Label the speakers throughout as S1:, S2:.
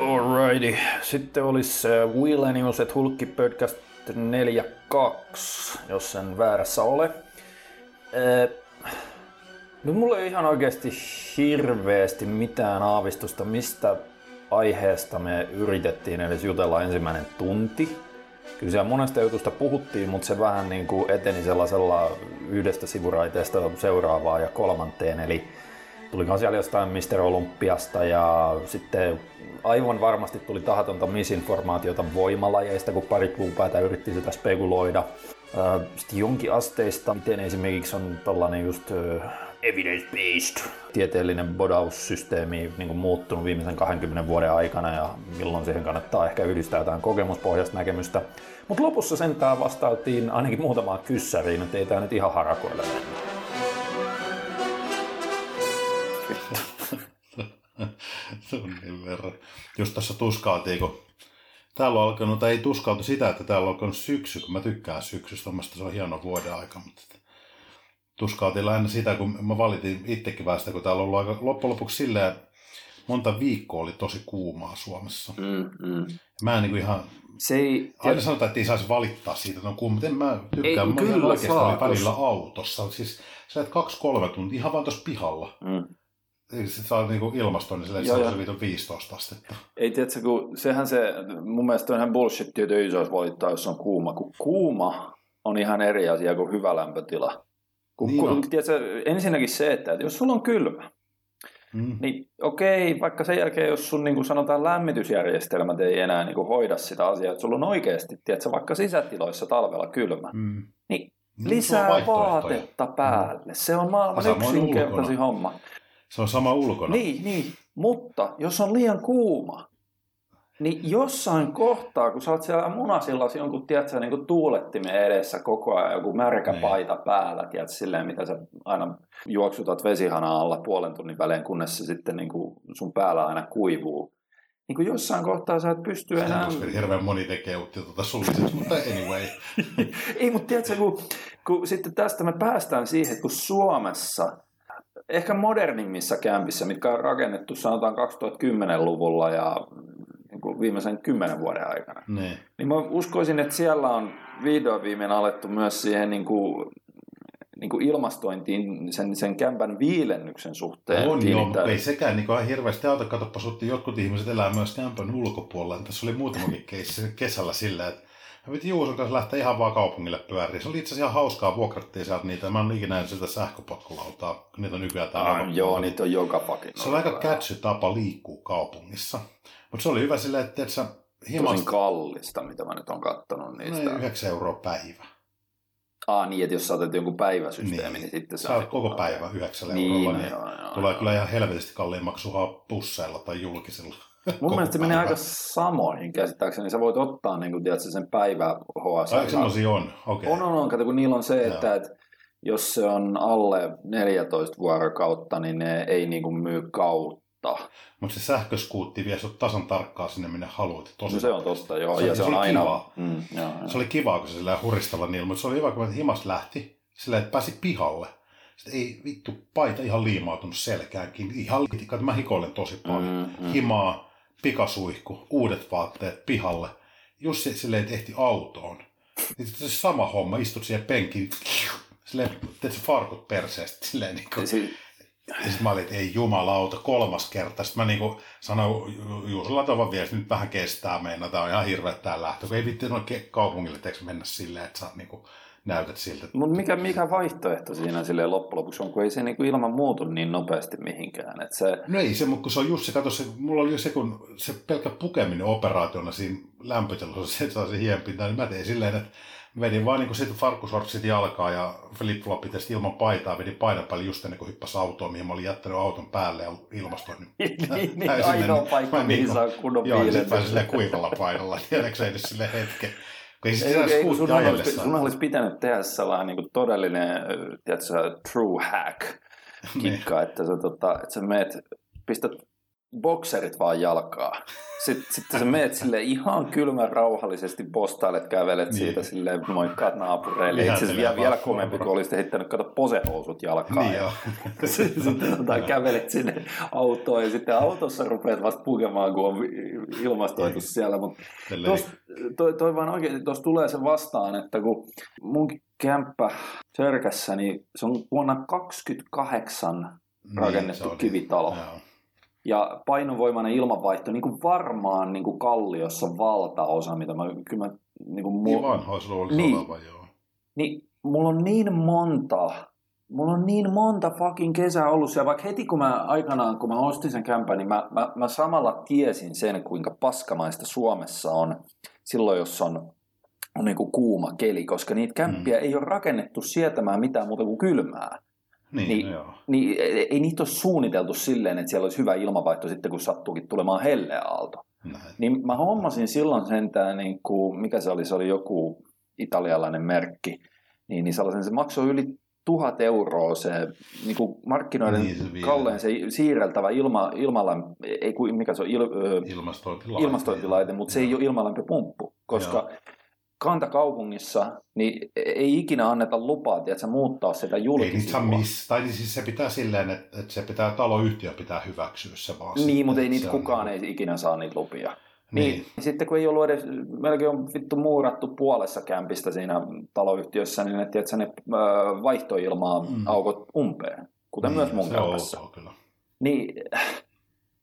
S1: Alrighty. Sitten olisi Will Animals et Hulkki Podcast 42, jos sen väärässä ole. Äh, no mulla ei ihan oikeasti hirveästi mitään aavistusta, mistä aiheesta me yritettiin edes jutella ensimmäinen tunti. Kyllä siellä monesta jutusta puhuttiin, mutta se vähän niin kuin eteni sellaisella yhdestä sivuraiteesta seuraavaa ja kolmanteen. Eli tuli siellä jostain Mr. Olympiasta ja sitten aivan varmasti tuli tahatonta misinformaatiota voimalajeista, kun pari kuupäitä yritti sitä spekuloida. Sitten jonkin asteista, miten esimerkiksi on tällainen just evidence-based tieteellinen bodaussysteemi niin muuttunut viimeisen 20 vuoden aikana ja milloin siihen kannattaa ehkä yhdistää jotain kokemuspohjaista näkemystä. Mutta lopussa sentään vastailtiin ainakin muutamaan kyssäriin, että ei tämä nyt ihan harakoille mennyt.
S2: Tunnin verran. Just tässä tuskaatiin, kun täällä on alkanut, tai ei tuskautu sitä, että täällä on alkanut syksy, kun mä tykkään syksystä, mielestäni se on hieno vuoden aika, mutta tuskautin lähinnä sitä, kun mä valitin itsekin västä, kun täällä on ollut aika loppujen lopuksi silleen, monta viikkoa oli tosi kuumaa Suomessa. Mm, mm. Mä en niin kuin ihan... Se ei, aina sanotaan, että ei saisi valittaa siitä, että on kuuma, mutta en mä tykkää. Ei, mä kyllä oikeasti oli välillä autossa. Siis sä et kaksi-kolme tuntia ihan vaan tuossa pihalla. Mm. Sitten saa niinku ilmaston, niin silleen, että se on 15 astetta.
S1: Ei tiedätkö, kun sehän se, mun mielestä on ihan bullshit, että ei saisi valittaa, jos on kuuma. Kun kuuma on ihan eri asia kuin hyvä lämpötila. Kun, niin kun, tiedätkö, ensinnäkin se, että jos sulla on kylmä, Mm. Niin okei, vaikka sen jälkeen, jos sun niin kuin sanotaan lämmitysjärjestelmät ei enää niin kuin hoida sitä asiaa, että sulla on oikeasti, tiedätkö, vaikka sisätiloissa talvella kylmä, mm. niin, niin lisää vaatetta päälle. Mm. Se on maailman yksinkertaisin homma.
S2: Se on sama ulkona.
S1: Niin, niin. Mutta jos on liian kuuma, niin jossain kohtaa, kun sä oot siellä munasillasi jonkun, tiedätkö, niin kuin tuulettimen edessä koko ajan, joku märkä niin. paita päällä, tiedätkö, silleen, mitä sä aina juoksutat vesihana alla puolen tunnin välein, kunnes se sitten niin kuin sun päällä aina kuivuu. Niin kuin jossain kohtaa sä et pysty enää...
S2: Hirveän moni tekee tuota sulliseksi, mutta anyway.
S1: Ei, mutta tiedätkö, kun, kun sitten tästä me päästään siihen, että kun Suomessa ehkä modernimmissa kämpissä, mitkä on rakennettu sanotaan 2010-luvulla ja niin kuin viimeisen kymmenen vuoden aikana. Ne. Niin mä uskoisin, että siellä on vihdoin viimein alettu myös siihen niin kuin, niin kuin ilmastointiin sen, sen kämpän viilennyksen suhteen.
S2: On joo, mutta ei sekään niin kuin, hirveästi auta. Katsoppa, jotkut ihmiset elää myös kämpän ulkopuolella. Tässä oli muutamakin keissi kesällä sillä, että Mä piti Juuson kanssa lähteä ihan vaan kaupungille pyöriin. Se oli itse asiassa ihan hauskaa, vuokrattiin sieltä niitä. Mä en ikinä nähnyt sitä sähköpotkulautaa, kun niitä on nykyään täällä.
S1: Ah, joo, niitä on joka fucking.
S2: Se on aika kätsy tapa liikkua kaupungissa. Mutta se oli hyvä silleen, että et sä
S1: himasta... Tosin kallista, mitä mä nyt on kattonut niistä.
S2: No 9 euroa päivä.
S1: Ah niin, että jos sä otat jonkun päiväsysteemi, niin, niin sitten
S2: se on... koko päivä 9 niin, eurolla, niin, joo, joo, tulee joo. kyllä ihan helvetisti kalliimmaksi busseilla tai julkisilla.
S1: Mun mielestä se menee aika samoihin käsittääkseni. Sä voit ottaa niin kuin, tiedätkö, sen päivä HS.
S2: Ai semmoisia on? Okay.
S1: On, on, on. Kato, kun niillä on se, että, että jos se on alle 14 vuorokautta, niin ne ei niin kuin myy kautta.
S2: Mutta se sähköskuutti vie sut tasan tarkkaa sinne, minne haluat.
S1: Tosi no se on tosta, joo. Se, ja se, se on aina...
S2: Mm, joo, se oli kiva, kun se sillä huristella niillä, mutta se oli hyvä, kun himas lähti, sillä että pääsi pihalle. Sitten ei vittu, paita ihan liimautunut selkäänkin. Ihan liitikka, mä hikoilen tosi paljon. Mm, mm. Himaa, pikasuihku, uudet vaatteet pihalle. Jussi silleen tehti autoon. Niin se sama homma, istut siihen penkiin, silleen, teet se farkut perseestä, silleen niin kuin, si- ja sitten mä olin, että ei jumalauta, kolmas kerta. Sitten mä niin sanoin Juusolla tavan vielä, että nyt vähän kestää meina, tämä on ihan hirveä tämä lähtö. Kun ei vitti kaupungille mennä silleen, että sä niin kuin, näytät siltä.
S1: Mutta mikä, mikä vaihtoehto siinä sille loppujen lopuksi on, kun ei se niinku ilman muutu niin nopeasti mihinkään. Et se...
S2: No ei se, mutta kun se on just se, kato, se, mulla oli jo se, kun se pelkkä pukeminen operaationa siinä lämpötilossa, se saa se hienpinta, niin mä tein silleen, että vedin vaan niin sitten farkkusortsit jalkaa ja flip-flopit ja ilman paitaa vedin painan päälle just ennen kuin hyppäsi autoon, mihin mä olin jättänyt auton päälle ja ilmastoin.
S1: niin, niin, niin ainoa paikka, mihin saa kunnon
S2: Joo, sitten pääsin silleen kuivalla painalla, tiedätkö edes silleen hetken.
S1: Ei, ei, ei, kun sun, olisi, sun olisi pitänyt tehdä sellainen niin kuin todellinen tiedätkö, true hack kikka, niin. että, sä, tota, että sä meet, pistät bokserit vaan jalkaa. Sitten, sitten sä meet sille ihan kylmän rauhallisesti postailet, kävelet niin. siitä silleen, moikkaat naapureille. Itse asiassa vielä, vielä komempi, kun olisit heittänyt kato posehousut jalkaan.
S2: Niin joo.
S1: sitten tota, kävelet sinne autoon ja sitten autossa rupeat vasta pukemaan, kun on ilmastoitu niin. siellä. Mutta tos, toi, toi vaan oikein, tuossa tulee se vastaan, että kun mun kämppä Sörkässä, niin se on vuonna 28 niin, rakennettu niin, kivitalo. Joo ja painovoimainen ilmanvaihto, niin kuin varmaan niin kuin Kalliossa valtaosa, mitä mä kyllä mä,
S2: niin kuin niin vanhoissa olisi
S1: niin,
S2: oleva, joo.
S1: Niin, mulla on niin monta, mulla on niin monta fucking kesää ollut siellä, vaikka heti kun mä aikanaan, kun mä ostin sen kämpän, niin mä, mä, mä samalla tiesin sen, kuinka paskamaista Suomessa on silloin, jos on, on niin kuin kuuma keli, koska niitä kämppiä mm. ei ole rakennettu sietämään mitään muuta kuin kylmää.
S2: Niin,
S1: niin,
S2: joo.
S1: niin ei niitä ole suunniteltu silleen, että siellä olisi hyvä ilmavaihto sitten, kun sattuukin tulemaan helleaalto. Näin. Niin mä hommasin silloin sentään, niin kuin, mikä se oli, se oli joku italialainen merkki, niin, niin sellaisen se maksoi yli tuhat euroa se niin kuin markkinoiden niin, se kalleen se siirreltävä ilma, ilmalämpö, ei kuin, mikä se on, il,
S2: ilmastointilaite,
S1: ilmastointilaite mutta se ei ole ilmalämpöpumppu, koska Joo kantakaupungissa niin ei ikinä anneta lupaa tiedätkö, muuttaa sitä julkisivua.
S2: Ei miss, tai niin siis se pitää silleen, että, että se pitää taloyhtiö pitää hyväksyä se vaan.
S1: Niin,
S2: sitten,
S1: mutta ei niitä kukaan on... ei ikinä saa niitä lupia. Niin.
S2: niin.
S1: Sitten kun ei ollut edes, melkein on vittu muurattu puolessa kämpistä siinä taloyhtiössä, niin että tiedätkö, ne vaihtoilmaa mm. aukot umpeen, kuten niin, myös mun kämpässä.
S2: kyllä.
S1: Niin,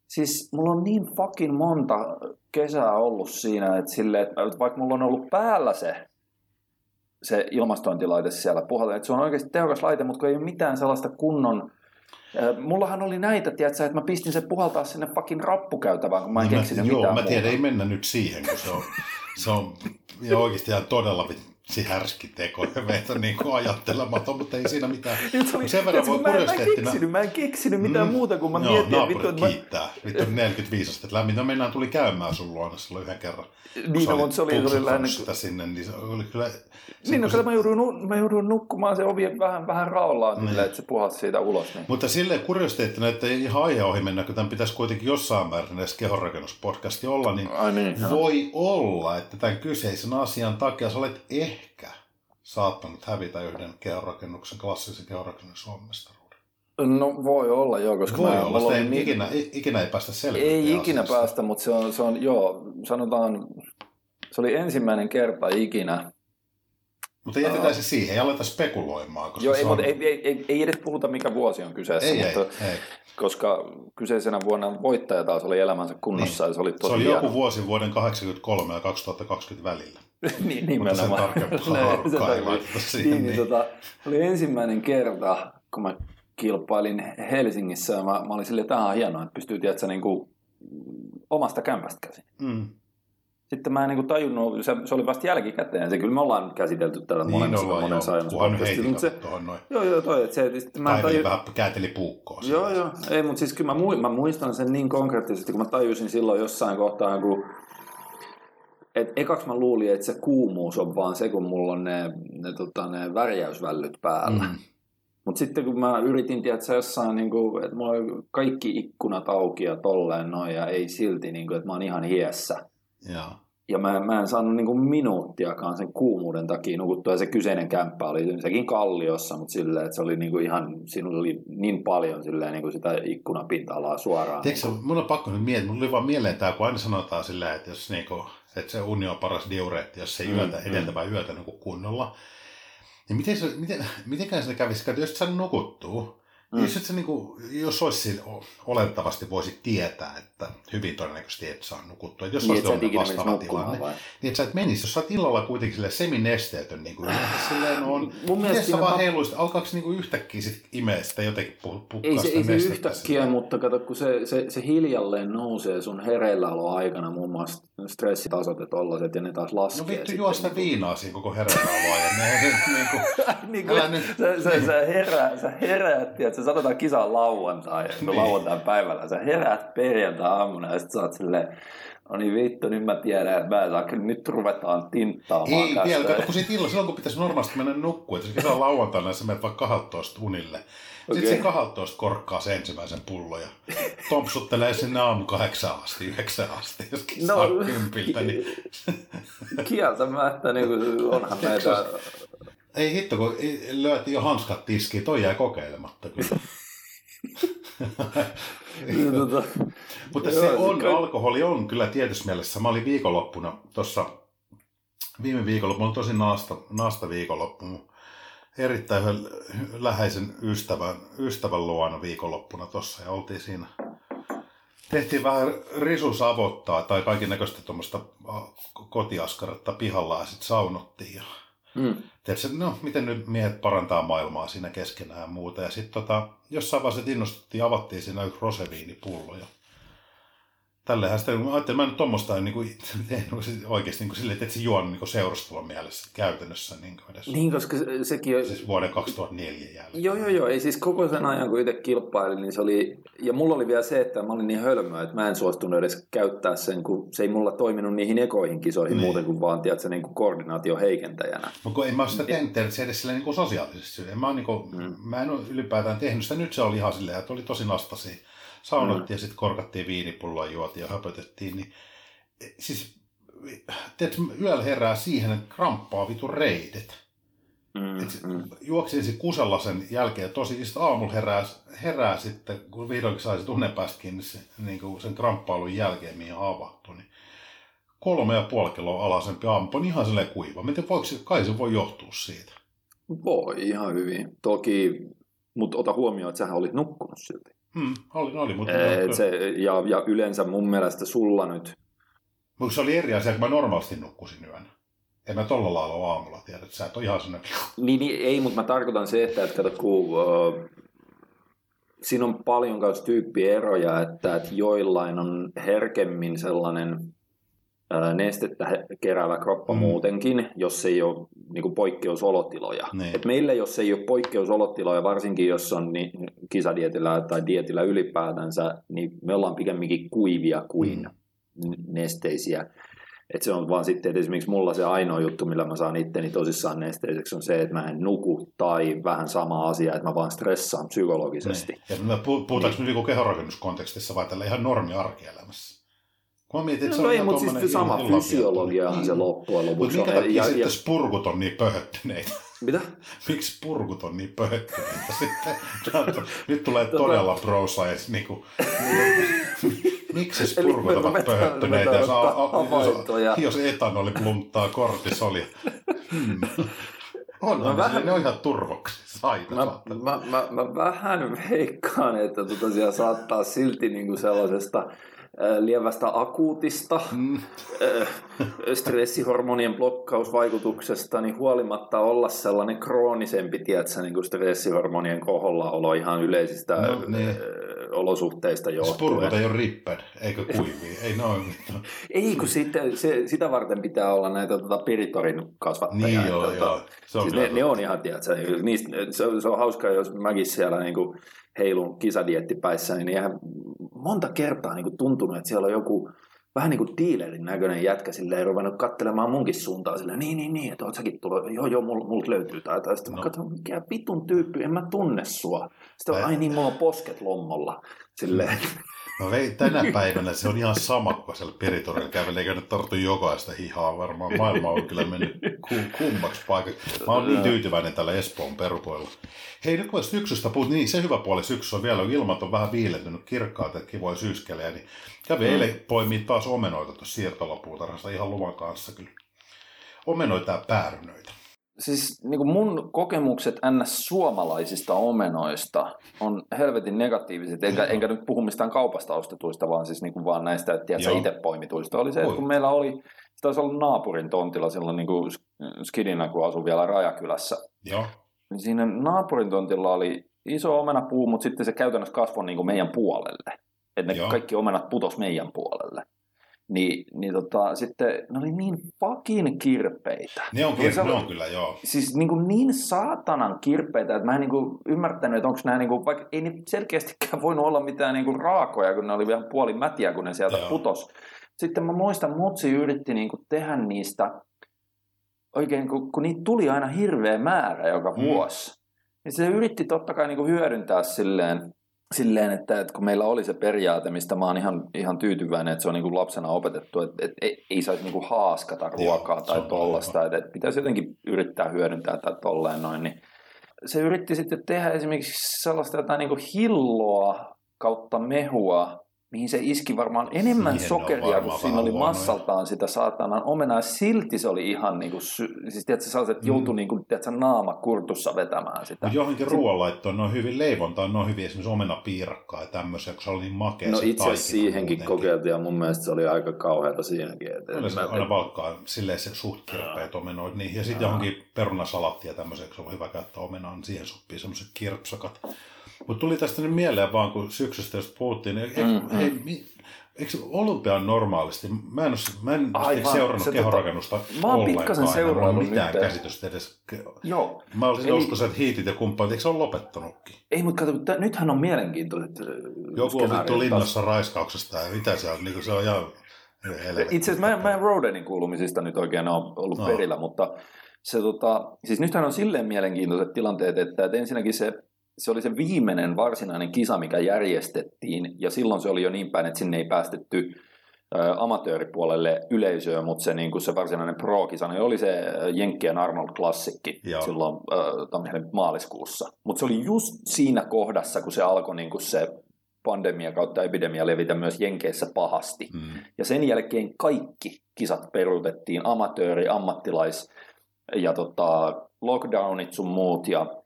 S1: siis mulla on niin fucking monta kesää ollut siinä, että, sille, että vaikka mulla on ollut päällä se, se ilmastointilaite siellä puhalla, että se on oikeasti tehokas laite, mutta kun ei ole mitään sellaista kunnon Mullahan oli näitä, tiedätkö, että mä pistin sen puhaltaa sinne fucking rappukäytävään, kun mä en no keksinyt
S2: mä,
S1: mitään
S2: Joo, mä tiedän, ei mennä nyt siihen, kun se on, se on ja oikeasti ihan todella se härski teko meitä niin kuin ajattelematon, mutta ei siinä mitään.
S1: oli, sen verran voi mä, mä, en keksinyt, mä en keksinyt mitään mm, muuta, kun mä joo, mietin,
S2: että vittu, kiittää. Vittu 45 astetta lämmin. No mennään tuli käymään sun luona silloin yhden kerran.
S1: Niin, no, mutta se oli, se oli lähinnä...
S2: Sitä sinne, niin se oli kyllä...
S1: Niin, no, kyllä mä joudun, mä joudun nukkumaan se ovi vähän, vähän raollaan, niin. että se puhalsi siitä ulos. Niin.
S2: Mutta silleen kuriositeettina, että ei ihan aihe ohi mennä, kun tämän pitäisi kuitenkin jossain määrin edes kehonrakennuspodcasti olla, niin,
S1: Ai niin
S2: voi olla, että tämän kyseisen asian takia sä olet ehkä saattanut hävitä yhden kehonrakennuksen, klassisen kehonrakennuksen Suomestaruuden?
S1: No voi olla joo, koska
S2: voi
S1: mä,
S2: olla, sitä ei, niin... ikinä, ikinä ei päästä selville.
S1: Ei ikinä asiasta. päästä, mutta se on, se on, joo, sanotaan, se oli ensimmäinen kerta ikinä.
S2: Mutta jätetään se siihen, ei aleta spekuloimaan. Koska
S1: joo, ei,
S2: on...
S1: mutta ei, ei, ei, ei, edes puhuta mikä vuosi on kyseessä,
S2: ei,
S1: mutta,
S2: ei, ei.
S1: koska kyseisenä vuonna voittaja taas oli elämänsä kunnossa niin. se oli tosi
S2: Se oli joku vuosi vuoden 1983 ja 2020 välillä.
S1: niin, nimenomaan.
S2: Mutta sen tarkempaa ei laiteta siihen.
S1: Niin, niin. Tota, oli ensimmäinen kerta, kun mä kilpailin Helsingissä ja mä, mä olin silleen, että tämä on hienoa, että pystyy tiedätkö, niin kuin, omasta kämpästä käsin.
S2: Mm.
S1: Sitten mä en niin kuin tajunnut, se, se, oli vasta jälkikäteen, se kyllä me ollaan käsitelty tällä niin monen, ollaan, monen
S2: joo, kunhan nyt heitin se, noin.
S1: Joo, joo, toi, että se, sitten mä
S2: tajun... vähän kääteli puukkoa.
S1: Joo, joo, ei, mutta siis kyllä mä, mä muistan sen niin konkreettisesti, kun mä tajusin silloin jossain kohtaa, kun et ekaksi mä luulin, että se kuumuus on vaan se, kun mulla on ne, ne, tota, ne värjäysvällyt päällä. Mm. Mutta sitten kun mä yritin, tiedätkö, jossain, niin kuin, että mulla on kaikki ikkunat auki ja tolleen noin, ja ei silti, niin kuin, että mä oon ihan hiessä.
S2: Ja,
S1: ja mä, mä en saanut niin kuin minuuttiakaan sen kuumuuden takia nukuttua. Ja se kyseinen kämppä oli sekin kalliossa, mutta silleen, että se oli niin kuin ihan, siinä oli niin paljon silleen, niin kuin sitä ikkunapinta-alaa suoraan.
S2: Tiedätkö, niin kuin... mun on pakko nyt miettiä, mulla oli vaan mieleen tämä, kun aina sanotaan silleen, että jos niin kuin, että se uni on paras diureetti, jos se ei yötä, mm, edeltävää mm. yötä niin kunnolla. Niin miten, se, miten, mitenkään se kävisi, että jos sä nukuttuu, Mm. Jos, se, niin kuin, jos olisi olettavasti voisi tietää, että hyvin todennäköisesti et saa nukuttua. Että jos niin, olisi vastaava tilanne, vai? niin että sä et menisi. Jos sä oot illalla kuitenkin sille seminesteetön, niin kuin silleen on, Mun miten sä vaan heiluisit, alkaako niin kuin yhtäkkiä sit imeä sitä jotenkin pukkaa
S1: Ei se, ei se yhtäkkiä, silleen. mutta kato, kun se, se, se hiljalleen nousee sun hereilläolo aikana muun muassa stressitasot ja tollaset, ja ne taas laskee.
S2: No vittu juo sitä viinaa siinä koko hereilläoloa, ja ne, niin kuin,
S1: niin kuin, sä, sä, sä, herää, sä heräät, sä sanotaan kisaa lauantai, niin. lauantai päivällä, sä heräät perjantai aamuna ja sit sä oot silleen, No niin vittu, nyt mä tiedän, että mä en saa, nyt ruvetaan tinttaamaan
S2: Ei vielä, kato, kun siitä illalla, silloin kun pitäisi normaalisti mennä nukkua, että jos lauantaina sä menet vaikka 12 unille. Okay. Sitten se 12 korkkaa se ensimmäisen pullon ja tompsuttelee sinne aamu kahdeksan asti, yhdeksän asti, joskin no, saa kympiltä. Niin...
S1: Kieltämättä, niin kuin onhan meitä...
S2: Ei hitto, kun lyötiin jo hanskat tiskiin, toi jäi kokeilematta kyllä. Niin, tota, Mutta se on, alkoholi on kyllä tietyssä mielessä. Mä olin viikonloppuna tuossa, viime viikonloppuna, tosi naasta, naasta viikonloppu. Erittäin läheisen ystävän, ystävän luona viikonloppuna tuossa ja oltiin siinä tehtiin vähän risusavottaa tai kaiken näköistä tuommoista kotiaskaretta pihalla ja sitten saunottiin. Ja Mm. Tiedätkö, no, miten nyt miehet parantaa maailmaa siinä keskenään ja muuta. Ja sitten tota, jossain vaiheessa innostuttiin, avattiin siinä yksi roseviinipullo. Ja tällähän sitä, mä ajattelin, mä nyt tuommoista niin kuin, oikeasti niin kuin silleen, että se juon niin seurustelun mielessä käytännössä. Niin, kuin edes.
S1: niin koska sekin on...
S2: Siis vuoden 2004 jälkeen.
S1: Joo, joo, joo. Ei siis koko sen ajan, kun itse kilpailin, niin se oli... Ja mulla oli vielä se, että mä olin niin hölmöä, että mä en suostunut edes käyttää sen, kun se ei mulla toiminut niihin ekoihin kisoihin niin. muuten kuin vaan, tiedätkö, niin kuin koordinaatio heikentäjänä.
S2: Mutta en mä ole sitä niin. tehnyt se edes niin kuin sosiaalisesti. En mä, niin kuin, mm. mä en ole ylipäätään tehnyt sitä. Nyt se oli ihan silleen, että oli tosi nastasi saunottiin mm. ja sitten korkattiin viinipulloa, juotiin ja höpötettiin, niin e, siis tiedätkö, yöllä herää siihen, että kramppaa vitu reidet. Mm, Et mm. Juoksin sitten kusella sen jälkeen, tosi sitten aamulla herää, herää sitten, kun vihdoinkin sai tunnepäästä kiinni se, niin kuin sen kramppailun jälkeen, mihin avahtui, niin kolme ja puoli kiloa alasempi aamu on ihan sellainen kuiva. Miten voiko, kai se voi johtua siitä?
S1: Voi ihan hyvin. Toki, mutta ota huomioon, että sähän olit nukkunut silti.
S2: Hmm, oli, oli, mutta...
S1: Et se, ja, ja yleensä mun mielestä sulla nyt...
S2: Mutta se oli eri asia, kun mä normaalisti nukkusin yön. En mä tolla lailla aamulla tiedä, että sä et ole ihan sellainen...
S1: Niin, niin, ei, mutta mä tarkoitan se, että, että kun, uh, siinä on paljon kanssa tyyppieroja, että, että joillain on herkemmin sellainen nestettä keräävä kroppa mm. muutenkin, jos ei ole niin kuin poikkeusolotiloja. Niin. Et meillä, jos ei ole poikkeusolotiloja, varsinkin jos on niin, kisadietillä tai dietillä ylipäätänsä, niin me ollaan pikemminkin kuivia kuin mm. nesteisiä. Et se on vaan sitten, että esimerkiksi mulla se ainoa juttu, millä mä saan itteni tosissaan nesteiseksi, on se, että mä en nuku tai vähän sama asia, että mä vaan stressaan psykologisesti.
S2: Niin. Ja puhutaanko niin. nyt kehonrakennuskontekstissa vai tällä ihan normi arkielämässä?
S1: Kun mietin, että no, se on ei, mutta siis sama fysiologiahan se loppujen lopuksi
S2: Mutta minkä takia ja, sitten ja... spurkut on niin pöhöttyneitä?
S1: Mitä?
S2: Miksi spurkut on niin pöhöttyneitä sitten? Nyt tulee tota- todella pro science. Niin kuin, miksi spurkut ovat pöhöttyneitä, jos, jos, jos etanoli plunttaa kortisoli? Hmm. On, on vähän, ne on ihan turvoksi.
S1: Mä, mä, mä, mä, vähän veikkaan, että tota siellä saattaa silti niinku sellaisesta lievästä akuutista mm. stressihormonien blokkausvaikutuksesta, niin huolimatta olla sellainen kroonisempi, tiedätkö, niin kuin stressihormonien kohollaolo ihan yleisistä no, niin. olosuhteista johtuen.
S2: Spurgot ei ole ripped, eikö kuivia? ei noin.
S1: ei, kun sitten, se, sitä varten pitää olla näitä tota, piritorin kasvattajia.
S2: Niin joo, tota, joo.
S1: Se on siis ne, ne, on ihan, tiedätkö, niistä, se, se on hauskaa, jos mäkin siellä niin kuin, heilun kisadiettipäissä, niin ihan monta kertaa niin kuin tuntunut, että siellä on joku vähän niin kuin dealerin näköinen jätkä silleen ruvennut katselemaan munkin suuntaan silleen, niin, niin, niin, että oot säkin tullut, joo, joo, mulla, mulla löytyy tai tai sitten no. mä katson, mikä vitun tyyppi, en mä tunne sua. Sitten on, ai niin, mulla on posket lommolla, silleen.
S2: No vei, tänä päivänä se on ihan sama, kun siellä peritorilla kävelee, eikä nyt tartu jokaista hihaa varmaan. Maailma on kyllä mennyt kummaksi paikaksi. Mä oon niin tyytyväinen tällä Espoon perukoilla. Hei, nyt kun syksystä puhut, niin se hyvä puoli syksyssä on vielä, kun ilmat on vähän viilentynyt, kirkkaat ja kivoja syyskelejä, niin kävi mm. eilen poimii taas omenoita tuossa siirtolapuutarhasta ihan luvan kanssa kyllä. Omenoita ja päärynöitä
S1: siis niin kuin mun kokemukset ns. suomalaisista omenoista on helvetin negatiiviset, enkä, enkä nyt puhu mistään kaupasta ostetuista, vaan siis niin kuin vaan näistä, että tiedätkö, itse poimituista. Oli se, että kun meillä oli, se taisi olla naapurin tontilla silloin niin kuin skidinä, kun asui vielä Rajakylässä.
S2: Joo.
S1: Niin siinä naapurin tontilla oli iso omenapuu, mutta sitten se käytännössä kasvoi niin kuin meidän puolelle. Että ne Joo. kaikki omenat putos meidän puolelle. Niin, niin tota, sitten ne oli niin fucking kirpeitä.
S2: Ne on, kir- ne on kyllä, joo.
S1: Siis niin, kuin niin saatanan kirpeitä, että mä en niin kuin ymmärtänyt, että onko nämä, niin kuin, vaikka ei ne selkeästikään voinut olla mitään niin kuin raakoja, kun ne oli vielä puoli mätiä, kun ne sieltä joo. putos. sitten mä muistan, Mutsi yritti niin kuin tehdä niistä, oikein kun, kun niitä tuli aina hirveä määrä joka
S2: Mm.
S1: vuosi, niin se yritti totta kai niin kuin hyödyntää silleen, silleen että, että kun meillä oli se periaate, mistä mä oon ihan, ihan tyytyväinen, että se on niin kuin lapsena opetettu, että, että ei, ei saisi niin kuin haaskata ruokaa
S2: se
S1: tai tollasta, että, että pitäisi jotenkin yrittää hyödyntää tai tolleen noin, niin se yritti sitten tehdä esimerkiksi sellaista jotain niin kuin hilloa kautta mehua, mihin se iski varmaan enemmän
S2: Siihen
S1: sokeria, kun siinä oli
S2: huonoja.
S1: massaltaan sitä saatanan omenaa. Silti se oli ihan niin kuin, siis tiedätkö, sellaiset,
S2: Mm.
S1: joutui niin kuin, tiedätkö, naama kurtussa vetämään sitä.
S2: Mutta johonkin ruoanlaittoon ne on hyvin leivontaa, ne on hyvin esimerkiksi omenapiirakkaa ja tämmöisiä, kun se oli niin makea
S1: No
S2: se
S1: itse asiassa siihenkin kokeiltiin ja mun mielestä se oli aika kauheata siinäkin. Että,
S2: Kyllä se
S1: mä-
S2: aina valkkaa silleen se suht kirpeät omenoit. Niin. Ja sitten johonkin perunasalattia tämmöiseksi, se on hyvä käyttää omenaa, niin siihen sopii semmoiset kirpsakat. Mutta tuli tästä nyt mieleen vaan, kun syksystä jos puhuttiin, niin eikö,
S1: Mm,
S2: hei,
S1: mm.
S2: mi, eikö olympia on normaalisti, mä en, ole, mä en
S1: Aivan,
S2: seurannut
S1: se
S2: kehorakennusta
S1: Mä oon
S2: ollenkaan,
S1: pikkasen
S2: en mulla
S1: seuraillut
S2: mitään
S1: nyt.
S2: käsitystä edes.
S1: Joo,
S2: Mä olisin uskoisin, että hiitit ja kumppanit, eikö se ole lopettanutkin?
S1: ei mutta kato, t- nythän on mielenkiintoiset äh,
S2: Joku on vittu linnassa raiskauksesta ja mitä se on, niin se on ihan.
S1: Itse asiassa mä, mä en Rodenin kuulumisista nyt oikein ole ollut
S2: No.
S1: perillä, mutta se, tota, siis nythän on silleen mielenkiintoiset tilanteet, että, että ensinnäkin se, se oli se viimeinen varsinainen kisa, mikä järjestettiin, ja silloin se oli jo niin päin, että sinne ei päästetty amatööripuolelle yleisöä, mutta se, niin kuin se varsinainen pro-kisa niin oli se Jenkkien Arnold Klassikki
S2: Joo.
S1: silloin ä, tammi- maaliskuussa. Mutta se oli just siinä kohdassa, kun se alkoi niin kuin se pandemia kautta epidemia levitä myös Jenkeissä pahasti.
S2: Mm.
S1: Ja sen jälkeen kaikki kisat peruutettiin, amatööri, ammattilais ja tota, lockdownit sun muut. Ja,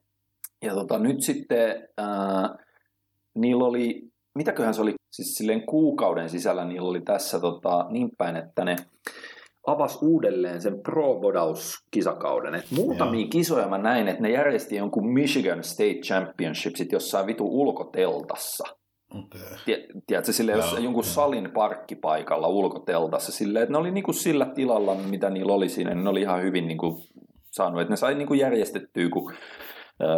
S1: ja tota, nyt sitten ää, niillä oli, mitäköhän se oli, siis silleen kuukauden sisällä niillä oli tässä tota, niin päin, että ne avasi uudelleen sen Pro Bodaus-kisakauden. Et muutamia
S2: Joo.
S1: kisoja mä näin, että ne järjesti jonkun Michigan State Championshipsit jossain vitu ulkoteltassa.
S2: Okay.
S1: Tie- Tiedätkö, sille jos jonkun salin parkkipaikalla ulkoteltassa, silleen, että ne oli niinku sillä tilalla, mitä niillä oli siinä, niin ne oli ihan hyvin niinku saanut, että ne sai niinku järjestettyä, kun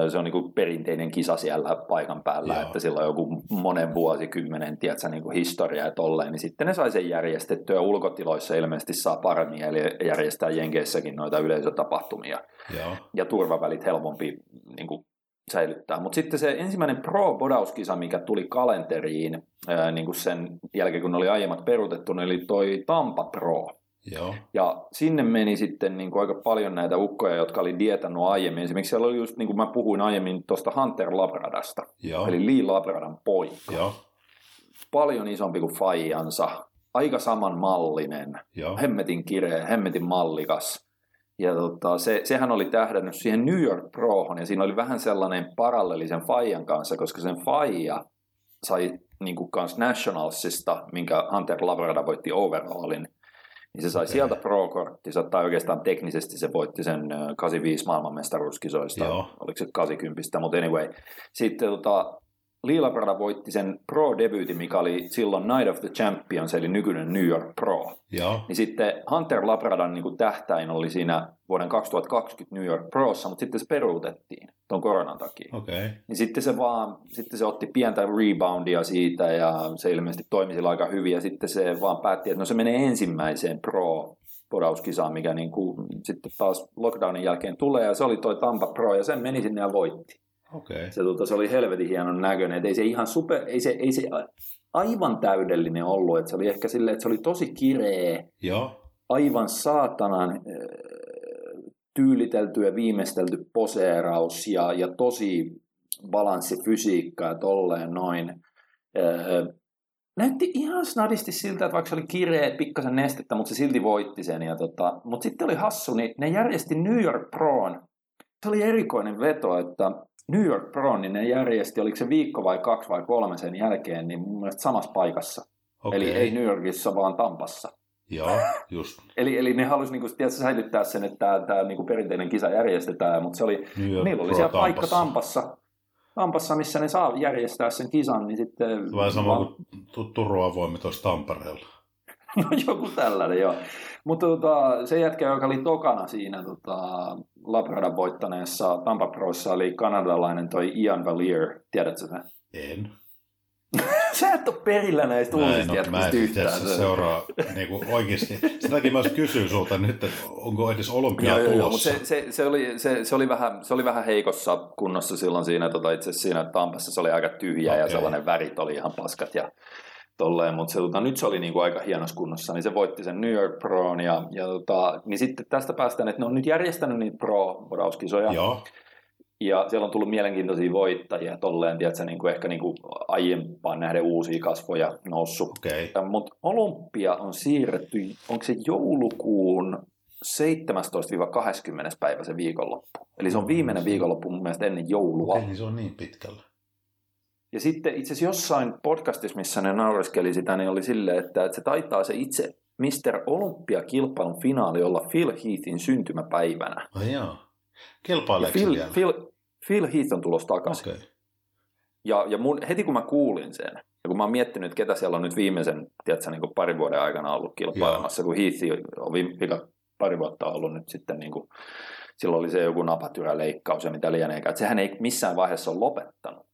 S1: se on niinku perinteinen kisa siellä paikan päällä,
S2: Joo.
S1: että sillä on joku monen vuosikymmenen tiedätkö, niinku historia ja tolleen, niin sitten ne sai sen järjestettyä. Ulkotiloissa ilmeisesti saa paremmin eli järjestää Jenkeissäkin noita yleisötapahtumia
S2: Joo.
S1: ja turvavälit helpompi niin kuin, säilyttää. Mutta sitten se ensimmäinen Pro-bodauskisa, mikä tuli kalenteriin niin kuin sen jälkeen, kun ne oli aiemmat peruutettu, ne oli toi Tampa Pro.
S2: Joo.
S1: Ja sinne meni sitten niin kuin aika paljon näitä ukkoja, jotka oli dietannut aiemmin. Esimerkiksi siellä oli just, niin kuin mä puhuin aiemmin tuosta Hunter Labradasta,
S2: Joo.
S1: eli Lee Labradan poika.
S2: Joo.
S1: Paljon isompi kuin Fajansa, aika samanmallinen,
S2: Joo.
S1: hemmetin kireä, hemmetin mallikas. Ja tota, se, sehän oli tähdännyt siihen New York Prohon, ja siinä oli vähän sellainen parallelisen Fajan kanssa, koska sen Faija sai niin kuin kans Nationalsista, minkä Hunter Labrada voitti overallin, niin se sai
S2: Okei.
S1: sieltä pro-korttinsa, tai oikeastaan teknisesti se voitti sen ö, 85 maailmanmestaruuskisoista,
S2: Joo.
S1: oliko se 80, mutta anyway. Sitten tota, Lila Prada voitti sen pro-debyytin, mikä oli silloin Night of the Champions, eli nykyinen New York Pro.
S2: Joo.
S1: Niin sitten Hunter Labradan niin kuin tähtäin oli siinä vuoden 2020 New York Prossa, mutta sitten se peruutettiin tuon koronan takia.
S2: Okei.
S1: Niin sitten se vaan, sitten se otti pientä reboundia siitä ja se ilmeisesti toimi sillä aika hyvin ja sitten se vaan päätti, että no se menee ensimmäiseen pro podauskisaan, mikä niin kuin sitten taas lockdownin jälkeen tulee ja se oli toi Tampa Pro ja sen meni sinne ja voitti.
S2: Okei.
S1: Se, tota, se oli helvetin hienon näköinen, että ei se ihan super, ei se, ei se aivan täydellinen ollut, että se oli ehkä silleen, että se oli tosi kireä,
S2: Joo.
S1: aivan saatanan äh, tyylitelty ja viimeistelty poseeraus ja, ja tosi balanssifysiikka ja tolleen noin. Äh, näytti ihan snadisti siltä, että vaikka se oli kireä, pikkasen nestettä, mutta se silti voitti sen. Ja tota, mutta sitten oli hassu, niin ne järjesti New York Proon. Se oli erikoinen veto, että New York Pro, niin ne järjesti, oliko se viikko vai kaksi vai kolme sen jälkeen, niin mun mielestä samassa paikassa.
S2: Okei.
S1: Eli ei New Yorkissa, vaan Tampassa.
S2: Joo, just.
S1: Eli, eli ne halusi niinku, tiedätkö, säilyttää sen, että tämä, tämä niinku perinteinen kisa järjestetään, mutta se oli,
S2: York
S1: niillä oli
S2: Pro
S1: siellä paikka
S2: Tampassa.
S1: Tampassa, Tampassa, missä ne saa järjestää sen kisan, niin sitten...
S2: Vähän sama kuin Tu- Turun avoimet tuossa Tampereella.
S1: No joku tällainen, joo. Mutta tota, se jätkä, joka oli tokana siinä tota, Labradan voittaneessa Tampa Prossa, oli kanadalainen toi Ian Valier, tiedätkö sen?
S2: En.
S1: sä et ole perillä näistä
S2: Mä en,
S1: uusista
S2: mä
S1: jätkistä
S2: en
S1: yhtään.
S2: asiassa seuraa niin kuin oikeasti. Sen takia mä kysyn sulta nyt, että onko edes olympiaa
S1: Joo, joo, joo,
S2: tulossa.
S1: mutta se, se, se, oli, se, se, oli vähän, se oli vähän heikossa kunnossa silloin siinä, tota, itse siinä Tampassa se oli aika tyhjä ja
S2: Okei.
S1: sellainen värit oli ihan paskat ja tolleen, mutta se, tota, nyt se oli niinku aika hienossa kunnossa, niin se voitti sen New York Proon ja, ja tota, niin sitten tästä päästään, että ne on nyt järjestänyt niitä pro-bodauskisoja
S2: Joo,
S1: ja siellä on tullut mielenkiintoisia voittajia tolleen, tiedätkö, niin kuin ehkä niin kuin aiempaan nähden uusia kasvoja noussut.
S2: Okay.
S1: Mutta Olympia on siirretty, onko se joulukuun 17-20. päivä se viikonloppu. Eli se on viimeinen viikonloppu mun mielestä ennen joulua.
S2: Okei, niin se on niin pitkällä.
S1: Ja sitten itse asiassa jossain podcastissa, missä ne naureskeli sitä, niin oli silleen, että, että se taitaa se itse Mr. Olympia-kilpailun finaali olla Phil Heathin syntymäpäivänä.
S2: Ai joo. Kilpaileeko
S1: Phil,
S2: vielä?
S1: Phil, Phil Heath on tulossa takaisin.
S2: Okei.
S1: Ja, ja mun, heti kun mä kuulin sen, ja kun mä oon miettinyt, että ketä siellä on nyt viimeisen tiedätkö, niin kuin parin vuoden aikana ollut kilpailemassa, kun Heath on viime, pari vuotta ollut nyt sitten, niin kuin, silloin oli se joku napatyräleikkaus ja mitä lieneekään, että sehän ei missään vaiheessa ole lopettanut.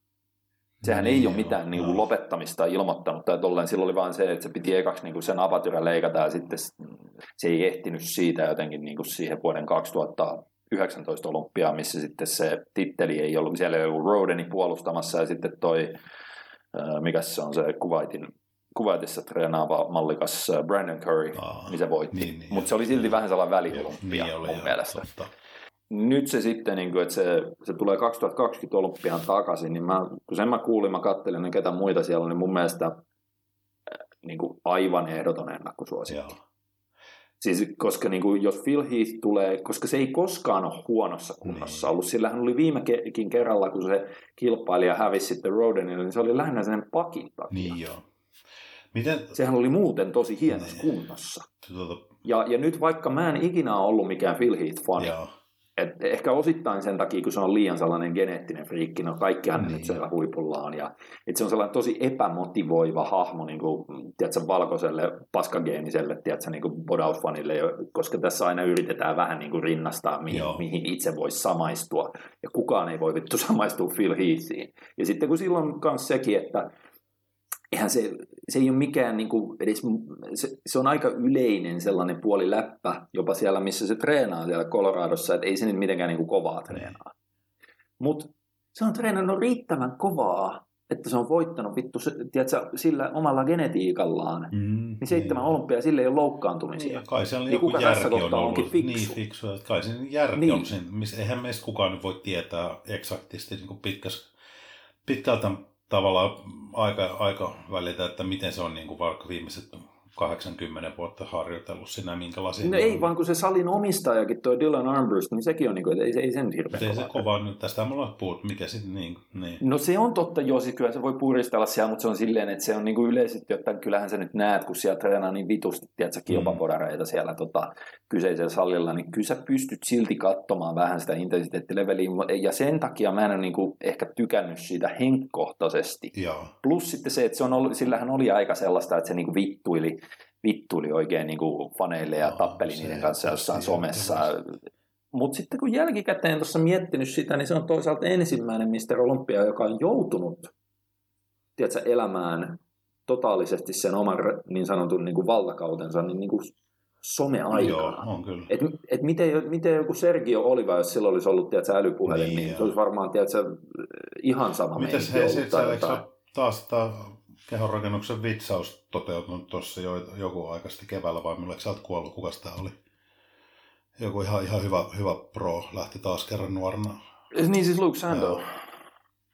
S1: Sehän
S2: Niin
S1: ei ole
S2: joo,
S1: mitään niin kuin, lopettamista ilmoittanut tai tolleen. Silloin oli vain se, että se piti ekaksi niin kuin sen apatyrä leikata ja sitten se ei ehtinyt siitä jotenkin niin kuin siihen vuoden 2019 olympiaan, missä sitten se titteli ei ollut, siellä ei ollut Rodeni puolustamassa ja sitten toi, mikä se on se Kuwaitin, Kuwaitissa treenaava mallikas Brandon Curry,
S2: Aa,
S1: niin se voitti.
S2: niin, niin,
S1: Mutta se oli silti vähän sellainen väliolympia
S2: Niin oli,
S1: mun
S2: joo,
S1: mielestä
S2: totta.
S1: Nyt se sitten, niin kuin, että se, se tulee 2020 olympiaan takaisin, niin mä, kun sen mä kuulin, mä kattelin, niin ketä muita siellä on, niin mun mielestä äh, niin kuin aivan ehdoton ennakkosuosikki.
S2: Joo.
S1: Siis, koska niin kuin, jos Phil Heath tulee, koska se ei koskaan ole huonossa kunnossa
S2: Niin.
S1: ollut. Sillä hän oli viimekin kerralla, kun se kilpailija hävisi sitten Rodenille, niin se oli lähinnä sen pakin takia.
S2: Niin joo. Miten,
S1: Sehän oli muuten tosi hienossa
S2: Niin.
S1: kunnossa.
S2: tuota,
S1: Ja, ja nyt vaikka mä en ikinä ollut mikään Phil Heath-fani,
S2: joo,
S1: Et ehkä osittain sen takia, kun se on liian sellainen geneettinen friikki, no kaikkihan
S2: Niin.
S1: nyt siellä huipullaan. Ja, et se on sellainen tosi epämotivoiva hahmo niin kuin, tiedätkö, valkoiselle paskageeniselle tiedätkö, niin kuin bodausfanille, koska tässä aina yritetään vähän niin kuin rinnastaa, mihin,
S2: Joo.
S1: mihin itse voisi samaistua. Ja kukaan ei voi vittu samaistua Phil Heathiin. Ja sitten kun silloin myös sekin, että eihän se, se ei ole mikään niin kuin edes, se, se, on aika yleinen sellainen puoli läppä, jopa siellä, missä se treenaa siellä Coloradossa, että ei se nyt mitenkään niin kuin kovaa treenaa. Mutta se on treenannut riittävän kovaa, että se on voittanut vittu, se, tiedätkö, sillä omalla genetiikallaan.
S2: Mm,
S1: Niin seitsemän olympia, sillä ei ole loukkaantumisia.
S2: Niin, kai siellä
S1: Niin
S2: joku
S1: kuka tässä
S2: järki on
S1: kohtaa
S2: ollut.
S1: onkin fiksu?
S2: Niin, fiksu. että Kai sen järki
S1: Niin.
S2: on siinä. missä- Eihän meistä kukaan nyt voi tietää eksaktisti niin kuin pitkäs, pitkältä tavalla aika, aika välitä, että miten se on niin kuin vaikka viimeiset 80 vuotta harjoitellut siinä, minkälaisia...
S1: No
S2: niin
S1: ei,
S2: kuin-
S1: vaan kun se salin omistajakin, toi Dylan Armbrust, niin sekin on niin kuin, että ei, ei sen hirveän
S2: ei se
S1: kovaa.
S2: kova nyt, tästä me ollaan puhuttu, mikä sitten niin, niin.
S1: No se on totta, joo, siis kyllä se voi puristella siellä, mutta se on silleen, että se on niin kuin yleisesti ottaen, kyllähän sä nyt näet, kun siellä treenaa niin vitusti, tiedätkö, kilpapodareita siellä tota, kyseisellä salilla, niin kyllä sä pystyt silti katsomaan vähän sitä intensiteettileveliä, ja sen takia mä en ole niin kuin ehkä tykännyt siitä henkkohtaisesti.
S2: Joo.
S1: Plus sitten se, että se on ollut, sillähän oli aika sellaista, että se niin kuin vittuili, vittuili oikein niin kuin faneille ja
S2: Joo,
S1: tappeli
S2: se
S1: niiden kanssa jossain somessa. Mutta sitten kun jälkikäteen tuossa miettinyt sitä, niin se on toisaalta ensimmäinen Mr. Olympia, joka on joutunut tiedätkö, elämään totaalisesti sen oman niin sanotun niin kuin valtakautensa niin, niin kuin
S2: Joo,
S1: someaikana.
S2: on kyllä.
S1: Et, et miten, miten joku Sergio Oliva, jos sillä olisi ollut tiedätkö, älypuhelin,
S2: Niin,
S1: niin,
S2: joo.
S1: se olisi varmaan tiedätkö, ihan sama meininki
S2: hei,
S1: ollut
S2: sit
S1: tai
S2: taas tämä kehonrakennuksen vitsaus toteutunut tuossa jo joku aika sitten keväällä, vai milloin sä oot kuollut, kuka tämä oli? Joku ihan, ihan hyvä, hyvä pro lähti taas kerran nuorena.
S1: Niin siis Luke Sando.
S2: Joo.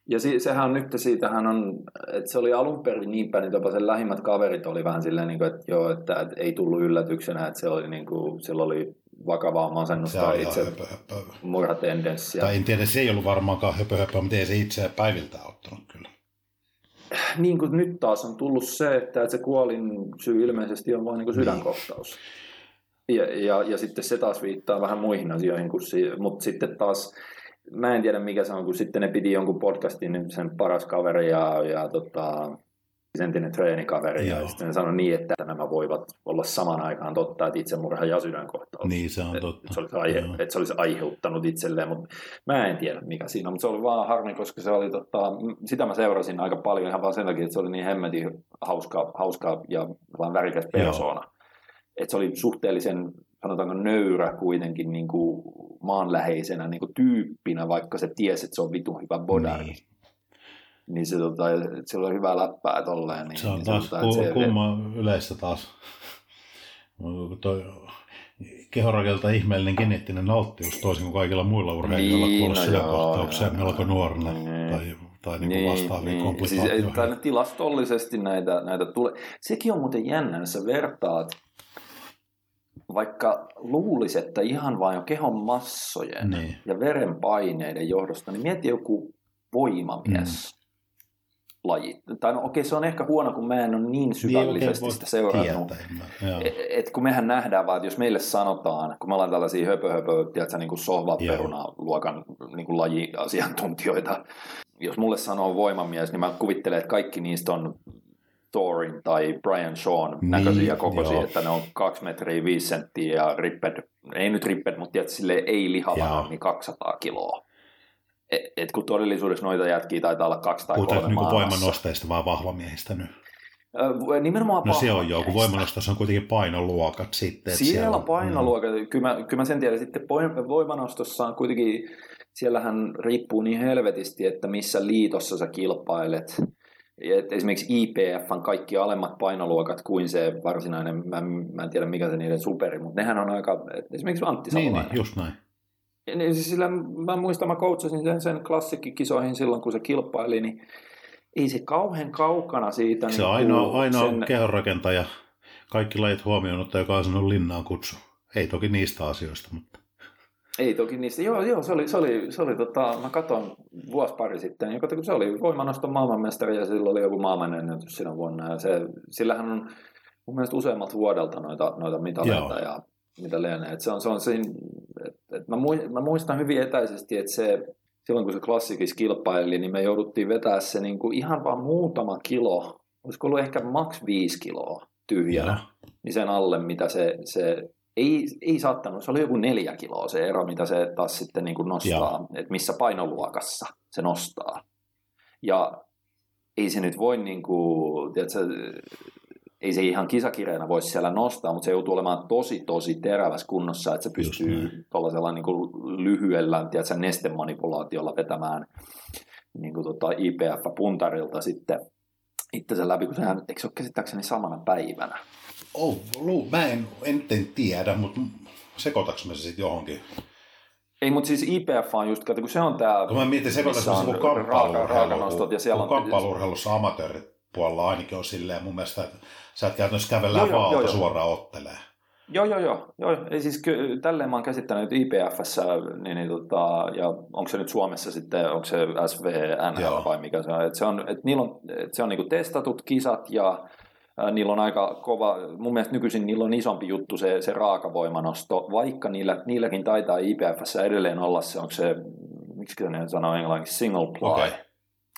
S1: Ja si- sehän on nyt siitähän on, että se oli alun perin niin päin, että sen lähimmät kaverit oli vähän silleen, niin kuin, että joo, että, että ei tullut yllätyksenä, että se oli niin kuin, sillä oli vakavaa
S2: Se
S1: masennusta
S2: ihan
S1: itse
S2: höpö, höpö.
S1: murhatendenssiä.
S2: Tai en tiedä, se ei ollut varmaankaan höpö, höpö mutta ei se itseään päiviltä ottanut kyllä.
S1: Niin kuin nyt taas on tullut se, että se kuolin syy ilmeisesti on vain niin sydänkohtaus. Ja, ja, ja sitten se taas viittaa vähän muihin asioihin, kuin si- mutta sitten taas, mä en tiedä mikä se on, kun sitten ne piti jonkun podcastin, niin sen paras kaveri ja, ja tota, entinen treenikaveri,
S2: Joo.
S1: ja sitten sanoi niin, että nämä voivat olla saman aikaan totta, että itsemurha ja sydänkohtaus.
S2: Niin, se on
S1: Et-
S2: totta.
S1: Et se, olisi aihe, että se olisi aiheuttanut itselleen, mutta mä en tiedä mikä siinä on, mutta se oli vaan harmi, koska se oli, tota, sitä mä seurasin aika paljon ihan vaan sen takia, että se oli niin hemmetin hauska, hauska ja vaan värikäs persoona. Että se oli suhteellisen, sanotaanko nöyrä kuitenkin niin kuin maanläheisenä niin kuin tyyppinä, vaikka se tiesi, että se on vitun hyvä bodari. Niin.
S2: Niin.
S1: niin se, tota, sillä on hyvää läppää tolleen. Niin,
S2: Se on
S1: niin
S2: taas
S1: että
S2: ku- kumma yleistä taas. Toi kehorakelta ihmeellinen geneettinen alttius toisin kuin kaikilla muilla urheilijoilla
S1: Niin,
S2: kuolla
S1: no
S2: sydänkohtauksia
S1: joo,
S2: melko nuorena
S1: Niin.
S2: tai, tai niin kuin vastaavia niin,
S1: Siis,
S2: komplikaatioita.
S1: tai tilastollisesti näitä, näitä tulee. Sekin on muuten jännä, jos sä vertaat, vaikka luulisi, että ihan vain jo kehon massojen
S2: Niin.
S1: ja verenpaineiden johdosta, niin mieti joku voimamies.
S2: Mm.
S1: Laji. Tai no okei, se on ehkä huono, kun mä en ole niin syvällisesti
S2: voi
S1: sitä seurannut.
S2: mä- joo.
S1: Et, et kun mehän nähdään vaan, että jos meille sanotaan, kun me ollaan tällaisia höpö, höpö tiedätkö, niin kuin sohvaperuna-luokan niin kuin lajiasiantuntijoita, jos mulle sanoo voimamies, niin mä kuvittelen, että kaikki niistä on Thorin tai Brian Shawn
S2: Niin,
S1: näköisiä kokoisia,
S2: joo.
S1: että ne on 2 metriä 5 senttiä ja ripped, ei nyt ripped, mutta tiedätkö, sille ei lihavana niin 200 kiloa. Et, et kun todellisuudessa noita jätkiä taitaa olla kaksi tai
S2: Puhutaan
S1: kolme
S2: niin voimanosteista vaan vahvamiehistä nyt.
S1: Nimenomaan
S2: No se on jo, kun voimanostossa on kuitenkin painoluokat sitten. että
S1: Siellä
S2: on-
S1: painoluokat, mm. kyllä, mä, kyllä mä sen tiedän. Sitten voimanostossa on kuitenkin, siellähän riippuu niin helvetisti, että missä liitossa sä kilpailet. Et esimerkiksi IPF on kaikki alemmat painoluokat kuin se varsinainen, mä, mä en tiedä mikä se niiden superi, mutta nehän on aika, esimerkiksi Antti
S2: Niin,
S1: Salolainen.
S2: niin, just näin.
S1: Niin, siis sillä, mä muistan, mä coachasin sen, sen klassikkikisoihin silloin, kun se kilpaili, niin ei se kauhean kaukana siitä.
S2: Se
S1: niin
S2: ainoa, ainoa
S1: sen-
S2: kehonrakentaja, kaikki lajit huomioon ottaa, joka on sanonut linnaan kutsu. Ei toki niistä asioista, mutta
S1: Ei toki niistä. Joo, joo se oli, se oli, se oli tota, mä katson vuosi pari sitten, kun se oli voimanoston maailmanmestari ja sillä oli joku maailmanennätys sinä vuonna. Ja se, sillähän on mun mielestä useammat vuodelta noita, noita mitaleita
S2: Joo.
S1: ja mitä lienee. Et se on, se on siinä, et, et mä, mui- mä, muistan hyvin etäisesti, että se, silloin kun se klassikissa kilpaili, niin me jouduttiin vetää se niin kuin ihan vaan muutama kilo, olisiko ollut ehkä maks viisi kiloa tyhjänä
S2: Joo.
S1: niin sen alle, mitä se, se ei, ei saattanut, se oli joku neljä kiloa se ero, mitä se taas sitten niin kuin nostaa, että missä painoluokassa se nostaa. Ja ei se nyt voi, niin kuin, tiedätkö, ei se ihan kisakirjana voisi siellä nostaa, mutta se joutuu olemaan tosi, tosi terävässä kunnossa, että se pystyy tuollaisella niin kuin lyhyellä tiedätkö, nestemanipulaatiolla vetämään niin kuin tota IPF-puntarilta sitten itsensä läpi, kun sehän, eikö se ole käsittääkseni samana päivänä?
S2: Oh, lu, mä en, en, en tiedä, mutta sekoitaks mä se sitten johonkin?
S1: Ei, mutta siis IPF on just, kato, kun se on tämä...
S2: Kun mä mietin sekoitaks mä se kun
S1: raaka- raakanostot ja siellä
S2: on... Kamppailurheilussa amatööripuolella ainakin on silleen mun mielestä, että sä et käytännössä kävellä
S1: Joo,
S2: vaalta
S1: joo, joo.
S2: suoraan ottelee.
S1: Joo, joo, joo. joo. Ei, siis ky- tälleen mä oon käsittänyt IPFssä, niin, niin, tota, ja onko se nyt Suomessa sitten, onko se SVN
S2: Joo.
S1: vai mikä se on, että se on, että niillä on, että se on niinku testatut kisat ja ää, niillä on aika kova, mun mielestä nykyisin niillä on isompi juttu se, se raakavoimanosto, vaikka niillä, niilläkin taitaa IPFssä edelleen olla se, onko se, miksi ne sanoo englanniksi, single ply.
S2: Okei.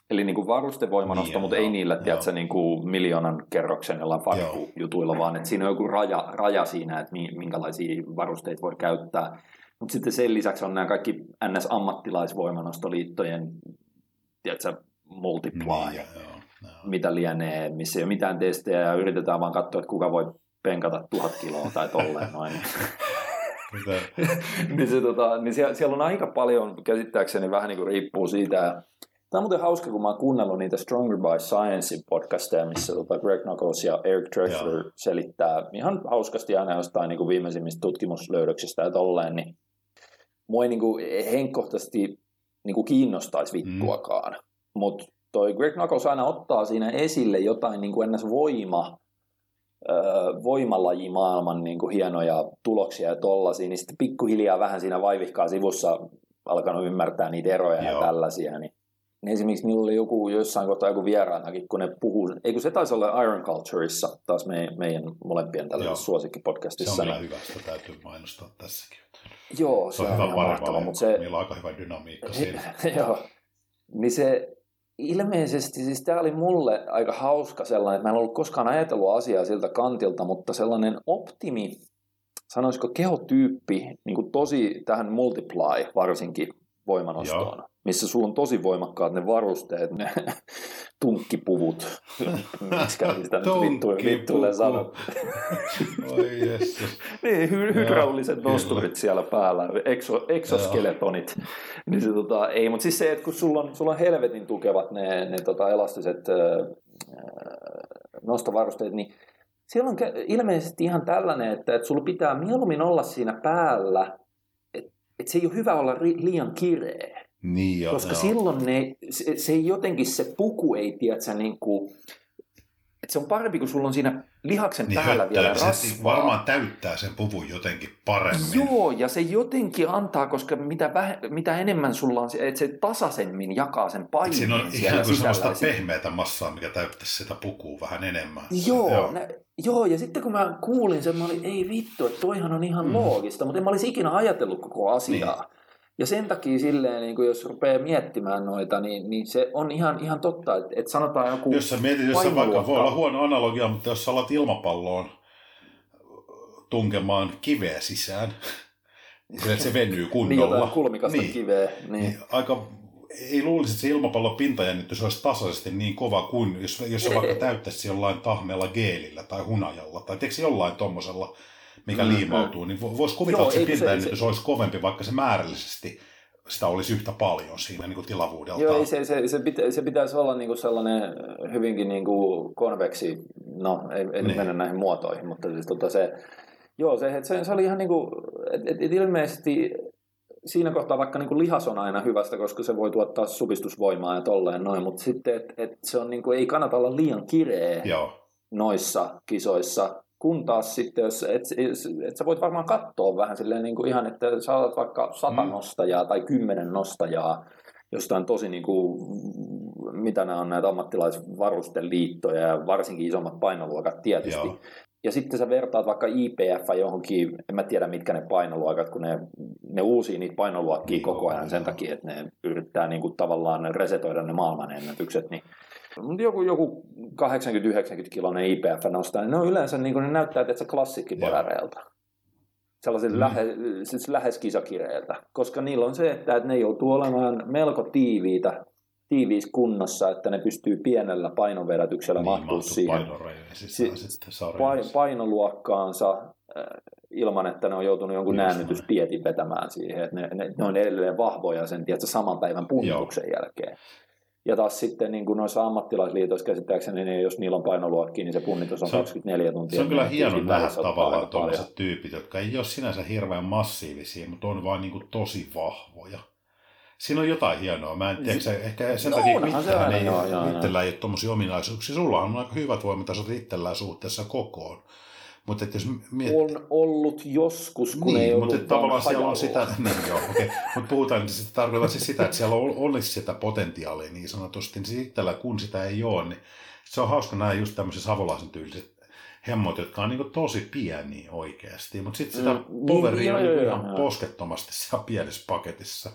S1: Eli niin kuin varustevoimanosto,
S2: Niin,
S1: mutta
S2: joo,
S1: ei niillä,
S2: joo.
S1: tiedätkö, niin kuin miljoonan kerroksen jollain farkkujutuilla, vaan että siinä on joku raja, raja siinä, että mi- minkälaisia varusteita voi käyttää. Mutta sitten sen lisäksi on nämä kaikki NS-ammattilaisvoimanostoliittojen, tiedätkö, multiply,
S2: Niin, joo, joo.
S1: mitä lienee, missä ei ole mitään testejä ja yritetään vaan katsoa, että kuka voi penkata tuhat kiloa tai tolleen noin. Niin, se, tota, niin siellä, siellä, on aika paljon, käsittääkseni vähän niin kuin riippuu siitä. Tämä on muuten hauska, kun mä oon kuunnellut niitä Stronger by Science podcasteja, missä tota Greg Knuckles ja Eric Treffler
S2: Joo.
S1: selittää ihan hauskasti aina jostain niin kuin viimeisimmistä tutkimuslöydöksistä ja tolleen, niin mua ei niin kuin henkkohtaisesti niin kuin kiinnostaisi vittuakaan. Mm. Mutta toi Greg Knuckles aina ottaa siinä esille jotain niin kuin ennäs voima, voimalajimaailman niin kuin hienoja tuloksia ja tollasia, niin sitten pikkuhiljaa vähän siinä vaivihkaa sivussa alkanut ymmärtää niitä eroja
S2: Joo.
S1: ja tällaisia, niin esimerkiksi niillä oli joku jossain kohtaa joku vieraanakin, kun ne puhuu, eikö se taisi olla Iron Cultureissa, taas me, meidän molempien
S2: Joo.
S1: tällaisessa
S2: Se
S1: suosikkipodcastissa.
S2: on
S1: niin,
S2: hyvä, sitä täytyy mainostaa tässäkin.
S1: joo,
S2: Se on hyvä
S1: ihan mahtava, mutta se,
S2: niillä on aika hyvä dynamiikka siinä.
S1: Joo. Niin se, ilmeisesti, siis tämä oli mulle aika hauska sellainen, että mä en ollut koskaan ajatellut asiaa siltä kantilta, mutta sellainen optimi, sanoisiko kehotyyppi, niin kuin tosi tähän multiply varsinkin voimanostoon, Joo. missä sulla on tosi voimakkaat ne varusteet, ne tunkkipuvut, miksi sitä nyt vittu, vittuille sanot. Oi niin, hy- hydrauliset nosturit siellä päällä, exo, exoskeletonit. niin se, tota, ei, mutta siis se, että kun sulla on, sulla on helvetin tukevat ne, ne tota, elastiset äh, nostovarusteet, niin siellä on ilmeisesti ihan tällainen, että, että sulla pitää mieluummin olla siinä päällä, että, se ei ole hyvä olla ri, liian kireä.
S2: Niin jo,
S1: Koska joo. silloin ne, se, se jotenkin se puku ei, tiedä, niin kuin, että se on parempi, kun sulla on siinä lihaksen niin päällä höttöä, vielä rasvaa. Se
S2: varmaan täyttää sen puvun jotenkin paremmin.
S1: Joo, ja se jotenkin antaa, koska mitä, väh, mitä enemmän sulla on, että se tasaisemmin jakaa sen paineen
S2: Siinä on ihan kuin sellaista pehmeätä massaa, mikä täyttäisi sitä pukua vähän enemmän.
S1: Joo, joo. Ne, joo, ja sitten kun mä kuulin sen, mä olin, ei vittu, että toihan on ihan mm. loogista, mutta en mä olisi ikinä ajatellut koko asiaa. Niin. Ja sen takia silleen, niin kuin jos rupeaa miettimään noita, niin, niin se on ihan, ihan totta, että, että sanotaan joku
S2: Jos sä mietit, jos sä vaikka, voi olla huono analogia, mutta jos sä alat ilmapalloon tunkemaan kiveä sisään, niin se, se venyy kunnolla.
S1: niin, kulmikasta niin. kiveä. Niin. niin.
S2: aika, ei luulisi, että se ilmapallon pintajännitys olisi tasaisesti niin kova kuin jos, jos se vaikka täyttäisi jollain tahmeella geelillä tai hunajalla tai teksi jollain tuommoisella mikä mm, liimautuu, niin voisi kuvitella, Joo, että se pintajännitys se, olisi kovempi, vaikka se määrällisesti sitä olisi yhtä paljon siinä niin kuin tilavuudelta.
S1: Joo, se, se, se, pitä, se pitäisi olla niin kuin sellainen hyvinkin niin kuin konveksi, no ei, ei niin. mennä näihin muotoihin, mutta siis tota se, joo, se, se, se oli ihan niin kuin, et, et, et ilmeisesti siinä kohtaa vaikka niin kuin lihas on aina hyvästä, koska se voi tuottaa supistusvoimaa ja tolleen noin, mutta sitten et, et se on niin kuin, ei kannata olla liian kireä Joo. noissa kisoissa, kun taas sitten, jos, et, et, et sä voit varmaan katsoa vähän silleen niin kuin ihan, että sä olet vaikka sata mm. nostajaa tai kymmenen nostajaa jostain tosi niin kuin, mitä nämä on näitä ammattilaisvarusteliittoja ja varsinkin isommat painoluokat tietysti. Joo. Ja sitten sä vertaat vaikka IPF johonkin, en mä tiedä mitkä ne painoluokat, kun ne, ne uusii niitä painoluokkia niin, koko ajan sen takia, että ne yrittää niin kuin tavallaan resetoida ne maailmanennätykset, niin joku, joku 80-90 kilonen IPF nostaa, niin ne on yleensä niin kuin ne näyttää, että se klassikkipodareilta. Sellaiset mm. lähe, siis lähes kisakireiltä. Koska niillä on se, että, että ne joutuu olemaan melko tiiviitä, tiiviissä kunnossa, että ne pystyy pienellä painovedätyksellä niin, mahtuu siihen si- pain, painoluokkaansa äh, ilman, että ne on joutunut jonkun näännytysdietin vetämään siihen. Että ne, ne, ne on edelleen vahvoja sen tiedätkö, saman päivän punnituksen jälkeen. Ja taas sitten niin kuin noissa ammattilaisliitoissa käsittääkseni, niin jos niillä on painoluokki, niin se punnitus on, se on 24 tuntia.
S2: Se on kyllä hieno nähdä tavallaan tuollaiset tyypit, jotka ei ole sinänsä hirveän massiivisia, mutta on vaan niin kuin tosi vahvoja. Siinä on jotain hienoa. Mä en tiedä, se, ehkä sen no, takia mitään ei, joo, joo, itsellä ei ole tuommoisia ominaisuuksia. Sulla on aika hyvät voimatasot itsellään suhteessa kokoon. Mutta että jos miet...
S1: On ollut joskus, kun niin, ei ollut mutta
S2: tavallaan siellä on sitä, niin joo, okay. mutta puhutaan, niin sitä tarkoittaa siis sitä, että siellä olisi sitä potentiaalia niin sanotusti, niin itsellä kun sitä ei ole, niin se on hauska nähdä just tämmöiset savolaisen tyyliset hemmot, jotka on niin tosi pieniä oikeasti, mutta sitten sitä mm, poveria niin, on niin ihan poskettomasti siellä pienessä paketissa.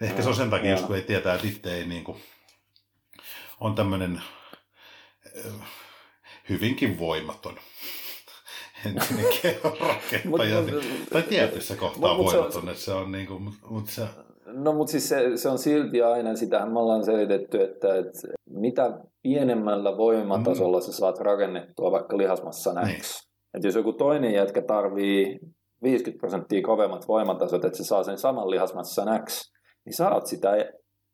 S2: Ehkä ja, se on sen takia, jos kun ei tietää, että itse ei niin kuin, on tämmöinen hyvinkin voimaton entinen rakentaja. niin, tai tietyissä kohtaa mut, voimaton, että se on niin kuin, mut se...
S1: No mutta siis se, se, on silti aina, sitä me ollaan selitetty, että, että mitä pienemmällä voimatasolla mm. sä saat rakennettua vaikka lihasmassa näin. Niin. Että jos joku toinen jätkä tarvii 50 prosenttia kovemmat voimatasot, että se saa sen saman lihasmassa X, niin saat sitä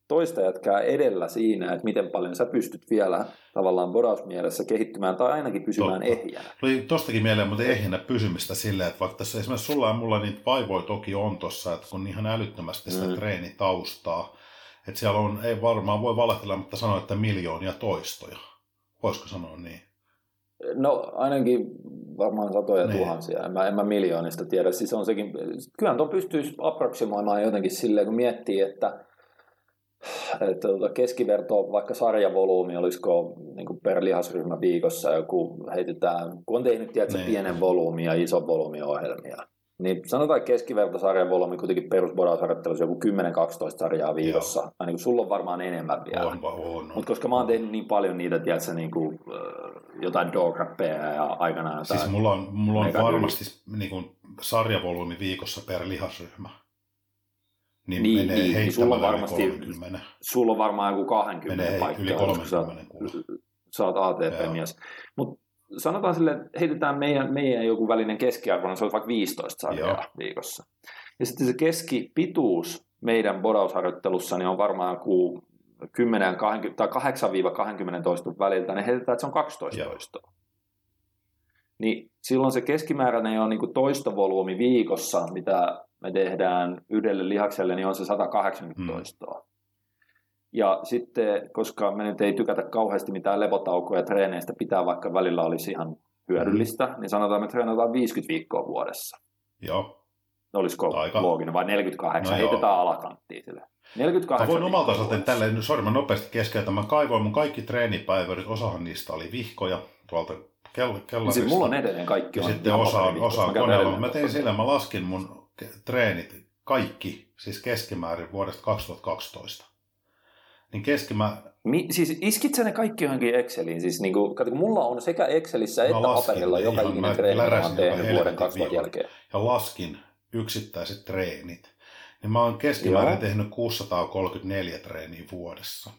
S1: toista jätkää edellä siinä, että miten paljon sä pystyt vielä tavallaan borausmielessä kehittymään tai ainakin pysymään Totta. ehjänä.
S2: Oli tostakin mieleen mutta ehjänä pysymistä silleen, että vaikka tässä esimerkiksi sulla ja mulla niitä vaivoja toki on tossa, että kun ihan älyttömästi sitä mm. treenitaustaa, että siellä on, ei varmaan voi valehtella, mutta sanoa, että miljoonia toistoja. Voisiko sanoa niin?
S1: No ainakin varmaan satoja niin. tuhansia, en mä, en mä miljoonista tiedä. Siis on sekin, kyllä tuon pystyisi aproksimoimaan jotenkin silleen, kun miettii, että tuota keskiverto, vaikka sarjavolyymi, olisiko niin per lihasryhmä viikossa joku heitetään, kun on tehnyt tiedätkö, niin. pienen volyymi ja ison volyymi ohjelmia, niin sanotaan, että keskivertosarjan volyymi kuitenkin perusbodausharjoittelussa joku 10-12 sarjaa viikossa. Joo. Ainakin sulla on varmaan enemmän vielä.
S2: On, on, on.
S1: Mutta koska mä oon tehnyt niin paljon niitä, tiedätkö, niin kuin, jotain dograppeja ja aikanaan.
S2: Siis mulla on, mulla on varmasti niin kuin, sarjavolyymi viikossa per lihasryhmä. Niin, niin, menee niin, niin sulla on varmasti, 30.
S1: Sulla on varmaan joku 20
S2: menee paikkaa. yli 30 sä,
S1: sä oot ATP-mies. Mutta sanotaan sille, että heitetään meidän, meidän joku välinen keskiarvo, niin se on vaikka 15 sarjaa viikossa. Ja sitten se keskipituus meidän bodausharjoittelussa niin on varmaan joku 10, 20, tai 8-20 toiston väliltä, niin heitetään, että se on 12 Joo. toistoa. Niin silloin se keskimääräinen on niin toistovolyymi viikossa, mitä me tehdään yhdelle lihakselle, niin on se 180 mm. toistoa. Ja sitten, koska me nyt ei tykätä kauheasti mitään levotaukoja treeneistä, pitää vaikka välillä olisi ihan hyödyllistä, mm. niin sanotaan, että me treenataan 50 viikkoa vuodessa.
S2: Joo.
S1: Olisiko Aika. looginen, vai 48, no heitetään joo. alakanttiin sille. 48
S2: mä voin omalta osalta tälleen, sori mä nopeasti keskeytän, mä kaivoin mun kaikki treenipäivärit, osahan niistä oli vihkoja tuolta kell- kellarista.
S1: Siis mulla on edelleen kaikki.
S2: Ja sitten osa, osa on koneella. Mä tein sillä, mä laskin mun treenit kaikki, siis keskimäärin vuodesta 2012 niin keskimä...
S1: Mi, siis iskit ne kaikki johonkin Exceliin? Siis niin kuin, kun mulla on sekä Excelissä että paperilla joka ikinen treeni, mä oon tehnyt vuoden 2000 jälkeen.
S2: Ja laskin yksittäiset treenit. Niin mä oon keskimäärin Joo. tehnyt 634 treeniä vuodessa.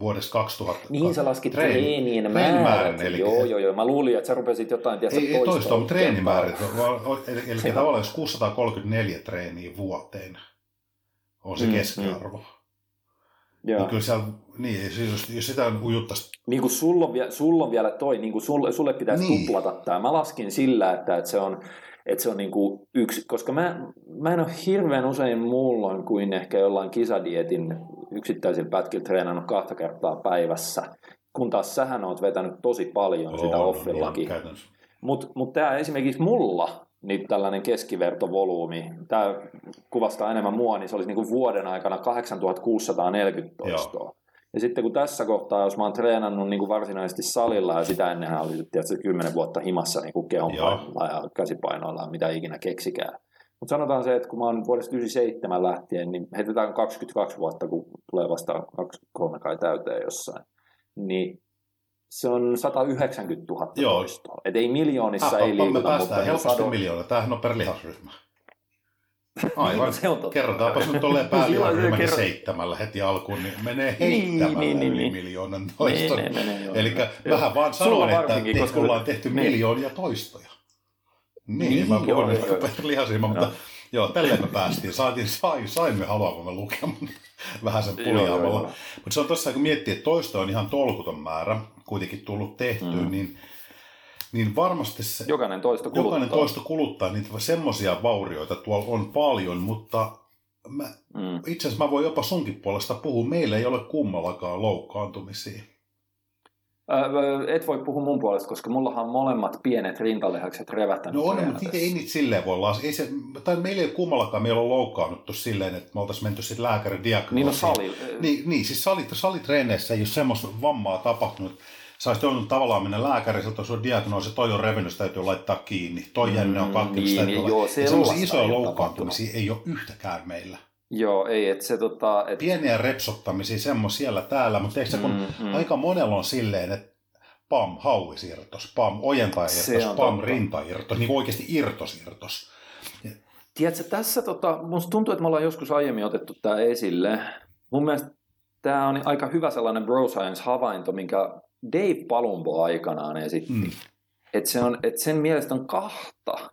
S2: Vuodessa 2000.
S1: Niin sä laskit treeni, treenien määrät. Eli... Joo, joo, joo. Mä luulin, että sä rupesit jotain tiedä,
S2: Ei, ei toista, mutta treenimäärät. Eli, eli tavallaan jos 634 treeniä vuoteen on se mm, keskiarvo. Mm. Joo. Niin kyllä siellä, niin, siis jos, jos sitä ujuttaisi...
S1: Niin kuin sulla on, vielä, sulla on vielä toi, niin kuin sulle, sulle pitäisi niin. tuplata tämä. Mä laskin sillä, että, että se on, että se on niin kuin yksi, koska mä, mä en ole hirveän usein muulloin kuin ehkä jollain kisadietin yksittäisillä pätkillä treenannut kahta kertaa päivässä, kun taas sähän oot vetänyt tosi paljon sitä offillakin. Mutta mut tämä esimerkiksi mulla, niin tällainen keskivertovolyymi, tämä kuvastaa enemmän mua, niin se olisi niin kuin vuoden aikana 8640 toistoa. Joo. Ja sitten kun tässä kohtaa, jos mä oon treenannut niin kuin varsinaisesti salilla ja sitä ennenhän oli tietysti 10 vuotta himassa niin kuin kehonpainoilla ja käsipainoilla mitä ikinä keksikään. Mutta sanotaan se, että kun mä oon vuodesta 97 lähtien, niin heitetään 22 vuotta, kun tulee vasta 23 kai täyteen jossain. Niin se on 190 000 Joo. Et ei miljoonissa ah, ei liikuta.
S2: Me päästään helposti sadon... miljoona. Tämähän on per lihasryhmä. Aivan. se on totta. Kerrotaanpa nyt tolleen päälliharyhmän kerro... seitsemällä heti alkuun, niin menee niin, heittämällä niin, niin, yli niin, miljoonan toiston. Niin, niin, niin, Eli vähän vaan sanoin, että te, koska... ollaan tehty niin. miljoonia toistoja. Niin, niin mä puhun lihasryhmä, mutta joo, tälleen me päästiin. Saatiin, sai, saimme haluamme lukemaan vähän sen puliaamalla. Mutta se on tossa, kun miettii, että toisto on ihan tolkuton määrä, kuitenkin tullut tehtyä, mm. niin, niin varmasti se,
S1: jokainen toisto kuluttaa.
S2: Jokainen toisto kuluttaa niitä semmoisia vaurioita tuolla on paljon, mutta mä, mm. itse asiassa mä voin jopa sunkin puolesta puhua. Meillä ei ole kummallakaan loukkaantumisia.
S1: Et voi puhua mun puolesta, koska mullahan on molemmat pienet rintalihakset revättänyt.
S2: No on, mutta ei niitä silleen voi laskea. Ei se, tai meillä ei kummallakaan meillä on loukkaannuttu silleen, että me oltaisiin menty sitten lääkärin diagnoosiin.
S1: Niin no sali.
S2: Niin, niin siis salit, salitreeneissä ei ole semmoista vammaa tapahtunut. Sä olisit joutunut tavallaan mennä lääkärin, että on diagnoosi, toi on revennyt, täytyy laittaa kiinni. Toi mm, jänne on katkennut, niin, niin, joo, Sellaisia isoja loukkaantumisia ei ole yhtäkään meillä.
S1: Joo, ei, että se tota... Et...
S2: Pieniä repsottamisia, semmoisia siellä täällä, mutta eikö se, kun mm, mm. aika monella on silleen, että pam, hauisirtos, pam, ojentairtos, pam, rintairtos, niin oikeasti irtosirtos.
S1: Tiedätkö, tässä tota, musta tuntuu, että me ollaan joskus aiemmin otettu tämä esille. Mun mielestä tämä on aika hyvä sellainen bro science-havainto, minkä Dave Palumbo aikanaan esitti. Mm. Että se on, että sen mielestä on kahta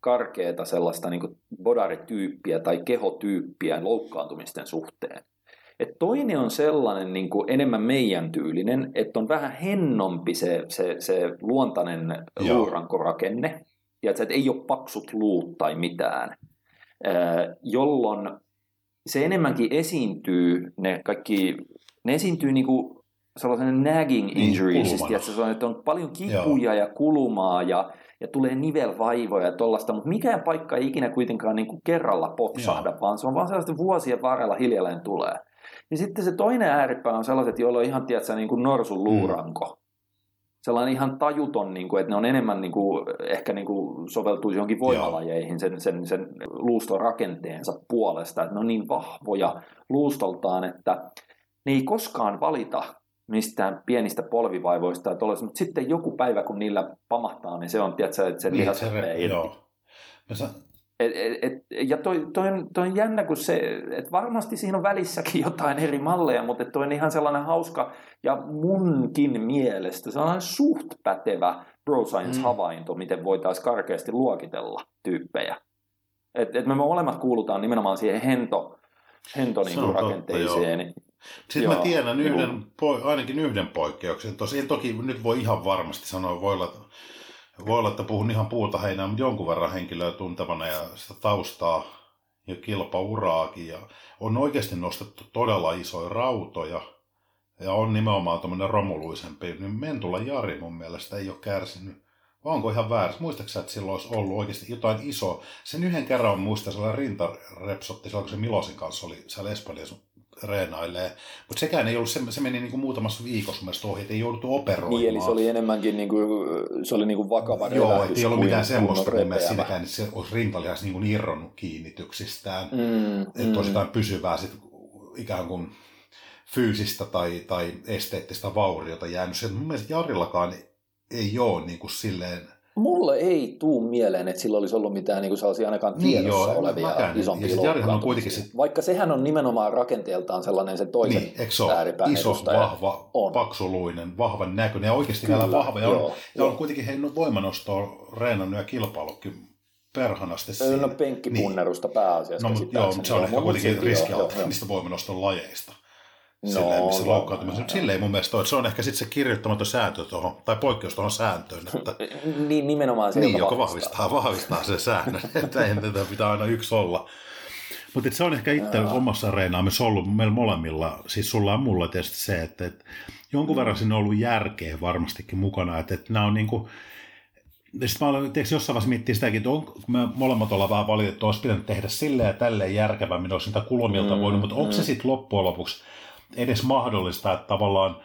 S1: karkeata sellaista niin bodarityyppiä tai kehotyyppiä loukkaantumisten suhteen. Et toinen on sellainen niin kuin enemmän meidän tyylinen, että on vähän hennompi se, se, se luontainen Joo. luurankorakenne, ja että ei ole paksut luut tai mitään, jolloin se enemmänkin esiintyy, ne kaikki, ne esiintyy niin kuin sellaisen nagging niin, injuries, niin, siis, että, on, että on paljon kipuja Joo. ja kulumaa ja ja tulee nivelvaivoja ja tollaista, mutta mikään paikka ei ikinä kuitenkaan niin kuin kerralla poksahda, Joo. vaan se on vaan sellaista vuosien varrella hiljalleen tulee. Ja sitten se toinen ääripää on sellaiset, joilla on ihan, tiedätkö, niin kuin norsun luuranko. Mm. sellainen ihan tajuton, niin kuin, että ne on enemmän niin kuin, ehkä niin kuin soveltuisi johonkin voimalajeihin sen, sen, sen luuston rakenteensa puolesta, että ne on niin vahvoja luustoltaan, että ne ei koskaan valita mistään pienistä polvivaivoista, että olisi, mutta sitten joku päivä, kun niillä pamahtaa, niin se on, tiedätkö, että se niin, lihas
S2: se, joo.
S1: Et, et, et, ja toi, toi, on, toi on jännä, kun se, että varmasti siinä on välissäkin jotain eri malleja, mutta toi on ihan sellainen hauska ja munkin mielestä sellainen suht pätevä bro science-havainto, mm. miten voitaisiin karkeasti luokitella tyyppejä. Et, et me molemmat kuulutaan nimenomaan siihen hento, hento niinku rakenteeseen. Totta,
S2: Sitten joo, mä tiedän yhden, po, ainakin yhden poikkeuksen. Tosin toki nyt voi ihan varmasti sanoa, voi olla, voi olla, että puhun ihan puuta heinää, mutta jonkun verran henkilöä tuntevana ja sitä taustaa ja kilpauraakin. Ja on oikeasti nostettu todella isoja rautoja ja on nimenomaan tuommoinen romuluisempi. Niin Mentula Jari mun mielestä ei ole kärsinyt. Vai onko ihan väärässä? Muistaaksä, että silloin olisi ollut oikeasti jotain iso. Sen yhden kerran muistaa sellainen rintarepsotti, silloin kun se Milosin kanssa oli siellä Espanjassa reenailee. Mutta sekään ei ollut, se, se meni niinku muutamassa viikossa mielestäni ohi, että ei jouduttu operoimaan.
S1: Niin, eli se oli enemmänkin niinku, se oli niinku vakava
S2: Joo, ei ollut mitään semmoista mielestä siinäkään, että se olisi rintalihas niinku irronnut kiinnityksistään. Mm, että mm. jotain pysyvää sit, ikään kuin fyysistä tai, tai esteettistä vauriota jäänyt. Se, mun mielestä Jarillakaan ei ole niin kuin silleen
S1: Mulle ei tuu mieleen, että sillä olisi ollut mitään niin kuin sellaisia ainakaan niin, tiedossa niin, joo, olevia mäkään. isompia
S2: on kuitenkin sit...
S1: Vaikka sehän on nimenomaan rakenteeltaan sellainen se toisen niin,
S2: ääripään iso, edustaja. vahva, on. paksuluinen, vahvan näköinen ja oikeasti vielä vahva. Ja on, joo, ja on kuitenkin heidän voimanostoa reenannut ja kilpailukin perhanasti.
S1: No penkkipunnerusta niin. pääasiassa.
S2: No, mutta joo, mutta se on ehkä kuitenkin riskialttiimmista voimanoston lajeista. No, silleen, missä loukkaantumista. Mutta silleen mun mielestä että se on ehkä sitten se kirjoittamaton sääntö tuohon, tai poikkeus tuohon sääntöön. Että,
S1: niin, nimenomaan se,
S2: niin, joka vahvistaa, vahvistaa sen säännön, että ei tätä pitää aina yksi olla. Mutta se on ehkä itse Jaa. omassa areenaamissa ollut meillä molemmilla, siis sulla ja mulla tietysti se, että, että jonkun verran siinä on ollut järkeä varmastikin mukana, että, että nämä on niin kuin, sitten mä olen tiedätkö, jossain vaiheessa miettiä sitäkin, että on, kun me molemmat ollaan vähän valitettu, olisi pitänyt tehdä silleen ja tälleen järkevämmin, olisi niitä kulmilta mm, voinut, mutta mm. onko se mm. sitten loppujen lopuksi edes mahdollista, että tavallaan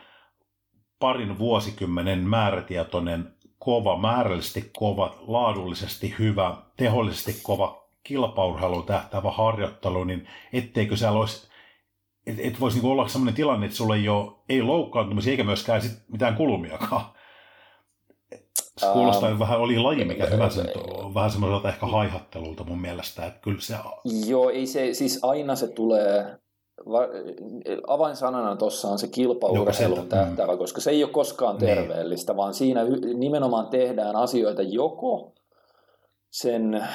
S2: parin vuosikymmenen määrätietoinen, kova, määrällisesti kova, laadullisesti hyvä, tehollisesti kova kilpaurheilu tähtävä harjoittelu, niin etteikö siellä olisi et, et voisi niinku olla sellainen tilanne, että sulla ei ole ei loukkaantumisia eikä myöskään sit mitään kulumiakaan. Se kuulostaa um, vähän, oli laji, mikä hyvä sen, vähän semmoiselta ehkä haihattelulta mun mielestä, että kyllä se...
S1: Joo, ei se, siis aina se tulee avainsanana tuossa on se kilpaurheilun tähtävä, koska se ei ole koskaan niin. terveellistä, niin. vaan siinä nimenomaan tehdään asioita joko sen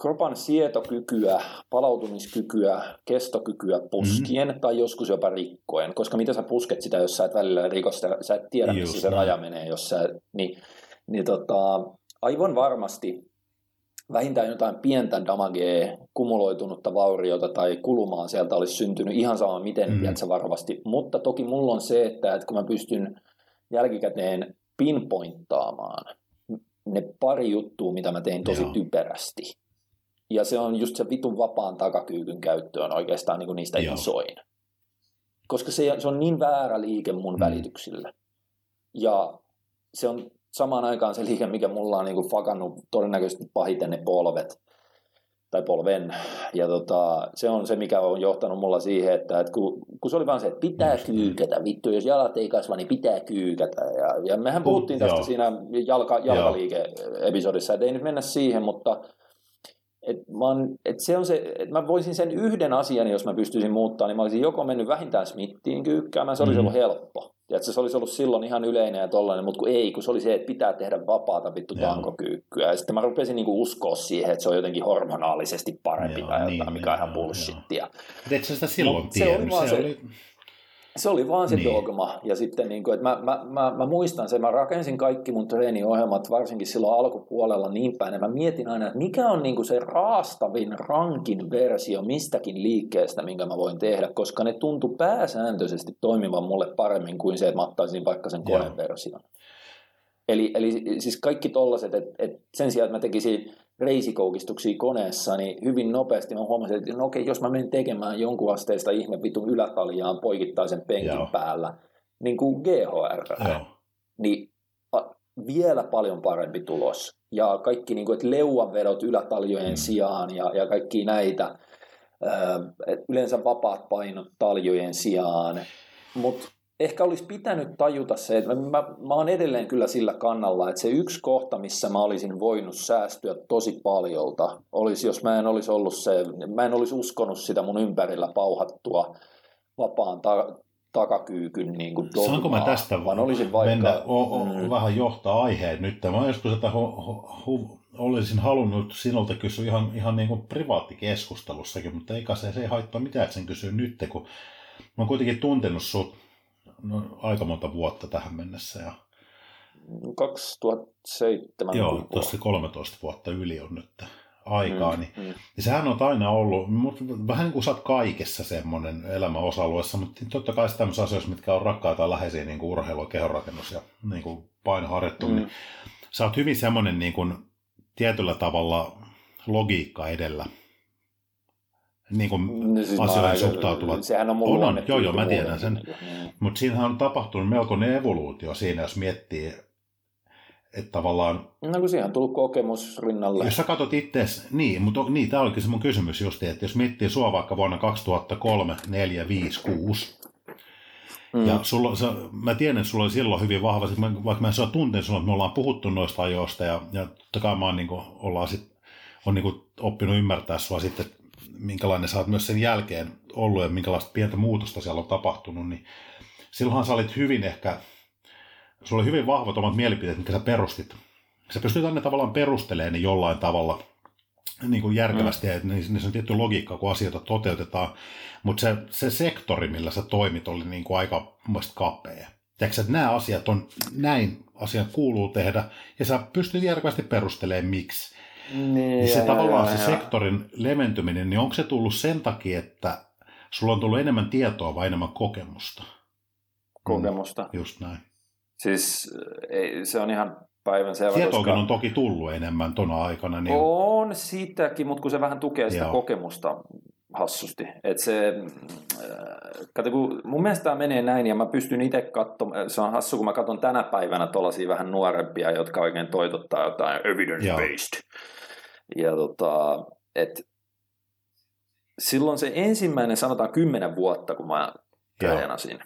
S1: kropan sietokykyä, palautumiskykyä, kestokykyä puskien mm. tai joskus jopa rikkoen, koska mitä sä pusket sitä, jos sä et välillä rikosta, sä et tiedä, missä se raja menee, jos sä, niin, niin tota, aivan varmasti vähintään jotain pientä damagea, kumuloitunutta vauriota tai kulumaa sieltä olisi syntynyt ihan sama miten, mm. tiedätkö, varovasti. Mutta toki mulla on se, että, että kun mä pystyn jälkikäteen pinpointtaamaan ne pari juttua, mitä mä tein tosi Joo. typerästi. Ja se on just se vitun vapaan takakyykyn käyttö on oikeastaan niin kuin niistä Joo. isoin. Koska se, se on niin väärä liike mun mm. välityksillä. Ja se on samaan aikaan se liike, mikä mulla on niin kuin fakannut todennäköisesti pahiten ne polvet tai polven. Ja tota, se on se, mikä on johtanut mulla siihen, että, että kun, kun se oli vaan se, että pitää kyykätä, vittu, jos jalat ei kasva, niin pitää kyykätä. Ja, ja mehän puhuttiin tästä Joo. siinä jalka, jalkaliike-episodissa, että ei nyt mennä siihen, mutta et mä oon, et se on se, että mä voisin sen yhden asian, jos mä pystyisin muuttaa, niin mä olisin joko mennyt vähintään Smittiin kyykkäämään, se olisi mm. ollut helppo. Ja että se olisi ollut silloin ihan yleinen ja tollainen, mutta kun ei, kun se oli se, että pitää tehdä vapaata vittu tankokyykkyä. Ja sitten mä rupesin niinku uskoa siihen, että se on jotenkin hormonaalisesti parempi Joo, tai jotain, niin, mikä on ihan bullshittia.
S2: Mutta sä sitä silloin tiennyt? Se oli, se, se oli
S1: se oli vaan se niin. dogma. Ja sitten, niin kuin, että mä, mä, mä, mä, muistan sen, mä rakensin kaikki mun treeniohjelmat varsinkin silloin alkupuolella niin päin, että mä mietin aina, että mikä on niin kuin se raastavin, rankin versio mistäkin liikkeestä, minkä mä voin tehdä, koska ne tuntuu pääsääntöisesti toimivan mulle paremmin kuin se, että mä ottaisin vaikka sen koneversion. Eli, eli siis kaikki tollaset, että, että sen sijaan, että mä tekisin reisikoukistuksia koneessa, niin hyvin nopeasti mä huomasin, että no okei, jos mä menen tekemään jonkun asteista ihme vitun ylätaljaan poikittaisen penkin Joo. päällä, niin kuin GHR, Joo. niin vielä paljon parempi tulos. Ja kaikki niin kuin, että leuanvedot ylätaljojen mm. sijaan ja, ja kaikki näitä. Et yleensä vapaat painot taljojen sijaan. Mutta ehkä olisi pitänyt tajuta se, että mä, mä oon edelleen kyllä sillä kannalla, että se yksi kohta, missä mä olisin voinut säästyä tosi paljolta, olisi, jos mä en olisi ollut se, mä en olisi uskonut sitä mun ympärillä pauhattua vapaan ta- takakyykyn niin kuin dogmaa,
S2: Saanko mä tästä
S1: vaan olisin vaikka,
S2: mennä, o, o, mm. vähän johtaa aiheen nyt? Mä joskus että hu, hu, olisin halunnut sinulta kysyä ihan, ihan niin kuin privaattikeskustelussakin, mutta eikä se, se ei haittaa mitään, että sen kysyy nyt, kun mä oon kuitenkin tuntenut sut no, aika monta vuotta tähän mennessä. Ja...
S1: 2007.
S2: Joo, tuossa 13 vuotta yli on nyt aikaa. Mm, niin, mm. Sehän on aina ollut, vähän niin kuin sä oot kaikessa semmoinen elämän osa-alueessa, mutta totta kai tämmöisissä asioissa, mitkä on rakkaita läheisiä, niin kuin urheilu, kehonrakennus ja niin kuin painoharjoittelu, mm. niin sä oot hyvin semmoinen niin kuin, tietyllä tavalla logiikka edellä niin kuin no, siis asioihin suhtautuvat.
S1: Sehän on mun
S2: on, on, Joo, joo, mä tiedän sen. Mutta siinähän on tapahtunut melkoinen evoluutio siinä, jos miettii, että tavallaan...
S1: No kun siihen on tullut kokemus rinnalle.
S2: Jos sä katsot itse, niin, mutta niin, tämä olikin se mun kysymys just, että jos miettii sua vaikka vuonna 2003, 4, 5, 6, Mm. Ja sulla, sä, mä tiedän, että sulla oli silloin hyvin vahva, vaikka mä en saa tunteen sulla, että me ollaan puhuttu noista ajoista ja, ja totta kai mä oon, niin kuin, ollaan sit, on niin kuin, oppinut ymmärtää sua sitten minkälainen sä oot myös sen jälkeen ollut ja minkälaista pientä muutosta siellä on tapahtunut, niin silloinhan sä olit hyvin ehkä, sulla oli hyvin vahvat omat mielipiteet, mitkä sä perustit. Sä pystyt aina tavallaan perustelemaan ne jollain tavalla niin kuin järkevästi, mm. että niissä on tietty logiikka, kun asioita toteutetaan, mutta se, se sektori, millä sä toimit, oli niin kuin aika kapea. Tiedätkö, että nämä asiat on, näin asiat kuuluu tehdä, ja sä pystyt järkevästi perustelemaan miksi.
S1: Niin, niin
S2: se ja, tavallaan ja, se ja. sektorin leventyminen, niin onko se tullut sen takia, että sulla on tullut enemmän tietoa vai enemmän kokemusta?
S1: Kokemusta.
S2: Mm, just näin.
S1: Siis ei, se on ihan päivän selvä.
S2: Tietoakin koska... on toki tullut enemmän tuona aikana. Niin...
S1: On sitäkin, mutta kun se vähän tukee sitä Joo. kokemusta hassusti. Et se, äh, kato, kun mun mielestä tämä menee näin, ja mä pystyn itse katsomaan, se on hassu, kun mä katson tänä päivänä tuollaisia vähän nuorempia, jotka oikein toitottaa jotain evidence-based. Ja tota, et, silloin se ensimmäinen, sanotaan kymmenen vuotta, kun mä treenasin.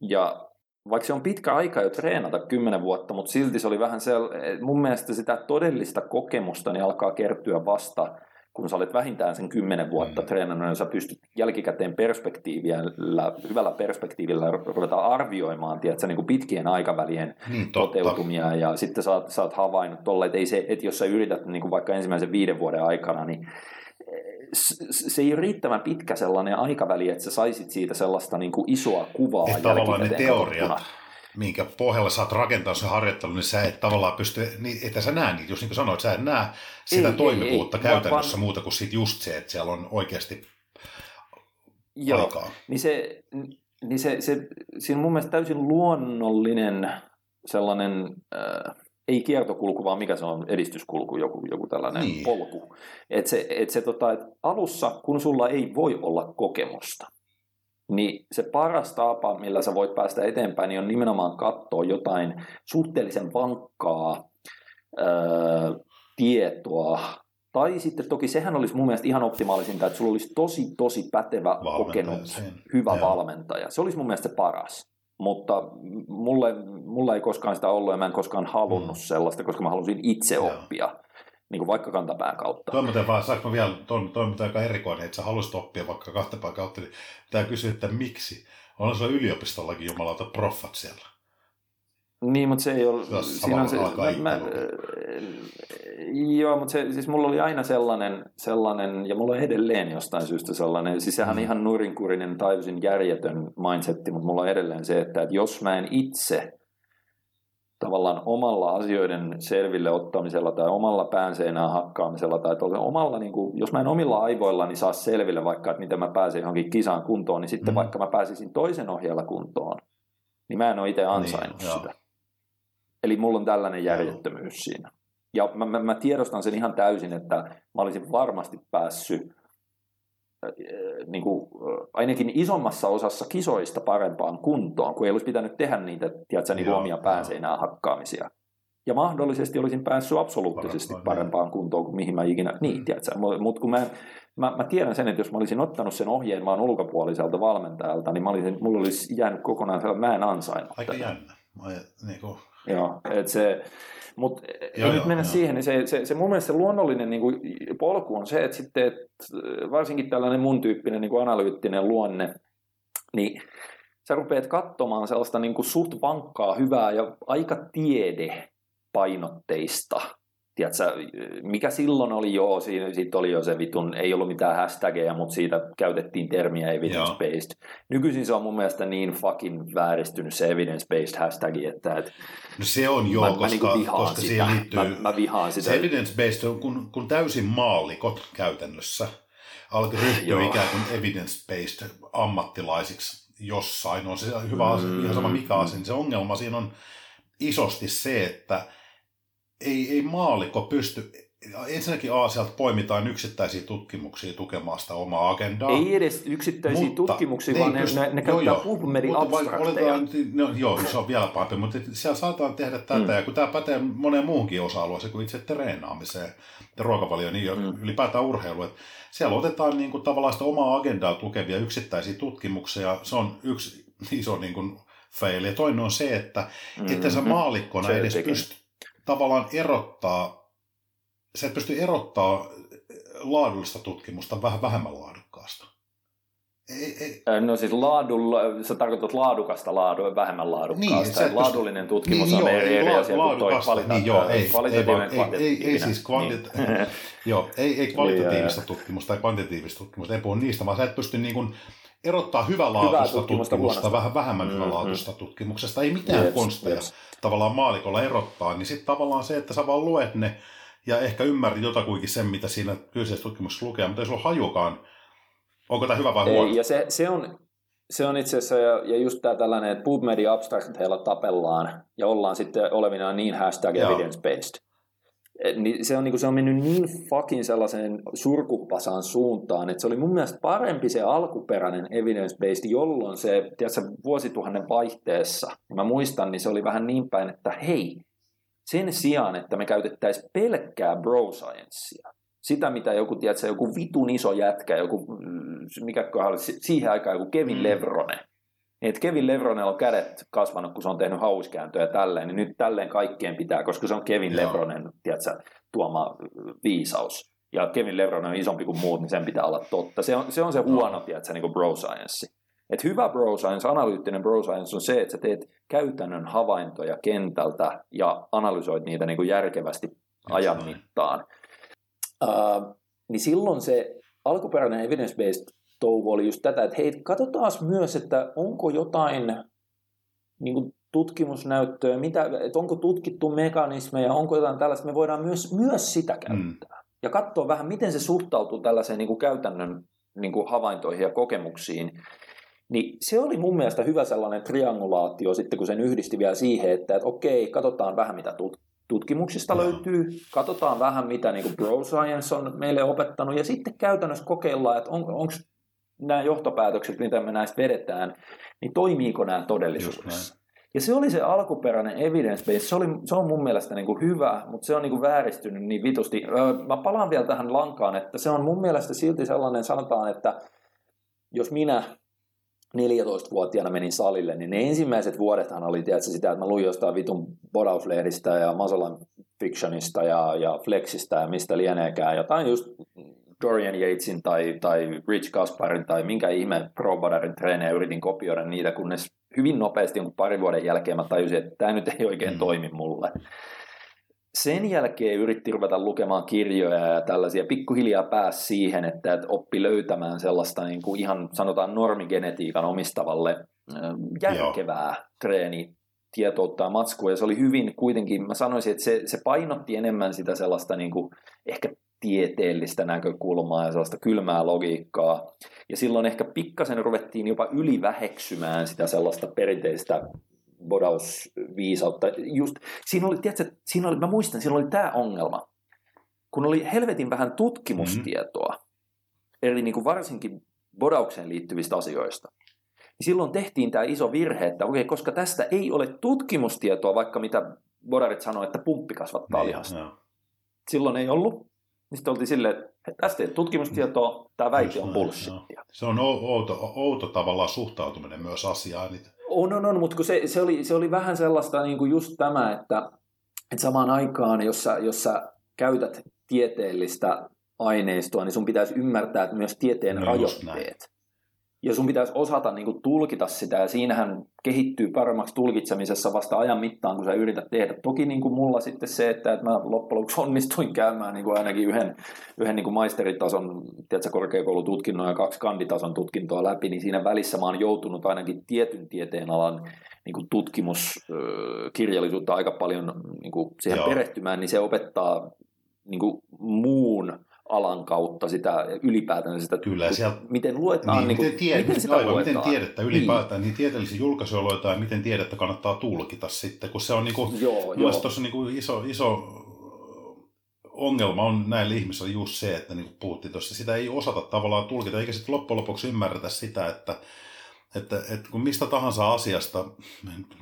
S1: Ja vaikka se on pitkä aika jo treenata kymmenen vuotta, mutta silti se oli vähän se, mun mielestä sitä todellista kokemusta niin alkaa kertyä vasta, kun sä olet vähintään sen kymmenen vuotta mm. treenannut, niin sä pystyt jälkikäteen perspektiivillä, hyvällä perspektiivillä ruveta arvioimaan tiedätkö, niin kuin pitkien aikavälien niin, toteutumia, ja sitten sä oot, sä oot havainnut tolle, että, ei se, että jos sä yrität niin kuin vaikka ensimmäisen viiden vuoden aikana, niin se ei ole riittävän pitkä sellainen aikaväli, että sä saisit siitä sellaista niin kuin isoa kuvaa.
S2: Että tavallaan ne teoriat, minkä pohjalla saat rakentaa sen harjoittelun, niin sä et tavallaan pysty, niin, että sä näe niitä, just niin kuin sanoit, sä et näe sitä ei, toimivuutta ei, ei, käytännössä vaan, muuta kuin sit just se, että siellä on oikeasti
S1: joo,
S2: aikaa.
S1: Niin se, niin se, se, siinä on mun mielestä täysin luonnollinen sellainen, äh, ei kiertokulku, vaan mikä se on, edistyskulku, joku, joku tällainen niin. polku. Että se, et se tota, et alussa, kun sulla ei voi olla kokemusta, niin se paras tapa, millä sä voit päästä eteenpäin, niin on nimenomaan katsoa jotain suhteellisen vankkaa ää, tietoa. Tai sitten toki sehän olisi mun mielestä ihan optimaalisinta, että sulla olisi tosi, tosi pätevä, valmentaja kokenut, hyvä Joo. valmentaja. Se olisi mun mielestä se paras. Mutta mulle, mulle ei koskaan sitä ollut ja mä en koskaan halunnut mm. sellaista, koska mä halusin itse Joo. oppia niin kuin vaikka kantapään kautta.
S2: Toiminta vaan, saanko vielä, toiminta aika erikoinen, että sä haluaisit oppia vaikka kantapään kautta, niin pitää kysyä, että miksi? On se yliopistollakin jumalauta proffat siellä.
S1: Niin, mutta se ei ole... Siinä on se, mä, mä, joo, mutta se, siis mulla oli aina sellainen, sellainen, ja mulla on edelleen jostain syystä sellainen, siis sehän on mm. ihan nurinkurinen, täysin järjetön mindsetti, mutta mulla on edelleen se, että, että jos mä en itse tavallaan omalla asioiden selville ottamisella tai omalla päänseinään hakkaamisella tai omalla, niin kuin, jos mä en omilla aivoillani saa selville vaikka, että miten mä pääsen johonkin kisaan kuntoon, niin sitten mm. vaikka mä pääsisin toisen ohjalla kuntoon, niin mä en ole itse niin, ansainnut niin, sitä. Joo. Eli mulla on tällainen järjettömyys siinä. Ja mä, mä, mä tiedostan sen ihan täysin, että mä olisin varmasti päässyt niin kuin, ainakin isommassa osassa kisoista parempaan kuntoon, kun ei olisi pitänyt tehdä niitä tiedätkö, niin omia päänseinää hakkaamisia. ja mahdollisesti olisin päässyt absoluuttisesti
S2: Parempaan,
S1: parempaan kuntoon kuin mihin mä ikinä, niin, mm. mutta kun mä, mä, mä, tiedän sen, että jos mä olisin ottanut sen ohjeen maan ulkopuoliselta valmentajalta, niin mä olisin, mulla olisi jäänyt kokonaan sellainen, mä en ansainnut
S2: Aika
S1: tätä.
S2: jännä. Mä, niin kuin,
S1: Joo, että se, mutta
S2: Joo,
S1: nyt
S2: joo,
S1: mennä
S2: joo.
S1: siihen, niin se, se, se mun mielestä se luonnollinen niin kuin, polku on se, että sitten että varsinkin tällainen mun tyyppinen niin kuin analyyttinen luonne, niin sä rupeat katsomaan sellaista niin kuin suht vankkaa, hyvää ja aika tiedepainotteista. Tiedätkö, mikä silloin oli jo, siinä, siitä oli jo se vitun, ei ollut mitään hashtageja, mutta siitä käytettiin termiä evidence-based. Nykyisin se on mun mielestä niin fucking vääristynyt se evidence-based hashtag, että, että
S2: no se on joo,
S1: mä,
S2: koska,
S1: mä niinku vihaan
S2: koska
S1: sitä.
S2: siihen liittyy...
S1: Mä, mä vihaan sitä.
S2: Se evidence-based on, kun, kun täysin maallikot käytännössä alkoi ryhtyä
S1: Joo.
S2: ikään kuin evidence-based ammattilaisiksi jossain. On se hyvä asia, ihan sama mikä asia. Se ongelma siinä on isosti se, että ei, ei maallikko pysty, ensinnäkin A, sieltä poimitaan yksittäisiä tutkimuksia tukemaan sitä omaa agendaa.
S1: Ei edes yksittäisiä
S2: Mutta
S1: tutkimuksia,
S2: ne
S1: vaan ne,
S2: pysty-
S1: ne, ne käyttää. PubMedin abstrakteja.
S2: oletaan, no, joo, se on vielä pahempi, mutta siellä saadaan tehdä tätä,
S1: Mm.
S2: ja kun tämä pätee moneen muuhunkin osa-alueeseen kuin itse treenaamiseen ja ruokavalioon, niin
S1: Mm.
S2: ylipäätään urheilu, että siellä otetaan niin kuin, tavallaan sitä omaa agendaa tukevia yksittäisiä tutkimuksia, se on yksi iso niin kuin, fail, ja toinen on se, että mm-hmm. että sä maalikkona
S1: Cherry
S2: edes
S1: picking.
S2: pysty tavallaan erottaa, sä et pysty erottaa laadullista tutkimusta vähän vähemmän laadukkaasta. Ei, ei,
S1: Ö, No siis laadulla, sä tarkoitat laadukasta laadua, vähemmän laadukkaasta.
S2: Niin,
S1: Niin,
S2: et pysty-
S1: laadullinen tutkimus
S2: Niin,
S1: on
S2: joo,
S1: eri,
S2: ei
S1: eri asia kuin toi kvalita-
S2: niin joo, ei- ei
S1: kvalitatiivinen
S2: ei- ei- ei
S1: kvantitatiivinen.
S2: siis kvantit-
S1: Niin.
S2: Joo, ei, ei kvalitatiivista
S1: Niin,
S2: tutkimusta tai kvantitatiivista tutkimusta, ei puhu niistä, vaan sä et pysty niin kuin erottaa hyvälaatuista
S1: Hyvää
S2: tutkimusta,
S1: tutkimusta
S2: vähän vähemmän
S1: Mm,
S2: hyvälaatuista tutkimuksesta. Ei mitään
S1: Jeps,
S2: konsteja
S1: jeps.
S2: tavallaan maalikolla erottaa, niin sitten tavallaan se, että sä vaan luet ne ja ehkä ymmärrät jotakuinkin sen, mitä siinä kyseisessä tutkimuksessa lukee, mutta ei sulla hajukaan, onko tämä hyvä vai huono.
S1: Ja se, se, on, se on itse asiassa, ja, ja just tämä tällainen, että PubMedin abstrakteilla tapellaan, ja ollaan sitten olevinaan niin hashtag evidence-based. Et Niin se, on, niin kuin, se on mennyt niin fucking sellaiseen surkupasaan suuntaan, että se oli mun mielestä parempi se alkuperäinen evidence-based, jolloin se, tiedätkö, vuosituhannen vaihteessa, mä muistan, niin se oli vähän niin päin, että hei, sen sijaan, että me käytettäisiin pelkkää bro sciencea, sitä mitä joku, tiedätkö, joku vitun iso jätkä, joku, mm, mikä si- siihen aikaan joku Kevin
S2: Mm.
S1: Levronen, niin että Kevin Levronella on kädet kasvanut, kun se on tehnyt hauskääntöjä ja tälleen, niin nyt tälleen kaikkien pitää, koska se on Kevin
S2: Joo.
S1: Levronen, tiedätkö, tuoma viisaus. Ja Kevin Levronen on isompi kuin muut, niin sen pitää olla totta. Se on se, on se huono, tiedätkö, niin kuin bro science. Et hyvä bro science, analyyttinen bro science on se, että sä teet käytännön havaintoja kentältä ja analysoit niitä niin kuin järkevästi ajan mittaan. Uh, niin silloin se alkuperäinen evidence-based touhu oli just tätä, että hei, katsotaan myös, että onko jotain niin kuin tutkimusnäyttöä, mitä, että onko tutkittu mekanismeja, onko jotain tällaista, me voidaan myös, myös sitä käyttää. Mm. Ja katsoa vähän, miten se suhtautuu tällaiseen niin kuin käytännön niin kuin havaintoihin ja kokemuksiin. Niin se oli mun mielestä hyvä sellainen triangulaatio sitten, kun sen yhdisti vielä siihen, että, että okei, katsotaan vähän mitä tut- tutkimuksista
S2: Joo.
S1: löytyy, katsotaan vähän mitä niin kuin bro science on meille opettanut, ja sitten käytännössä kokeillaan, että on, onko nämä johtopäätökset, mitä me näistä vedetään, niin toimiiko nämä todellisuudessa. Ja se oli se alkuperäinen evidence base, se, oli, se on mun mielestä niin kuin hyvä, mutta se on niin kuin vääristynyt niin vitusti. Mä palaan vielä tähän lankaan, että se on mun mielestä silti sellainen, sanotaan, että jos minä 14-vuotiaana menin salille, niin ne ensimmäiset vuodethan oli tietysti sitä, että mä luin jostain vitun bodauslehdistä ja Masolan fictionista ja, ja Flexistä ja mistä lieneekään, jotain just Dorian Yatesin tai, tai Rich Gasparin tai minkä ihme pro treenejä yritin kopioida niitä, kunnes hyvin nopeasti jonkun parin vuoden jälkeen mä tajusin, että tämä nyt ei oikein
S2: Mm.
S1: toimi mulle. Sen jälkeen yritti ruveta lukemaan kirjoja ja tällaisia. Pikkuhiljaa pääsi siihen, että, että oppi löytämään sellaista niin kuin ihan sanotaan normigenetiikan omistavalle järkevää treeni tietoutta ja matskua, ja se oli hyvin kuitenkin, mä sanoisin, että se, se painotti enemmän sitä sellaista niin kuin, ehkä tieteellistä näkökulmaa ja sellaista kylmää logiikkaa. Ja silloin ehkä pikkasen ruvettiin jopa yliväheksymään sitä sellaista perinteistä bodausviisautta. Just, siinä oli, tiedätkö, siinä oli, mä muistan, siinä oli tämä ongelma. Kun oli helvetin vähän tutkimustietoa, mm-hmm. eli niin kuin varsinkin bodaukseen liittyvistä asioista, niin silloin tehtiin tämä iso virhe, että okei, koska tästä ei ole tutkimustietoa, vaikka mitä Godarit sanoi, että pumppi kasvattaa niin, lihasta. Silloin ei ollut. Niin sitten oltiin silleen, että tästä ei tutkimustietoa, tämä väite on bullshittia.
S2: Se on outo, outo tavallaan suhtautuminen myös asiaan.
S1: On, on, on, mutta kun se, se, oli, se oli vähän sellaista niin kuin just tämä, että, että samaan aikaan, jos sä, jos sä käytät tieteellistä aineistoa, niin sun pitäisi ymmärtää että myös tieteen no, rajoitteet. Ja sun pitäisi osata niin kuin, tulkita sitä, ja siinähän kehittyy paremmaksi tulkitsemisessa vasta ajan mittaan, kun sä yrität tehdä. Toki niin kuin mulla sitten se, että, että mä loppujen lopuksi onnistuin käymään niin kuin ainakin yhden, yhden niin kuin maisteritason tiedätkö, korkeakoulututkinnon ja kaksi kanditason tutkintoa läpi, niin siinä välissä mä oon joutunut ainakin tietyn tieteen alan niin kuin tutkimuskirjallisuutta aika paljon niin kuin siihen Joo. perehtymään, niin se opettaa niin kuin muun alan kautta sitä ylipäätään sitä,
S2: Kyllä, sieltä,
S1: miten luetaan,
S2: niin, niin miten, tie, miten, sitä aivan, luetaan. miten tiedettä ylipäätään, niin, niin tieteellisiä julkaisuja luetaan ja miten tiedettä kannattaa tulkita sitten, kun se on niin kuin, joo, joo. tuossa niin kuin iso, iso ongelma on näillä ihmisillä just se, että niin kuin puhuttiin tuossa, sitä ei osata tavallaan tulkita, eikä sitten loppujen lopuksi ymmärretä sitä, että, että, että kun mistä tahansa asiasta,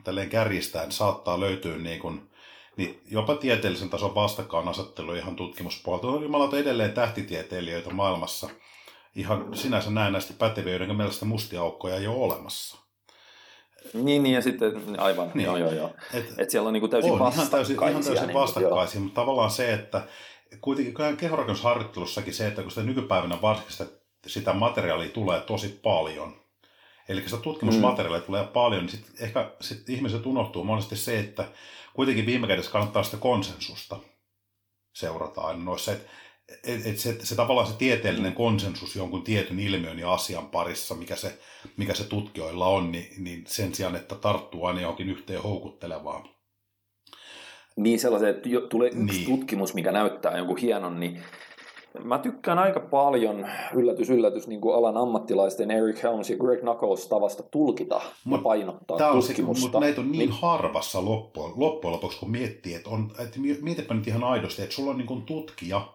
S2: tälleen kärjistään, saattaa löytyä niin kuin, niin jopa tieteellisen tason vastakkainasettelu ihan tutkimuspuolelta. On jumalauta edelleen tähtitieteilijöitä maailmassa, ihan sinänsä näennäisesti päteviä, joiden mielestä mustia aukkoja ei ole olemassa.
S1: Niin, niin ja sitten aivan, niin. joo, joo, joo. Et, Et siellä on niin kuin täysin on,
S2: ihan täysin, ihan täysin niin, vastakkaisia, mutta tavallaan se, että kuitenkin kehorakennusharjoittelussakin se, että kun sitä nykypäivänä varsinkin sitä, sitä materiaalia tulee tosi paljon, eli sitä tutkimusmateriaalia mm. tulee paljon, niin sitten ehkä sit ihmiset unohtuu monesti se, että kuitenkin viime kädessä kannattaa sitä konsensusta seurata aina noissa, että et, et se, se tavallaan se tieteellinen konsensus jonkun tietyn ilmiön ja asian parissa, mikä se, mikä se tutkijoilla on, niin, niin sen sijaan, että tarttuu aina johonkin yhteen houkuttelevaan.
S1: Niin sellaisen, että tulee yksi niin. tutkimus, mikä näyttää jonkun hienon, niin Mä tykkään aika paljon, yllätys, yllätys, niin kuin alan ammattilaisten Eric Helms ja Greg Knuckles tavasta tulkita mut, ja painottaa tämä on tutkimusta.
S2: mutta näitä on niin, niin harvassa loppujen, loppujen lopuksi, kun miettii, että, on, että mietipä nyt ihan aidosti, että sulla on niin kuin tutkija,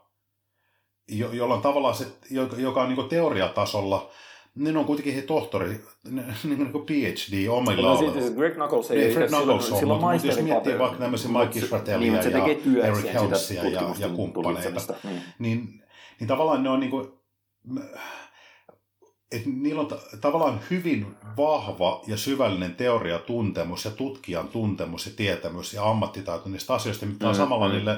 S2: jo, jolla on tavallaan se, joka on niin kuin teoriatasolla, ne on kuitenkin he tohtori, niin kuin PhD omilla
S1: no, siis Greg Knuckles ei,
S2: ei Greg Knuckles on, sillä on mutta jos miettii vaikka tämmöisiä Mike Israelia niin, ja Eric Helmsia ja, ja kumppaneita, niin, niin niin tavallaan ne on niin kuin, että niillä on tavallaan hyvin vahva ja syvällinen teoriatuntemus ja tutkijan tuntemus ja tietämys ja ammattitaito niistä asioista, mitä on mm, samalla mm. niille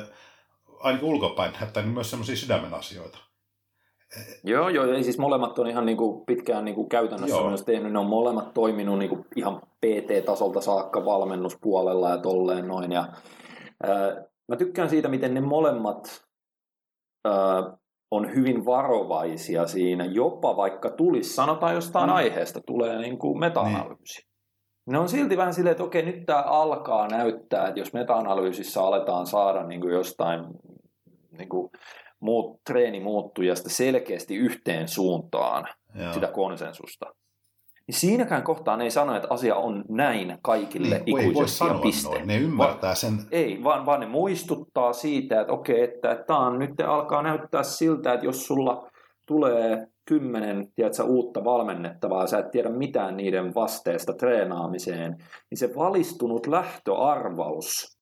S2: ainakin ulkopäin näyttää niin myös semmoisia sydämen asioita.
S1: Joo, joo, ja siis molemmat on ihan niin kuin pitkään niin kuin käytännössä joo. myös tehnyt, ne on molemmat toiminut niin kuin ihan PT-tasolta saakka valmennuspuolella ja tolleen noin, ja ää, mä tykkään siitä, miten ne molemmat ää, on hyvin varovaisia siinä, jopa vaikka tulisi, sanotaan jostain mm. aiheesta, tulee niin kuin meta-analyysi. Niin. Ne on silti vähän silleen, että okei, nyt tämä alkaa näyttää, että jos meta-analyysissä aletaan saada niin kuin jostain niin kuin muut, treeni muuttujasta selkeästi yhteen suuntaan Joo. sitä konsensusta, niin siinäkään kohtaan ei sano, että asia on näin kaikille niin, ikuisesti ja piste. Noin.
S2: Ne ymmärtää sen.
S1: Ei, vaan, vaan ne muistuttaa siitä, että okei, että, että tämä on, nyt alkaa näyttää siltä, että jos sulla tulee kymmenen tiedätkö, uutta valmennettavaa, sä et tiedä mitään niiden vasteesta treenaamiseen, niin se valistunut lähtöarvaus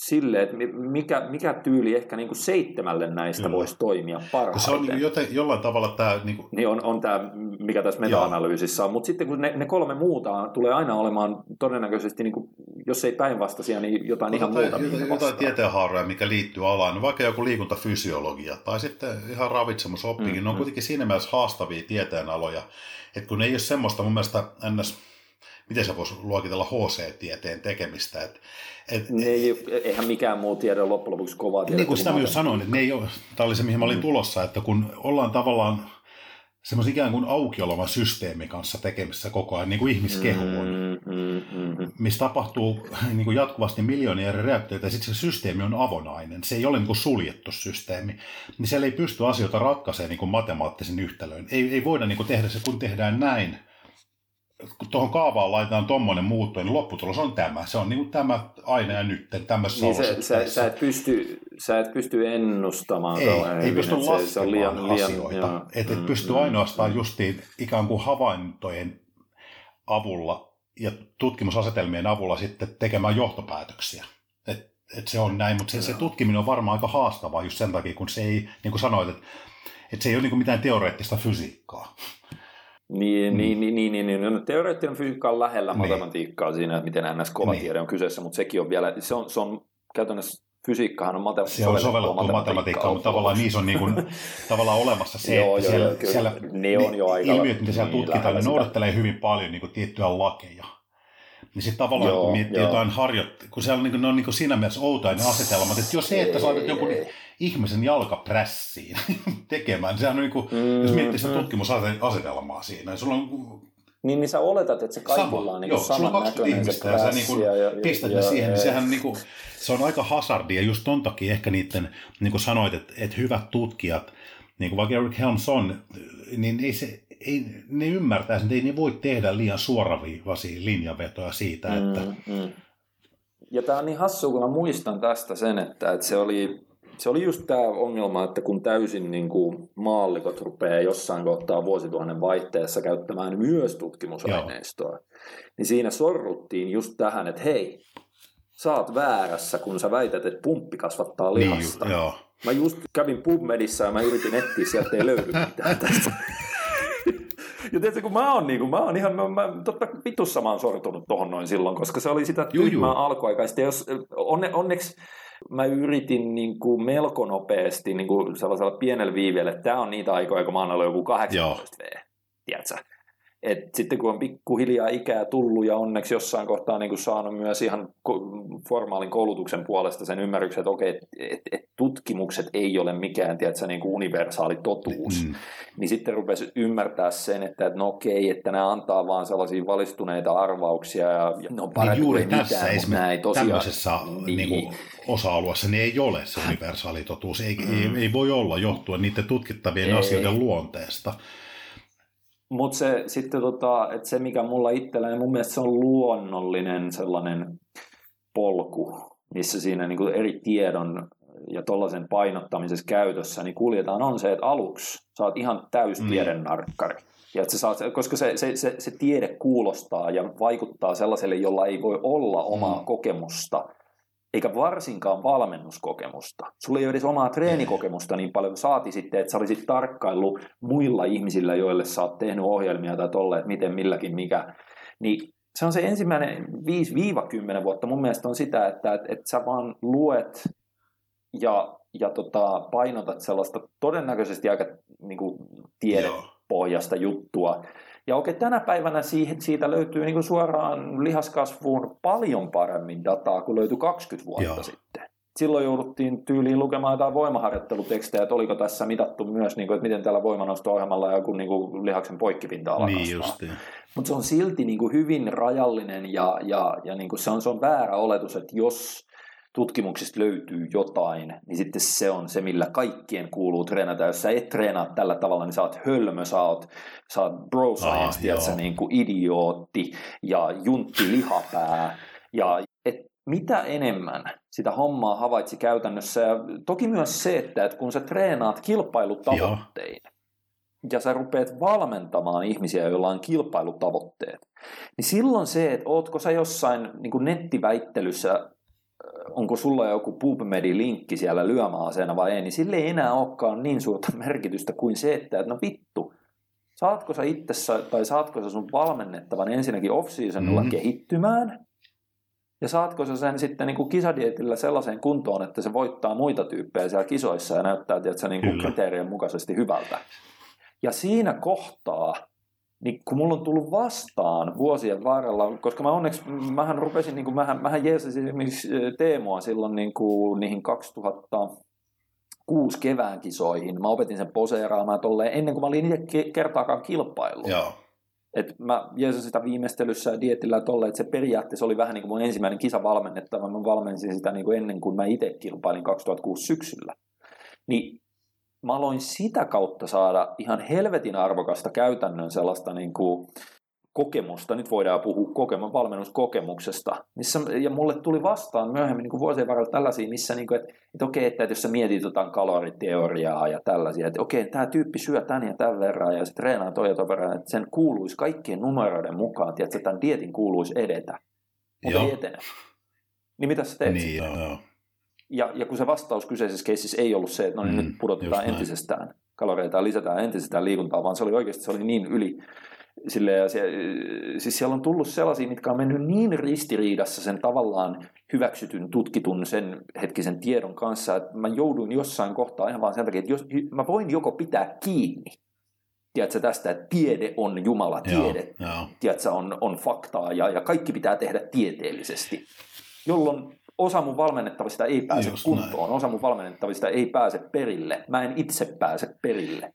S1: sille, että mikä, mikä tyyli ehkä niin kuin seitsemälle näistä Kyllä. voisi toimia parhaiten.
S2: Se on niin joten, jollain tavalla tämä...
S1: Niin,
S2: kuin...
S1: niin on, on tämä, mikä tässä meta-analyysissä on, mutta sitten kun ne, ne kolme muuta tulee aina olemaan todennäköisesti, niin kuin, jos ei päinvastaisia, niin jotain ihan muuta.
S2: Jotain, jotain tieteenhaaroja, mikä liittyy alaan, no vaikka joku liikuntafysiologia tai sitten ihan ravitsemusoppikin, mm, ne on mm. kuitenkin siinä mielessä haastavia tieteenaloja, että kun ne ei ole semmoista mun mielestä ns miten se voisi luokitella HC-tieteen tekemistä. Et,
S1: et, ne ei, eihän mikään muu tiede loppujen lopuksi kovaa tiedettä.
S2: Niin kuin sitä myös sanoin, että ne ei ole, tämä oli se, mihin mä olin mm. tulossa, että kun ollaan tavallaan semmoisen ikään kuin auki olevan systeemi kanssa tekemissä koko ajan, niin kuin ihmiskehu on, mm, mm, mm. missä tapahtuu niin kuin jatkuvasti miljoonia eri reaktioita, ja sitten se systeemi on avonainen, se ei ole niin kuin suljettu systeemi, niin siellä ei pysty asioita ratkaisemaan niin kuin matemaattisen yhtälöön. Ei, ei voida niin kuin tehdä se, kun tehdään näin, kun tuohon kaavaan laitetaan tuommoinen muutto, niin lopputulos on tämä. Se on niin kuin tämä aina ja nyt tämmöisessä
S1: niin se, sä, sä, et pysty, sä et pysty ennustamaan.
S2: Ei, ei pysty laskemaan se, se on liian, liian, asioita. että et mm, pysty mm, ainoastaan mm. justiin ikään kuin havaintojen avulla ja tutkimusasetelmien avulla sitten tekemään johtopäätöksiä. Et, että se on näin, mutta se, se tutkiminen on varmaan aika haastavaa just sen takia, kun se ei, niin kuin sanoit, että, että se ei ole niin kuin mitään teoreettista fysiikkaa.
S1: Niin, mm. niin, niin, niin, niin, niin. No, teoreettinen fysiikka on lähellä niin. matematiikkaa siinä, että miten ns. kova niin. tiede on kyseessä, mutta sekin on vielä, se on, se on käytännössä fysiikkahan on
S2: mate- se on sovellettu matematiikkaa, mutta tavallaan niissä on niin kuin, tavallaan olemassa se, joo, että joo, siellä, kyllä. siellä
S1: ne, on jo aika
S2: ilmiöt, mitä siellä tutkitaan, ne noudattelee hyvin paljon niin kuin tiettyjä lakeja. Niin sitten tavallaan, joo, kun miettii joo. jotain harjoittelua, kun siellä on, niin kuin, ne on niin kuin siinä mielessä outoja ne asetelmat, että jos se, että sä laitat jonkun ihmisen jalkaprässiin tekemään, niin sehän on niin kuin, mm, jos miettii sitä mm. tutkimusasetelmaa siinä, niin sulla on
S1: niin, niin sä oletat, että se kaikilla on niin
S2: Joo, saman on näköinen ihmistä ja sä niin ja, ja, pistät ne siihen, ja, niin sehän niin kuin, se on aika hazardi ja just ton takia ehkä niiden, niin kuin sanoit, että, että hyvät tutkijat, niin kuin vaikka Eric Helms on, niin ei se, ei, ne ymmärtäisi, että ei ne voi tehdä liian suoraviivaisia linjavetoja siitä, mm, että... Mm, mm.
S1: Ja tämä on niin hassu, kun mä muistan tästä sen, että, että se oli se oli just tämä ongelma, että kun täysin niin kuin maallikot rupeaa jossain kohtaa vuosituhannen vaihteessa käyttämään myös tutkimusaineistoa, Joo. niin siinä sorruttiin just tähän, että hei, oot väärässä, kun sä väität, että pumppi kasvattaa niin lihasta. Niin, joo. Mä just kävin PubMedissä ja mä yritin etsiä, sieltä ei löydy mitään tästä. Ja tiedätkö, kun mä oon, niin kuin, mä oon ihan, mä, mä, totta vitussa mä oon sortunut tohon noin silloin, koska se oli sitä tyhmää alkuaikaista. Jos, onne, onneksi mä yritin niin kuin melko nopeasti niin kuin sellaisella pienellä viiveellä, että tämä on niitä aikoja, kun mä oon ollut joku 18 V, tiedätkö? Et sitten kun on pikkuhiljaa ikää tullut ja onneksi jossain kohtaa niin kuin saanut myös ihan formaalin koulutuksen puolesta sen ymmärryksen, että okei, et, et, et tutkimukset ei ole mikään tiedätkö, niin kuin universaali totuus, mm. niin sitten rupesi ymmärtää sen, että, että no okei, että nämä antaa vaan sellaisia valistuneita arvauksia ja, ja ne on
S2: parempi niin juuri tässä mitään, mutta nämä ei tosiaan... Tämmöisessä niin. Niin kuin osa-alueessa niin ei ole se universaali totuus, ei, mm. ei, ei voi olla johtuen niiden tutkittavien ei. asioiden luonteesta.
S1: Mutta se sitten tota, että se mikä mulla itselläni, mun mielestä se on luonnollinen sellainen polku, missä siinä niin kuin eri tiedon ja tuollaisen painottamisessa käytössä, niin kuljetaan on se, että aluksi sä oot ihan täystieden mm. narkkari. Ja että sä saat, koska se, se, se, se tiede kuulostaa ja vaikuttaa sellaiselle, jolla ei voi olla omaa mm. kokemusta – eikä varsinkaan valmennuskokemusta. Sulla ei ole edes omaa treenikokemusta niin paljon, saati sitten, että sä olisit tarkkaillut muilla ihmisillä, joille sä oot tehnyt ohjelmia tai tolle, että miten milläkin mikä. Niin se on se ensimmäinen 5-10 vuotta mun mielestä on sitä, että, että, että sä vaan luet ja, ja tota, painotat sellaista todennäköisesti aika niin kuin, tiedepohjasta juttua, ja okei, tänä päivänä siitä löytyy niin kuin suoraan lihaskasvuun paljon paremmin dataa kuin löytyi 20 vuotta Joo. sitten. Silloin jouduttiin tyyliin lukemaan jotain voimaharjoittelutekstejä, että oliko tässä mitattu myös, niin kuin, että miten tällä voimanosto-ohjelmalla joku niin kuin lihaksen poikkipinta-ala niin Mutta se on silti niin kuin hyvin rajallinen ja, ja, ja niin kuin se, on, se on väärä oletus, että jos tutkimuksista löytyy jotain, niin sitten se on se, millä kaikkien kuuluu treenata. Jos sä et treenaa tällä tavalla, niin sä oot hölmö, sä oot, sä oot bro science, ah, niin kuin idiootti ja juntti lihapää. Ja et mitä enemmän sitä hommaa havaitsi käytännössä, ja toki myös se, että, että kun sä treenaat kilpailutavoittein, Joo. ja sä rupeat valmentamaan ihmisiä, joilla on kilpailutavoitteet, niin silloin se, että ootko sä jossain niin kuin nettiväittelyssä onko sulla joku PubMedi-linkki siellä lyömäaseena vai ei, niin sille ei enää olekaan niin suurta merkitystä kuin se, että, no vittu, saatko sä itsessä tai saatko sä sun valmennettavan ensinnäkin off-seasonilla mm-hmm. kehittymään, ja saatko sä sen sitten niin kuin kisadietillä sellaiseen kuntoon, että se voittaa muita tyyppejä siellä kisoissa ja näyttää että se niin kuin kriteerien mukaisesti hyvältä. Ja siinä kohtaa niin kun mulla on tullut vastaan vuosien varrella, koska mä onneksi, mähän rupesin, niin kuin, mähän, mähän jeesasin esimerkiksi Teemoa silloin niin kuin, niihin 2006 kevään kisoihin. Mä opetin sen poseeraamaan tolleen ennen kuin mä olin itse kertaakaan kilpailu.
S2: Joo.
S1: Et mä jeesasin sitä viimeistelyssä ja dietillä tolle, että se periaatteessa oli vähän niin kuin mun ensimmäinen kisa valmennettava. Mä valmensin sitä niin kuin ennen kuin mä itse kilpailin 2006 syksyllä. Niin mä aloin sitä kautta saada ihan helvetin arvokasta käytännön sellaista niin kuin kokemusta, nyt voidaan puhua kokema, valmennuskokemuksesta, missä, ja mulle tuli vastaan myöhemmin niin kuin vuosien varrella tällaisia, missä, niin kuin, että, että okei, että, jos sä mietit jotain kaloriteoriaa ja tällaisia, että okei, tämä tyyppi syö tän ja tämän verran ja se treenaa toi ja toi verran, että sen kuuluisi kaikkien numeroiden mukaan, että tämän dietin kuuluisi edetä, mutta ei etene. Niin mitä sä teet
S2: Niin, joo, joo.
S1: Ja, ja kun se vastaus kyseisessä keississä ei ollut se, että no niin, mm, nyt pudotetaan entisestään kaloreita ja lisätään entisestään liikuntaa, vaan se oli oikeasti se oli niin yli. Sille, ja se, siis siellä on tullut sellaisia, mitkä on mennyt niin ristiriidassa sen tavallaan hyväksytyn, tutkitun sen hetkisen tiedon kanssa, että mä jouduin jossain kohtaa ihan vaan sen takia, että jos, mä voin joko pitää kiinni tiedätkö, tästä, että tiede on Jumala, tiede joo, joo. Tiedätkö, on, on faktaa ja, ja kaikki pitää tehdä tieteellisesti, jolloin osa mun valmennettavista ei pääse Just kuntoon, näin. osa mun valmennettavista ei pääse perille, mä en itse pääse perille.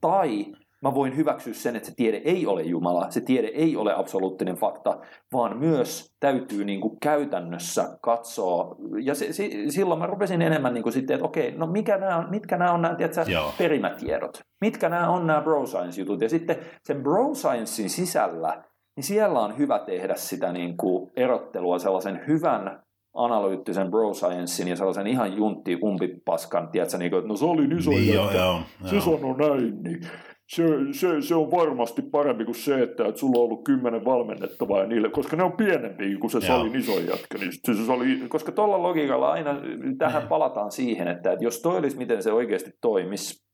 S1: Tai mä voin hyväksyä sen, että se tiede ei ole Jumala, se tiede ei ole absoluuttinen fakta, vaan myös täytyy niin kuin käytännössä katsoa, ja se, se, silloin mä rupesin enemmän niin kuin sitten, että okei, no mikä nämä on, mitkä nämä on nämä tiedätkö, perimätiedot, mitkä nämä on nämä bro science-jutut, ja sitten sen bro sciencein sisällä, niin siellä on hyvä tehdä sitä niin kuin erottelua sellaisen hyvän analyyttisen bro sciencein ja sellaisen ihan juntti umpipaskan, tiedätkö, niin kuin, että no se oli iso niin, joo, joo, se joo. sanoi näin, niin se, se, se, on varmasti parempi kuin se, että, että sulla on ollut kymmenen valmennettavaa niille, koska ne on pienempi kuin se salin iso jätkä. Niin se, se sali, koska tuolla logiikalla aina tähän palataan siihen, että, että jos toi olisi miten se oikeasti toimisi,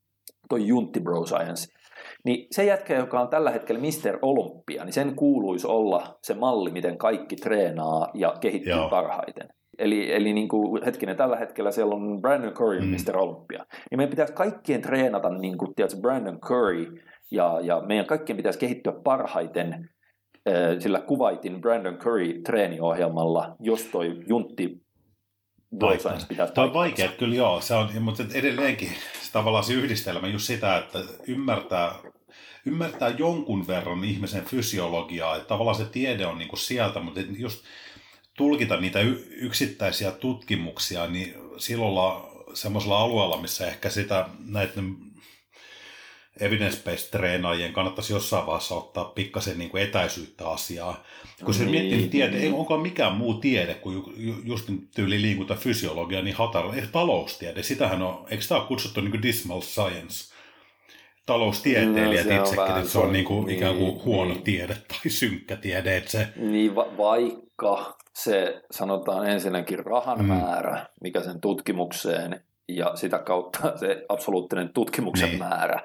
S1: toi Juntti Bro Science, niin se jätkä, joka on tällä hetkellä Mister Olympia, niin sen kuuluisi olla se malli, miten kaikki treenaa ja kehittyy Joo. parhaiten. Eli, eli niin kuin, hetkinen, tällä hetkellä siellä on Brandon Curry, mm. Mr. Olympia. Niin meidän pitäisi kaikkien treenata niin kuin, tiedätkö, Brandon Curry, ja, ja meidän kaikkien pitäisi kehittyä parhaiten sillä kuvaitin Brandon Curry treeniohjelmalla, jos toi juntti
S2: pitäisi Tämä on vaikea, kyllä joo, se on, mutta edelleenkin se tavallaan se yhdistelmä just sitä, että ymmärtää, ymmärtää jonkun verran ihmisen fysiologiaa, että tavallaan se tiede on niin kuin sieltä, mutta just tulkita niitä yksittäisiä tutkimuksia, niin silloin semmoisella alueella, missä ehkä sitä näiden evidence-based treenaajien kannattaisi jossain vaiheessa ottaa pikkasen niin kuin etäisyyttä asiaa. Kun se niin, miettii, niin tiede, ei onko mikään muu tiede kuin just tyyli liikunta fysiologia, niin hatara, taloustiede, sitähän on, eikö tämä ole kutsuttu niin kuin dismal science? Taloustieteilijät no, itsekin, että se on niin kuin, niin, ikään kuin huono niin. tiede tai synkkä tiede. Että se...
S1: Niin, va- vaikka se sanotaan ensinnäkin rahan mm. määrä, mikä sen tutkimukseen ja sitä kautta se absoluuttinen tutkimuksen niin. määrä,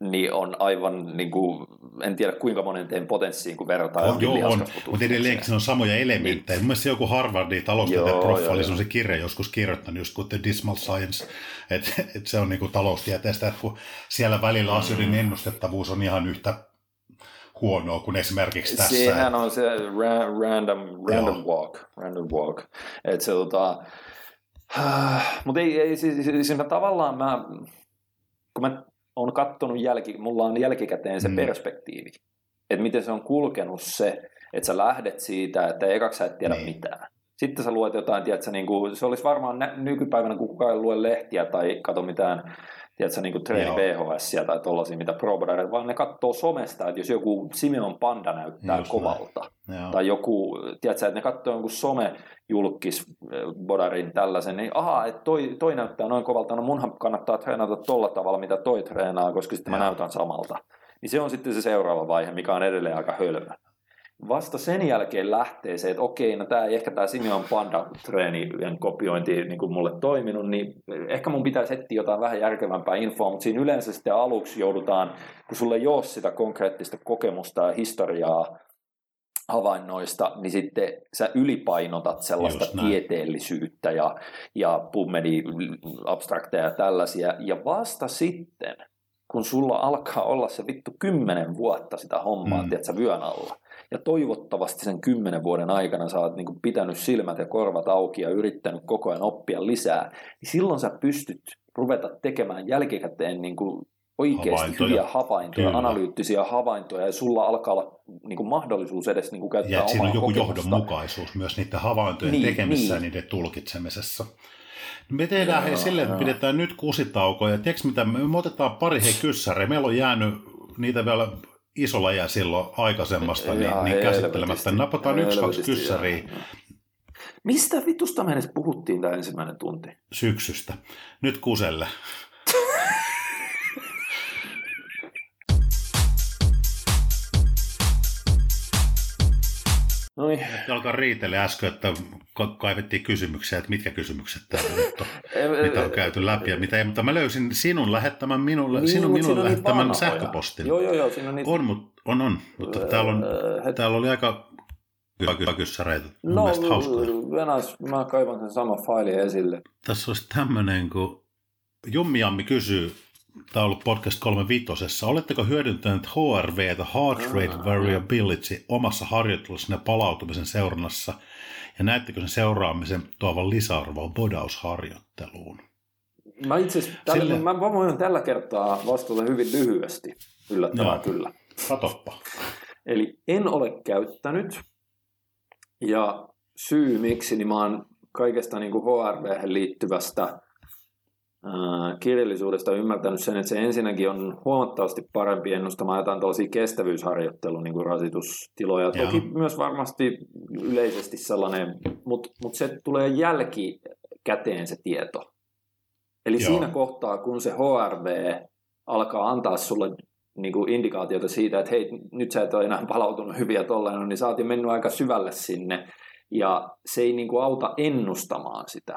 S1: niin on aivan, niin kuin, en tiedä kuinka monen teen potenssiin, kun verrataan
S2: on, joo, on, mutta edelleenkin se on samoja elementtejä. Niin. Mielestäni joku Harvardin taloustieteen proffa oli se kirja joskus kirjoittanut, just kuin The Dismal Science, että et se on niin kuin taloustieteestä, että kun siellä välillä asioiden mm. ennustettavuus on ihan yhtä huonoa kuin esimerkiksi tässä.
S1: Sehän on se ra- random, random walk. Random walk. Et se, tota, mutta ei, ei siis, siis, siis mä tavallaan mä, kun mä oon kattonut jälki, mulla on jälkikäteen se mm. perspektiivi, että miten se on kulkenut se, että sä lähdet siitä, että ekaksi sä et tiedä niin. mitään. Sitten sä luet jotain, tiedätkö, niin kuin, se olisi varmaan nä- nykypäivänä, kun kukaan ei lue lehtiä tai kato mitään tiedätkö, niin kuin treeni VHS tai tollaisia, mitä Pro vaan ne katsoo somesta, että jos joku Simeon Panda näyttää Just kovalta, tai joku, tiedätkö, että ne katsoo jonkun some julkis eh, bodarin tällaisen, niin aha, että toi, toi näyttää noin kovalta, no munhan kannattaa treenata tolla tavalla, mitä toi treenaa, koska sitten Joo. mä näytän samalta. Niin se on sitten se seuraava vaihe, mikä on edelleen aika hölmö vasta sen jälkeen lähtee se, että okei, no tämä ei ehkä tämä Simeon Panda-treenien kopiointi niin kuin mulle toiminut, niin ehkä mun pitäisi etsiä jotain vähän järkevämpää infoa, mutta siinä yleensä sitten aluksi joudutaan, kun sulle ei ole sitä konkreettista kokemusta ja historiaa havainnoista, niin sitten sä ylipainotat sellaista tieteellisyyttä ja, ja pummedi abstrakteja ja tällaisia, ja vasta sitten, kun sulla alkaa olla se vittu kymmenen vuotta sitä hommaa, mm. tiedätkö, vyön alla, ja toivottavasti sen kymmenen vuoden aikana sä oot niin kuin pitänyt silmät ja korvat auki ja yrittänyt koko ajan oppia lisää, niin silloin sä pystyt ruveta tekemään jälkikäteen niin kuin oikeasti havaintoja. hyviä havaintoja, Kyllä. analyyttisiä havaintoja, ja sulla alkaa olla niin kuin mahdollisuus edes niin kuin käyttää ja omaa siinä on
S2: joku kokemusta. johdonmukaisuus myös niiden havaintojen niin, tekemisessä niin. ja niiden tulkitsemisessa. Me tehdään hei silleen, että pidetään nyt kusitauko, ja tiedätkö mitä, me otetaan pari hei kyssäreä, meillä on jäänyt niitä vielä isolla ja silloin aikaisemmasta niin, niin käsittelemättä. Napataan yksi, kaksi kyssäriä.
S1: Mistä vitusta me edes puhuttiin tämä ensimmäinen tunti?
S2: Syksystä. Nyt kuselle.
S1: No niin.
S2: Alkaa riitelle äsken, että kaivettiin kysymyksiä, että mitkä kysymykset täällä nyt on, mitä on käyty läpi ja mitä ei, mutta mä löysin sinun lähettämän minulle, niin, sinun minulle lähettämän niin sähköpostin.
S1: Joo, joo, joo, siinä on niitä...
S2: On, mutta, on, on, mutta täällä, on, äh, täällä oli aika hyvä kyssäreitä.
S1: No, Venas, mä kaivan sen sama faili esille.
S2: Tässä olisi tämmöinen, kun Jummi Jammi kysyy, tämä on ollut podcast 35. Oletteko hyödyntäneet HRV, Heart Rate Variability, omassa harjoittelussanne palautumisen seurannassa, ja näettekö sen seuraamisen tuovan lisäarvoa bodausharjoitteluun?
S1: Mä itse asiassa, Sille... mä voin tällä kertaa vastata hyvin lyhyesti, yllättävää no, kyllä.
S2: Katoppa.
S1: Eli en ole käyttänyt, ja syy miksi, niin mä oon kaikesta niin kuin HRV liittyvästä kirjallisuudesta ymmärtänyt sen, että se ensinnäkin on huomattavasti parempi ennustamaan jotain tällaisia kestävyysharjoittelun niin kuin rasitustiloja. Joo. Toki myös varmasti yleisesti sellainen, mutta mut se tulee jälkikäteen se tieto. Eli Joo. siinä kohtaa, kun se HRV alkaa antaa sulle niin kuin indikaatioita siitä, että hei, nyt sä et ole enää palautunut hyviä tolleen, niin sä oot jo mennyt aika syvälle sinne, ja se ei niin kuin auta ennustamaan sitä.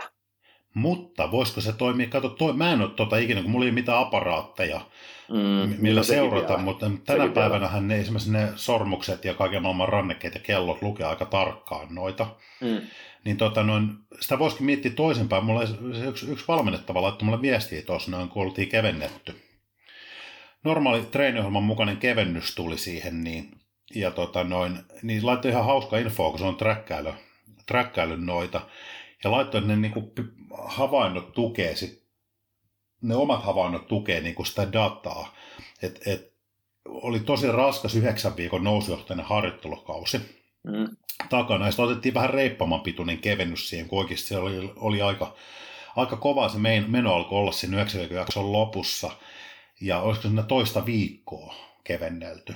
S2: Mutta voisiko se toimia, kato, toi, mä en ole tota ikinä, kun mulla ei mitään aparaatteja, mm, millä no seurata, mutta tänä päivänä ne esimerkiksi ne sormukset ja kaiken maailman rannekkeet ja kellot lukee aika tarkkaan noita. Mm. Niin tota noin, sitä voisikin miettiä toisinpäin. Mulla yksi, yksi valmennettava laittoi mulle viestiä tuossa noin, kun oltiin kevennetty. Normaali treeniohjelman mukainen kevennys tuli siihen, niin, ja tota noin, niin laittoi ihan hauska info, kun se on träkkäily, träkkäily noita ja laittoi, että ne niin kuin havainnot tukee sit, ne omat havainnot tukee niin kuin sitä dataa. Et, et, oli tosi raskas yhdeksän viikon nousujohtainen harjoittelukausi mm. takana. Ja sitten otettiin vähän reippaman pituinen kevennys siihen, kun oikeasti se oli, oli aika, aika kova se meno alkoi olla siinä yhdeksän viikon jakson lopussa. Ja olisiko siinä toista viikkoa kevennelty.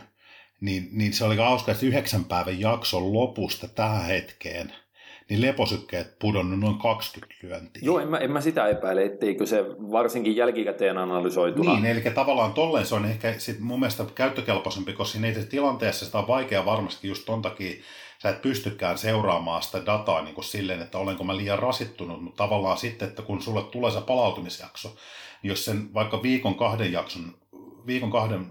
S2: Niin, niin se oli hauska, että yhdeksän päivän jakson lopusta tähän hetkeen – niin leposykkeet pudonnut noin 20 lyöntiä.
S1: Joo, en mä, en mä sitä epäile, etteikö se varsinkin jälkikäteen analysoituna.
S2: Niin, eli tavallaan tolleen se on ehkä sit mun mielestä käyttökelpoisempi, koska siinä itse tilanteessa sitä on vaikea varmasti just ton takia, sä et pystykään seuraamaan sitä dataa niin kuin silleen, että olenko mä liian rasittunut, mutta tavallaan sitten, että kun sulle tulee se palautumisjakso, niin jos sen vaikka viikon kahden jakson, viikon kahden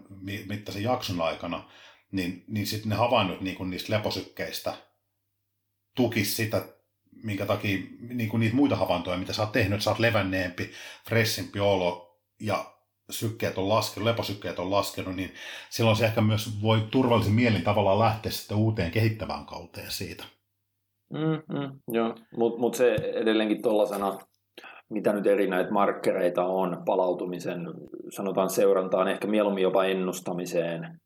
S2: mittaisen jakson aikana, niin, niin sitten ne havainnot niin kuin niistä leposykkeistä – tukisi sitä, minkä takia niin kuin niitä muita havaintoja, mitä sä oot tehnyt, että sä oot levänneempi, fressimpi olo ja sykkeet on laskenut, leposykkeet on laskenut, niin silloin se ehkä myös voi turvallisen mielin tavallaan lähteä sitten uuteen kehittävään kauteen siitä.
S1: Mm, mm, joo, mutta mut se edelleenkin tuollaisena, mitä nyt eri näitä markkereita on palautumisen, sanotaan seurantaan, ehkä mieluummin jopa ennustamiseen,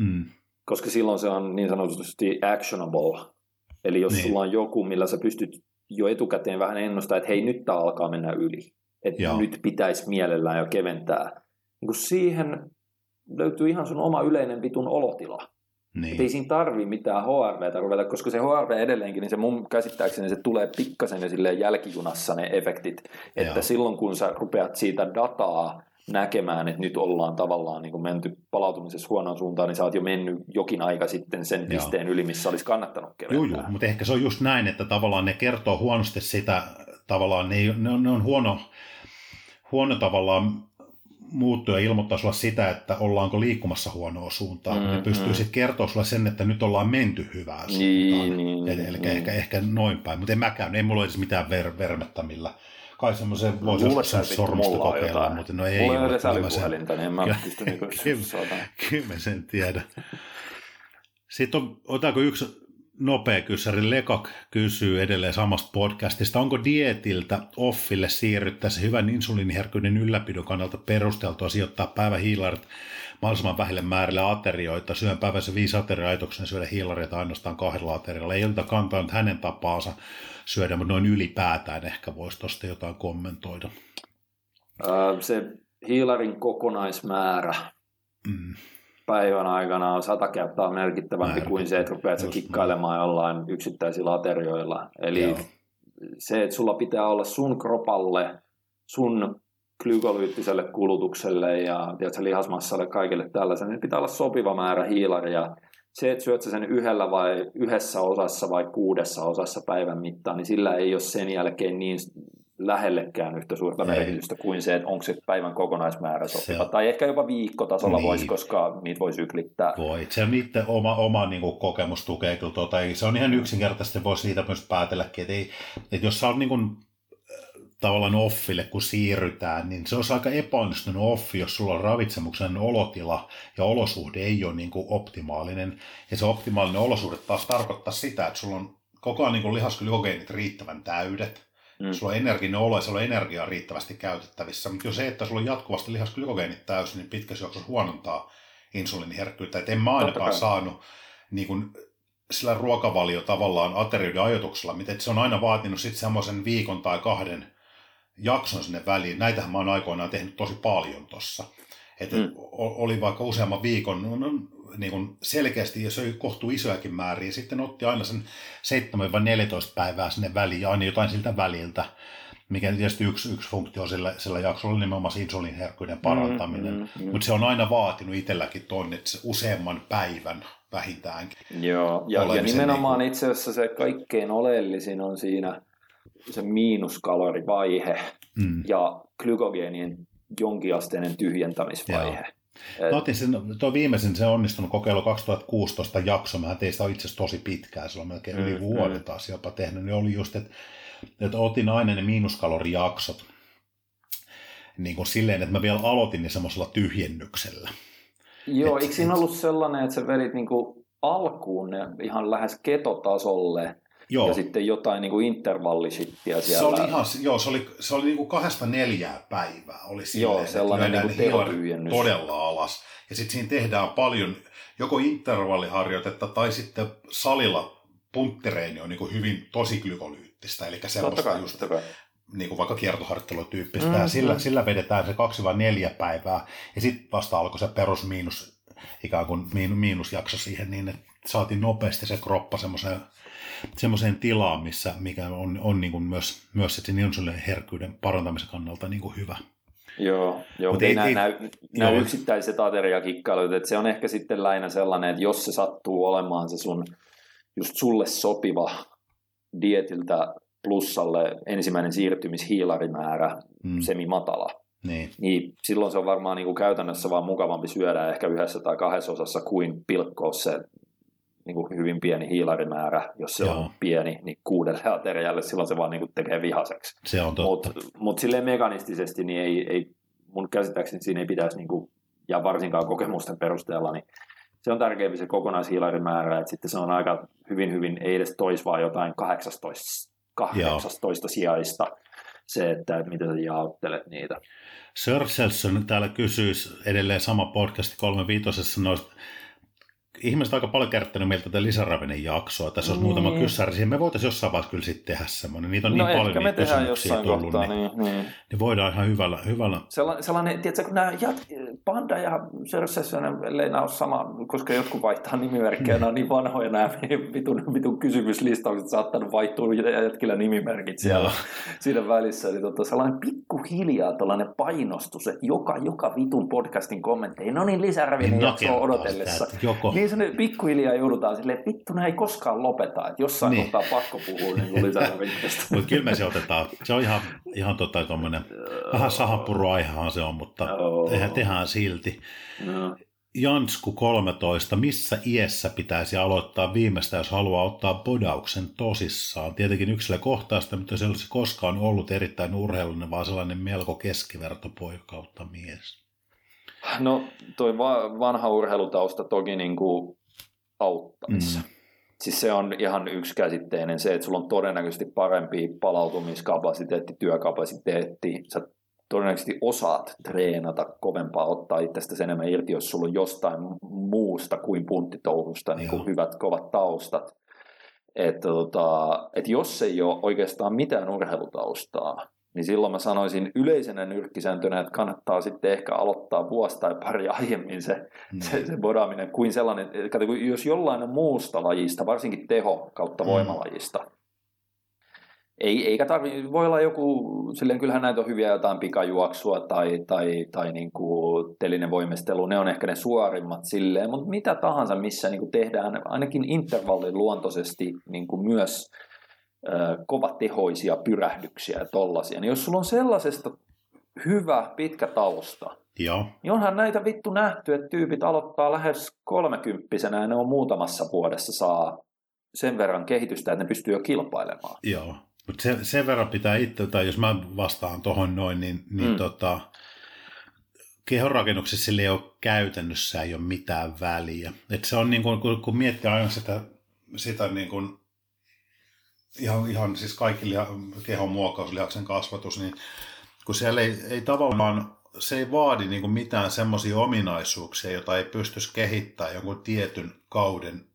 S1: mm. koska silloin se on niin sanotusti actionable, Eli jos niin. sulla on joku, millä sä pystyt jo etukäteen vähän ennustamaan, että hei, nyt tämä alkaa mennä yli. Että nyt pitäisi mielellään jo keventää. Niin kun siihen löytyy ihan sun oma yleinen vitun olotila. Niin. Ei siinä tarvi mitään HRVtä ruveta, koska se HRV edelleenkin, niin se mun käsittääkseni se tulee pikkasen ja jälkijunassa ne efektit. Että Joo. silloin kun sä rupeat siitä dataa näkemään, että nyt ollaan tavallaan niin menty palautumisessa huonoon suuntaan, niin sä oot jo mennyt jokin aika sitten sen pisteen Joo. yli, missä olisi kannattanut keventää.
S2: Joo, joo, mutta ehkä se on just näin, että tavallaan ne kertoo huonosti sitä, tavallaan ne, ne, on, ne on huono, huono tavallaan muuttua ja ilmoittaa sulle sitä, että ollaanko liikkumassa huonoa suuntaan. Mm, ne pystyy mm. sitten kertoa sulle sen, että nyt ollaan menty hyvää suuntaan. Niin, niin, Eli niin, ehkä, niin. ehkä noin päin, mutta en mäkään, ei mulla ole edes mitään ver, vermettä, millä kai semmoisen voisi joskus sormista kokeilla, mutta no ei.
S1: Mulla ei ole älypuhelinta, niin en mä pysty niinku
S2: Kyllä sen tiedä. Sitten on, otetaanko yksi nopea kyssäri. Lekak kysyy edelleen samasta podcastista. Onko dietiltä offille siirryttäessä hyvän insuliiniherkkyyden ylläpidon kannalta perusteltua sijoittaa päivähiilarit mahdollisimman vähille määrille aterioita? Syön päivässä viisi ateriaitoksen syödä hiilareita ainoastaan kahdella aterialla. Ei ole kantaa nyt hänen tapaansa syödä, mutta noin ylipäätään ehkä voisi tuosta jotain kommentoida.
S1: se hiilarin kokonaismäärä mm. päivän aikana on sata kertaa merkittävämpi Määrä. kuin se, että rupeat kikkailemaan jollain yksittäisillä aterioilla. Eli Joo. se, että sulla pitää olla sun kropalle, sun glykolyyttiselle kulutukselle ja tiedätkö, lihasmassalle kaikille tällaiselle, niin pitää olla sopiva määrä hiilaria se, että syöt sen yhdellä vai yhdessä osassa vai kuudessa osassa päivän mittaan, niin sillä ei ole sen jälkeen niin lähellekään yhtä suurta ei. merkitystä kuin se, että onko se päivän kokonaismäärä sopiva. Se Tai ehkä jopa viikkotasolla niin. voisi, koska niitä voi syklittää.
S2: Voi. Se on itse oma, oma niin kuin, kokemus tukee kyllä tuota. Se on ihan yksinkertaisesti, voi siitä myös päätelläkin, että, ei, että jos sä oot niin kuin, tavallaan offille, kun siirrytään, niin se on aika epäonnistunut offi, jos sulla on ravitsemuksen olotila ja olosuhde ei ole niin kuin optimaalinen. Ja se optimaalinen olosuhde taas tarkoittaa sitä, että sulla on koko ajan niin lihaskylykogeenit riittävän täydet, Mm. Sulla on energinen olo ja sulla on energiaa riittävästi käytettävissä. Mutta jo se, että sulla on jatkuvasti lihasglykogeenit täysin, niin pitkässä juoksussa huonontaa insuliiniherkkyyttä. Et en mä ainakaan saanut niin kun, sillä ruokavalio tavallaan aterioiden ajoituksella, miten se on aina vaatinut sitten semmoisen viikon tai kahden jakson sinne väliin. Näitähän mä oon aikoinaan tehnyt tosi paljon tossa. Että mm. oli vaikka useamman viikon, no, no niin kuin selkeästi ja söi kohtuu isojakin määriä. Sitten otti aina sen 7-14 päivää sinne väliin ja aina jotain siltä väliltä mikä tietysti yksi, yksi funktio sillä, sillä jaksolla oli nimenomaan insuliiniherkkyyden parantaminen. Mm, mm, mm. Mutta se on aina vaatinut itselläkin tuonne se useamman päivän vähintäänkin.
S1: Joo, ja, ja nimenomaan niin itse asiassa se kaikkein oleellisin on siinä se miinuskalorivaihe mm. ja glykogeenien jonkinasteinen tyhjentämisvaihe. Joo.
S2: Et... Mä otin sen, tuo viimeisen se onnistunut kokeilu 2016 jakso, mä tein sitä itse asiassa tosi pitkään, se on melkein mm, yli vuoden mm. taas jopa tehnyt, niin oli just, että, että otin aina ne miinuskalorijaksot niin kuin silleen, että mä vielä aloitin ne semmoisella tyhjennyksellä.
S1: Joo, et, eikö siinä ollut sellainen, että sä vedit niin kuin alkuun ne ihan lähes ketotasolle, Joo. ja sitten jotain niin kuin intervallisittiä siellä.
S2: Se oli ihan, joo, se oli, se oli niin kuin kahdesta neljää päivää. Oli silleen,
S1: joo, sellainen niin kuin
S2: todella alas. Ja sitten siinä tehdään paljon joko intervalliharjoitetta tai sitten salilla punttireini on niin kuin hyvin tosi glykolyyttistä, eli sellaista kai, just, niin kuin vaikka kiertoharjoittelutyyppistä, mm, ja sillä, mm. sillä vedetään se kaksi vai neljä päivää, ja sitten vasta alkoi se perus miinus, ikään kuin miinusjakso siihen, niin että saatiin nopeasti se kroppa semmoiseen semmoiseen tilaan, missä, mikä on, on niin kuin myös, myös sen insulin herkkyyden parantamisen kannalta niin kuin hyvä.
S1: Joo, joo mutta ei, ei, näy, näy yksittäiset ateriakikkailut, että se on ehkä sitten lähinnä sellainen, että jos se sattuu olemaan se sun just sulle sopiva dietiltä plussalle ensimmäinen siirtymishiilarimäärä mm. semi-matala, niin. niin silloin se on varmaan niin kuin käytännössä vaan mukavampi syödä ehkä yhdessä tai kahdessa osassa kuin pilkkoa se niin kuin hyvin pieni hiilarimäärä, jos se Joo. on pieni, niin kuudelle aterialle silloin se vaan niin kuin tekee vihaseksi.
S2: Se on totta.
S1: Mutta mut silleen mekanistisesti niin ei, ei, mun käsittääkseni siinä ei pitäisi, niin kuin, ja varsinkaan kokemusten perusteella, niin se on tärkeämpi se kokonaishiilarimäärä, että sitten se on aika hyvin, hyvin, ei edes tois vaan jotain 18, 18 sijaista se, että miten sä jaottelet niitä.
S2: Sir Selson täällä kysyisi edelleen sama podcast 35 noista ihmiset aika paljon kerttänyt meiltä tätä lisäravinen jaksoa. Tässä olisi niin. muutama kyssäri. Me voitaisiin jossain vaiheessa kyllä sitten tehdä semmoinen. Niitä on no niin paljon niitä kysymyksiä tullut. Kohtaa, niin, niin, niin. niin, voidaan ihan hyvällä... hyvällä...
S1: Sellainen, sellainen tiedätkö, kun nämä jat... Panda ja Cersei, ellei nämä ole sama, koska jotkut vaihtaa nimimerkkejä, nämä on niin vanhoja nämä vitun, vitun kysymyslistaukset, saattanut vaihtua jätkillä nimimerkit siellä siinä välissä. Eli tota, sellainen pikkuhiljaa tällainen painostus, että joka, joka vitun podcastin kommentteihin, no niin lisäravinen jaksoa odotellessa. Sitä, joko. Niin se pikkuhiljaa joudutaan silleen, vittu, nämä ei koskaan lopeta, että jossain niin. kohtaa pakko puhua niin kuin
S2: Mutta kyllä me se otetaan, se on ihan, ihan tota, tommonen, vähän sahanpuruaihehan se on, mutta oh. tehdään, tehdään silti. No. Jansku 13, missä iässä pitäisi aloittaa viimeistä, jos haluaa ottaa bodauksen tosissaan? Tietenkin yksilökohtaista, mutta se olisi koskaan ollut erittäin urheilullinen, vaan sellainen melko keskivertopoika kautta mies.
S1: No toi va- vanha urheilutausta toki niin kuin auttaisi. Mm. Siis se on ihan yksikäsitteinen se, että sulla on todennäköisesti parempi palautumiskapasiteetti, työkapasiteetti. Sä todennäköisesti osaat treenata kovempaa, ottaa itsestä enemmän irti, jos sulla on jostain muusta kuin punttitouhusta niin kuin hyvät kovat taustat. Että tota, et jos ei ole oikeastaan mitään urheilutaustaa, niin silloin mä sanoisin yleisenä nyrkkisääntönä, että kannattaa sitten ehkä aloittaa vuosi tai pari aiemmin se, mm. se, se bodaaminen kuin sellainen, että jos jollain muusta lajista, varsinkin teho kautta mm. voimalajista, ei, eikä tarvi, voi olla joku, silleen kyllähän näitä on hyviä jotain pikajuoksua tai, tai, tai niin kuin telinen voimistelu, ne on ehkä ne suorimmat silleen, mutta mitä tahansa, missä niin kuin tehdään ainakin intervallin luontoisesti niin kuin myös äh, kovatehoisia pyrähdyksiä ja tollasia, niin jos sulla on sellaisesta hyvä pitkä tausta,
S2: Joo.
S1: niin onhan näitä vittu nähty, että tyypit aloittaa lähes kolmekymppisenä ja ne on muutamassa vuodessa saa sen verran kehitystä, että ne pystyy jo kilpailemaan.
S2: Joo. Mutta se, sen verran pitää itse, tai jos mä vastaan tuohon noin, niin, niin mm. tota, kehonrakennuksessa sillä ei ole käytännössä ei ole mitään väliä. Et se on niin kuin, kun, kun miettii aina sitä, sitä niin kuin, ihan, ihan siis kaikki liha, kehon muokkaus, lihaksen kasvatus, niin kun siellä ei, ei tavallaan, se ei vaadi niin kuin mitään semmoisia ominaisuuksia, joita ei pystyisi kehittämään jonkun tietyn kauden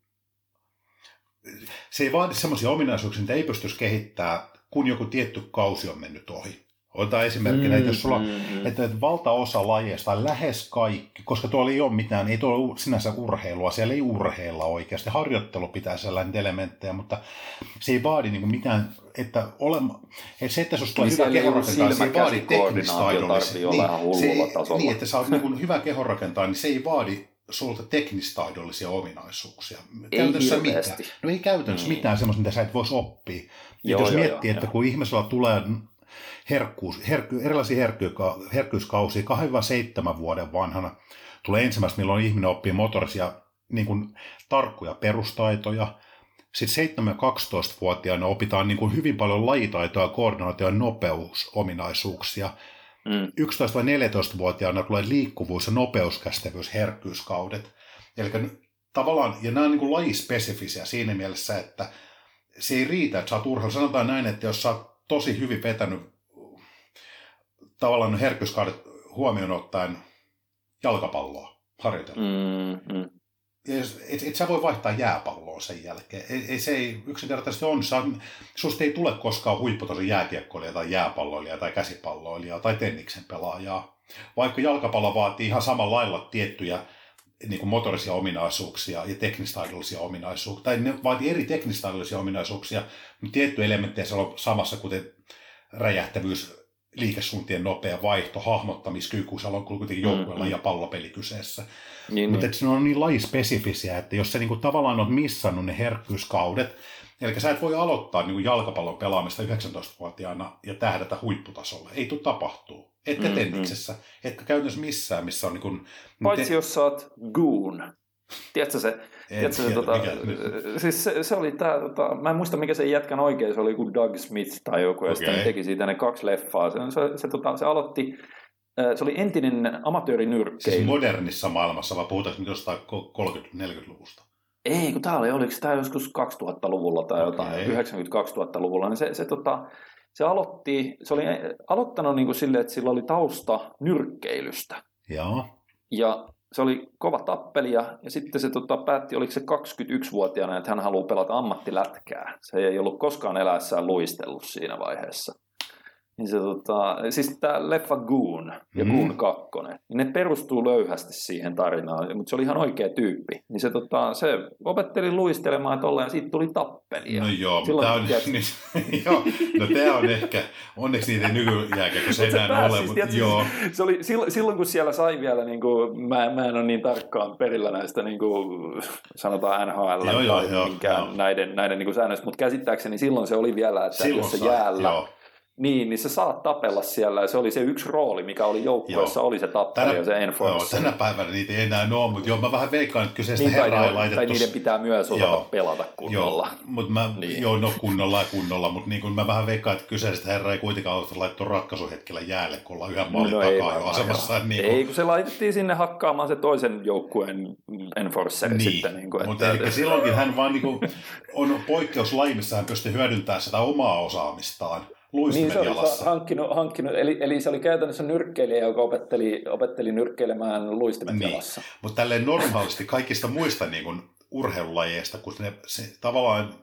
S2: se ei vaadi semmoisia ominaisuuksia, että ei pystyisi kehittämään, kun joku tietty kausi on mennyt ohi. Otetaan esimerkkinä, mm, että jos sulla mm, mm. että valtaosa lajeista, lähes kaikki, koska tuolla ei ole mitään, ei tuolla sinänsä urheilua, siellä ei urheilla oikeasti. Harjoittelu pitää sellainen elementtejä, mutta se ei vaadi niin mitään, että, olema, että se, että tulee niin hyvä kehonrakentaa, se ei vaadi teknistaidollisia. Niin, se, niin, että sä oot niin hyvä kehonrakentaa, niin se ei vaadi sulta teknistaidollisia ominaisuuksia.
S1: Ei käytännössä
S2: mitään. No ei käytännössä mm. mitään semmoista, mitä sä et voisi oppia. Joo, jos joo, miettii, joo, että joo. kun ihmisellä tulee herkkuus, herkky, erilaisia herkkyka, herkkyyskausia 2-7 vuoden vanhana, tulee ensimmäistä, milloin ihminen oppii motorisia niin kuin, tarkkoja perustaitoja. Sitten 7-12-vuotiaana opitaan niin kuin, hyvin paljon lajitaitoja, koordinaatio- ja nopeusominaisuuksia – Mm. 11-14-vuotiaana tulee liikkuvuus- ja nopeuskästevyys, herkkyyskaudet. Eli tavallaan, ja nämä on niin kuin lajispesifisiä siinä mielessä, että se ei riitä, että sä oot urheilu. Sanotaan näin, että jos sä oot tosi hyvin vetänyt tavallaan herkkyyskaudet huomioon ottaen jalkapalloa harjoitella, mm, mm et, et sä voi vaihtaa jääpalloa sen jälkeen. Ei, ei, se ei yksinkertaisesti on. Sä, susta ei tule koskaan huipputason jääkiekkoilija tai jääpalloilija tai käsipalloilija tai tenniksen pelaajaa. Vaikka jalkapallo vaatii ihan samalla lailla tiettyjä niin kuin motorisia ominaisuuksia ja teknistaidollisia ominaisuuksia, tai ne vaatii eri teknistaidollisia ominaisuuksia, mutta tietty elementtejä on samassa, kuten räjähtävyys, liikesuuntien nopea vaihto, hahmottamiskyky, se on kuitenkin joukkueella mm, ja pallopeli kyseessä. Niin, Mutta niin. ne on niin lajispesifisiä, että jos sä niinku tavallaan oot missannut ne herkkyyskaudet, eli sä et voi aloittaa niinku jalkapallon pelaamista 19-vuotiaana ja tähdätä huipputasolle. Ei tule tapahtuu. Etkä mm, tenniksessä, mm. etkä käytännössä missään, missä on... Niinku,
S1: Paitsi te... jos sä oot goon. Tiedätkö se? Tiedätkö se, tota, siis se, se, oli tää, tota, mä en muista mikä se jätkän oikein, se oli kuin Doug Smith tai joku, ja okay. sitten teki siitä ne kaksi leffaa. Se, se, se, tota, se aloitti se oli entinen amatöörinyrkkeily.
S2: Siis modernissa maailmassa, vai puhutaanko nyt jostain 30-40-luvusta?
S1: Ei, kun tämä oli, oliko tämä joskus 2000-luvulla tai jotain, okay. 90-2000-luvulla, niin se, se, tota, se aloitti, se oli aloittanut niin kuin silleen, että sillä oli tausta nyrkkeilystä.
S2: Joo.
S1: Ja se oli kova tappelija, ja sitten se tota, päätti, oliko se 21-vuotiaana, että hän haluaa pelata ammattilätkää. Se ei ollut koskaan eläessään luistellut siinä vaiheessa. Niin se, tota, siis tämä leffa Goon ja mm. Goon 2, niin ne perustuu löyhästi siihen tarinaan, mutta se oli ihan oikea tyyppi. Niin se, tota, se opetteli luistelemaan tolleen ja siitä tuli tappelija.
S2: No joo, Silloin tämä on, niin, joo, no tämä on ehkä, onneksi niitä nykyjääkä, se ei enää ole, mutta joo.
S1: Se oli silloin, kun siellä sai vielä, niin kuin, mä, mä en ole niin tarkkaan perillä näistä, niin kuin, sanotaan NHL joo, joo, joo, joo. näiden, näiden niin kuin säännöistä, mutta käsittääkseni silloin se oli vielä, että silloin jos se jäällä, joo niin, niin sä saat tapella siellä ja se oli se yksi rooli, mikä oli joukkueessa, oli se tappelu ja se enforcer.
S2: Joo, tänä päivänä niitä ei enää ole, mutta joo, mä vähän veikkaan, että kyseistä niin, herraa
S1: ei laitettu. Tai niiden pitää myös osata joo, pelata kunnolla.
S2: Joo, mutta mä, niin. joo, no kunnolla ja kunnolla, mutta niin kuin mä vähän veikkaan, että kyseistä herraa ei kuitenkaan ole laittu ratkaisuhetkellä jäälle, kun ollaan yhden maalin no, takaa jo asemassa.
S1: Niin kuin... Ei, kun se laitettiin sinne hakkaamaan se toisen joukkueen enforceri niin, sitten. Niin kuin,
S2: mutta että... silloinkin hän vaan niin kuin, on poikkeuslaji, missä hän pystyy hyödyntämään sitä omaa osaamistaan
S1: niin se oli hankkinut, hankkinut eli, eli se oli käytännössä nyrkkeilijä, joka opetteli, opetteli nyrkkeilemään luistimet niin. jalassa.
S2: Mutta tälleen normaalisti kaikista muista niin kuin urheilulajeista, kun ne, se, tavallaan,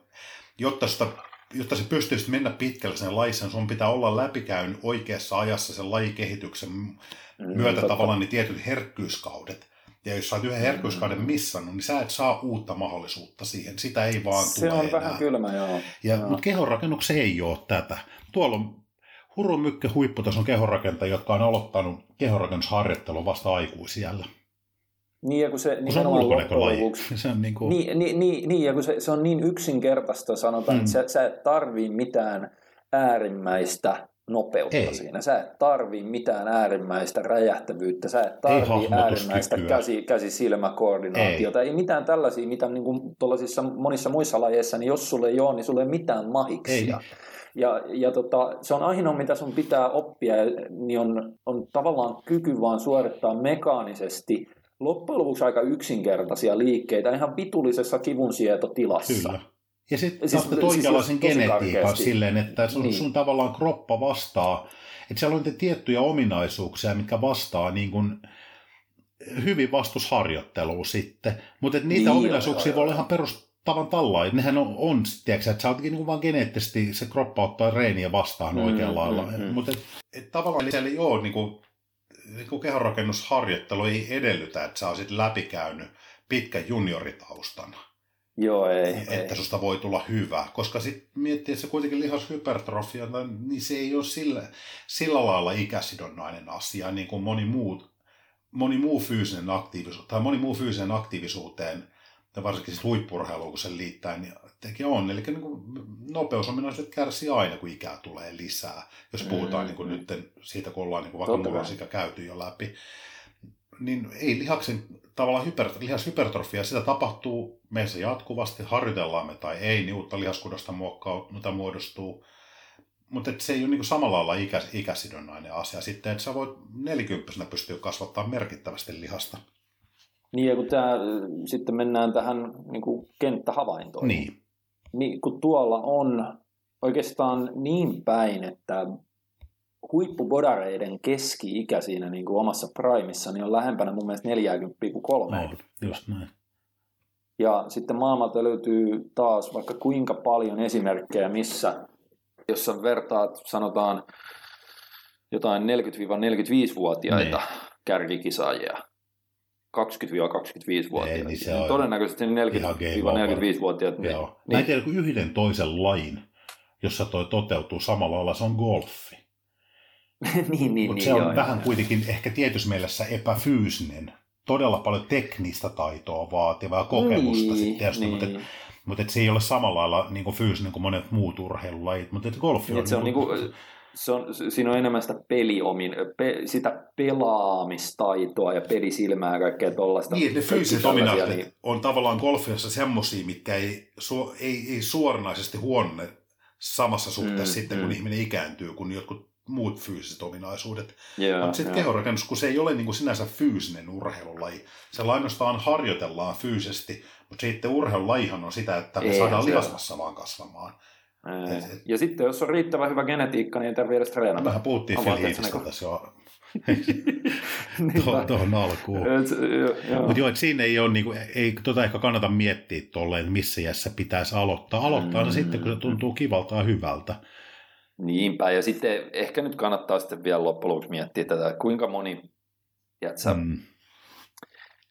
S2: jotta, sitä, jotta se pystyisi mennä pitkälle sen lajissa, niin sun pitää olla läpikäyn oikeassa ajassa sen lajikehityksen mm, myötä totta. tavallaan ne tietyt herkkyyskaudet. Ja jos sä oot yhden herkkyyskauden missannut, niin sä et saa uutta mahdollisuutta siihen. Sitä ei vaan
S1: Se
S2: tule
S1: on
S2: enää.
S1: vähän kylmä, joo.
S2: Ja,
S1: Joo.
S2: mutta kehonrakennuksen ei ole tätä. Tuolla on hurun mykkä huipputason kehonrakentajia, jotka on aloittanut kehonrakennusharjoittelun vasta aikuisiellä.
S1: Niin, ja kun se
S2: Kun se on ulkonäkölaji. Se on niin kuin,
S1: Niin, niin, niin, niin, ja kun se, se on niin yksinkertaista, sanotaan,
S2: Mm.
S1: että sä, sä et tarvii mitään äärimmäistä nopeutta
S2: Ei.
S1: siinä. Sä et tarvii mitään äärimmäistä räjähtävyyttä, sä et tarvii äärimmäistä käsi, käsi-silmäkoordinaatiota. Ei. ei mitään tällaisia, mitä niin kuin monissa muissa lajeissa, niin jos sulle ei ole, niin sulle ei mitään mahiksia.
S2: Ei.
S1: Ja, ja tota, se on ainoa, mitä sun pitää oppia, niin on, on tavallaan kyky vaan suorittaa mekaanisesti loppujen lopuksi aika yksinkertaisia liikkeitä ihan vitullisessa kivunsietotilassa.
S2: Kyllä. Ja sitten
S1: Siis-
S2: siis,
S1: siis tosi
S2: genetiikan silleen, että sun,
S1: Niin.
S2: sun tavallaan kroppa vastaa, että siellä on tiettyjä ominaisuuksia, mitkä vastaa niin kuin hyvin vastusharjoitteluun sitten. Mutta niitä
S1: Niin,
S2: ominaisuuksia
S1: joo,
S2: voi olla ihan perustavan tällainen. Nehän on, on tiedätkö, että sä oot niin vaan geneettisesti, se kroppa ottaa reeniä vastaan
S1: Mm,
S2: oikealla
S1: mm,
S2: lailla.
S1: mm.
S2: Mutta et, et tavallaan siellä ei ole niin kuin, niin kuin kehonrakennusharjoittelu ei edellytä, että sä olisit läpikäynyt pitkän junioritaustan
S1: Joo, ei.
S2: että
S1: ei.
S2: susta voi tulla hyvä. Koska sitten miettii, että se kuitenkin lihashypertrofia, niin se ei ole sillä, sillä lailla ikäsidonnainen asia, niin kuin moni muu, moni muu fyysinen aktiivisuus, tai moni muu fyysinen aktiivisuuteen, ja varsinkin siis huippurheiluun, kun se liittää, niin tekee on. Eli niin kuin nopeusominaisuudet kärsii aina, kun ikää tulee lisää. Jos puhutaan
S1: Mm,
S2: niin kuin
S1: mm.
S2: nyt siitä, kun ollaan niin kuin vaikka murrosikä käyty jo läpi, niin ei lihaksen tavallaan hyper, lihashypertrofia, sitä tapahtuu meissä jatkuvasti, harjoitellaan me tai ei, niin uutta lihaskudasta muokkautuu, muodostuu. Mutta se ei ole niin samalla lailla ikä, ikäsidonnainen asia. Sitten, että sä voit nelikymppisenä pystyä kasvattaa merkittävästi lihasta.
S1: Niin, ja kun tää, sitten mennään tähän niin kuin kenttähavaintoihin.
S2: Niin.
S1: niin kun tuolla on oikeastaan niin päin, että huippubodareiden keski-ikä siinä niin kuin omassa primissa niin on lähempänä mun mielestä 40 kuin 30.
S2: On, just näin.
S1: Ja sitten maailmalta löytyy taas vaikka kuinka paljon esimerkkejä, missä, jos sä vertaat, sanotaan, jotain 40-45-vuotiaita
S2: Niin.
S1: kärkikisaajia, 20-25-vuotiaita,
S2: Ei, niin se
S1: niin
S2: on
S1: todennäköisesti
S2: ihan game
S1: 40-45-vuotiaat. Niin,
S2: Joo. Mä
S1: niin,
S2: en tiedä kuin yhden toisen lajin, jossa toi toteutuu samalla lailla, se on golfi.
S1: niin, niin,
S2: Mutta
S1: niin,
S2: se on
S1: joo,
S2: vähän
S1: joo.
S2: kuitenkin ehkä tietyssä mielessä epäfyysinen. Todella paljon teknistä taitoa vaativa ja kokemusta
S1: niin,
S2: sitten tietysti,
S1: niin.
S2: mutta, et, mutta et se ei ole samalla lailla niin kuin fyysinen kuin monet muut urheilulajit. Mutta et golfi
S1: Niin,
S2: on,
S1: että se on niinku, se on, siinä on enemmän sitä peliomin, pe, sitä pelaamistaitoa ja pelisilmää ja kaikkea tollaista.
S2: Niin, ne fyysiset ominaisuudet
S1: niin-
S2: on tavallaan golfissa semmoisia, mitkä ei, su, ei, ei suoranaisesti huonne samassa suhteessa
S1: Mm,
S2: sitten, kun
S1: mm.
S2: ihminen ikääntyy, kuin jotkut muut fyysiset ominaisuudet.
S1: Joo,
S2: Mutta sitten
S1: joo.
S2: kehorakennus, kun se ei ole niin kuin sinänsä fyysinen urheilulaji, se ainoastaan harjoitellaan fyysisesti, mutta sitten urheilulajihan on sitä, että me
S1: Eihän
S2: saadaan lihasmassa vaan kasvamaan. Et- et-
S1: Ja sitten jos on riittävän hyvä genetiikka, niin ei tarvitse edes treenata.
S2: Mehän puhuttiin Phil
S1: niinku-
S2: tässä jo
S1: Niinpä.
S2: tuohon, tuohon alkuun.
S1: Et.
S2: Mutta joo, että siinä ei ole, niinku, ei tota ehkä kannata miettiä tolleen, että missä iässä pitäisi aloittaa. Aloittaa mm. Sitten, kun se tuntuu kivalta ja hyvältä.
S1: Niinpä, ja sitten ehkä nyt kannattaa sitten vielä loppujen lopuksi miettiä tätä, kuinka moni, tiedätkö. Mm.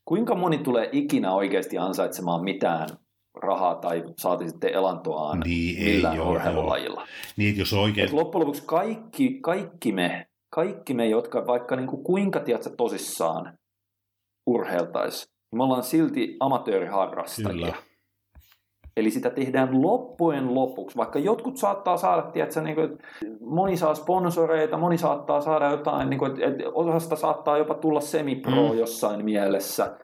S1: kuinka moni tulee ikinä oikeasti ansaitsemaan mitään rahaa tai saati sitten elantoaan
S2: Niin, ei
S1: millään
S2: joo,
S1: urheilulajilla.
S2: Niin, että jos oikein...
S1: Et loppujen lopuksi kaikki, kaikki, me, kaikki me, jotka vaikka niin kuin kuinka tiedätkö, tosissaan urheiltaisi, niin me ollaan silti amatööriharrastajia.
S2: Kyllä.
S1: Eli sitä tehdään loppujen lopuksi, vaikka jotkut saattaa saada, tiedätkö, niin kuin, että moni saa sponsoreita, moni saattaa saada jotain, niin kuin, että, osasta saattaa jopa tulla semipro
S2: mm.
S1: jossain mielessä,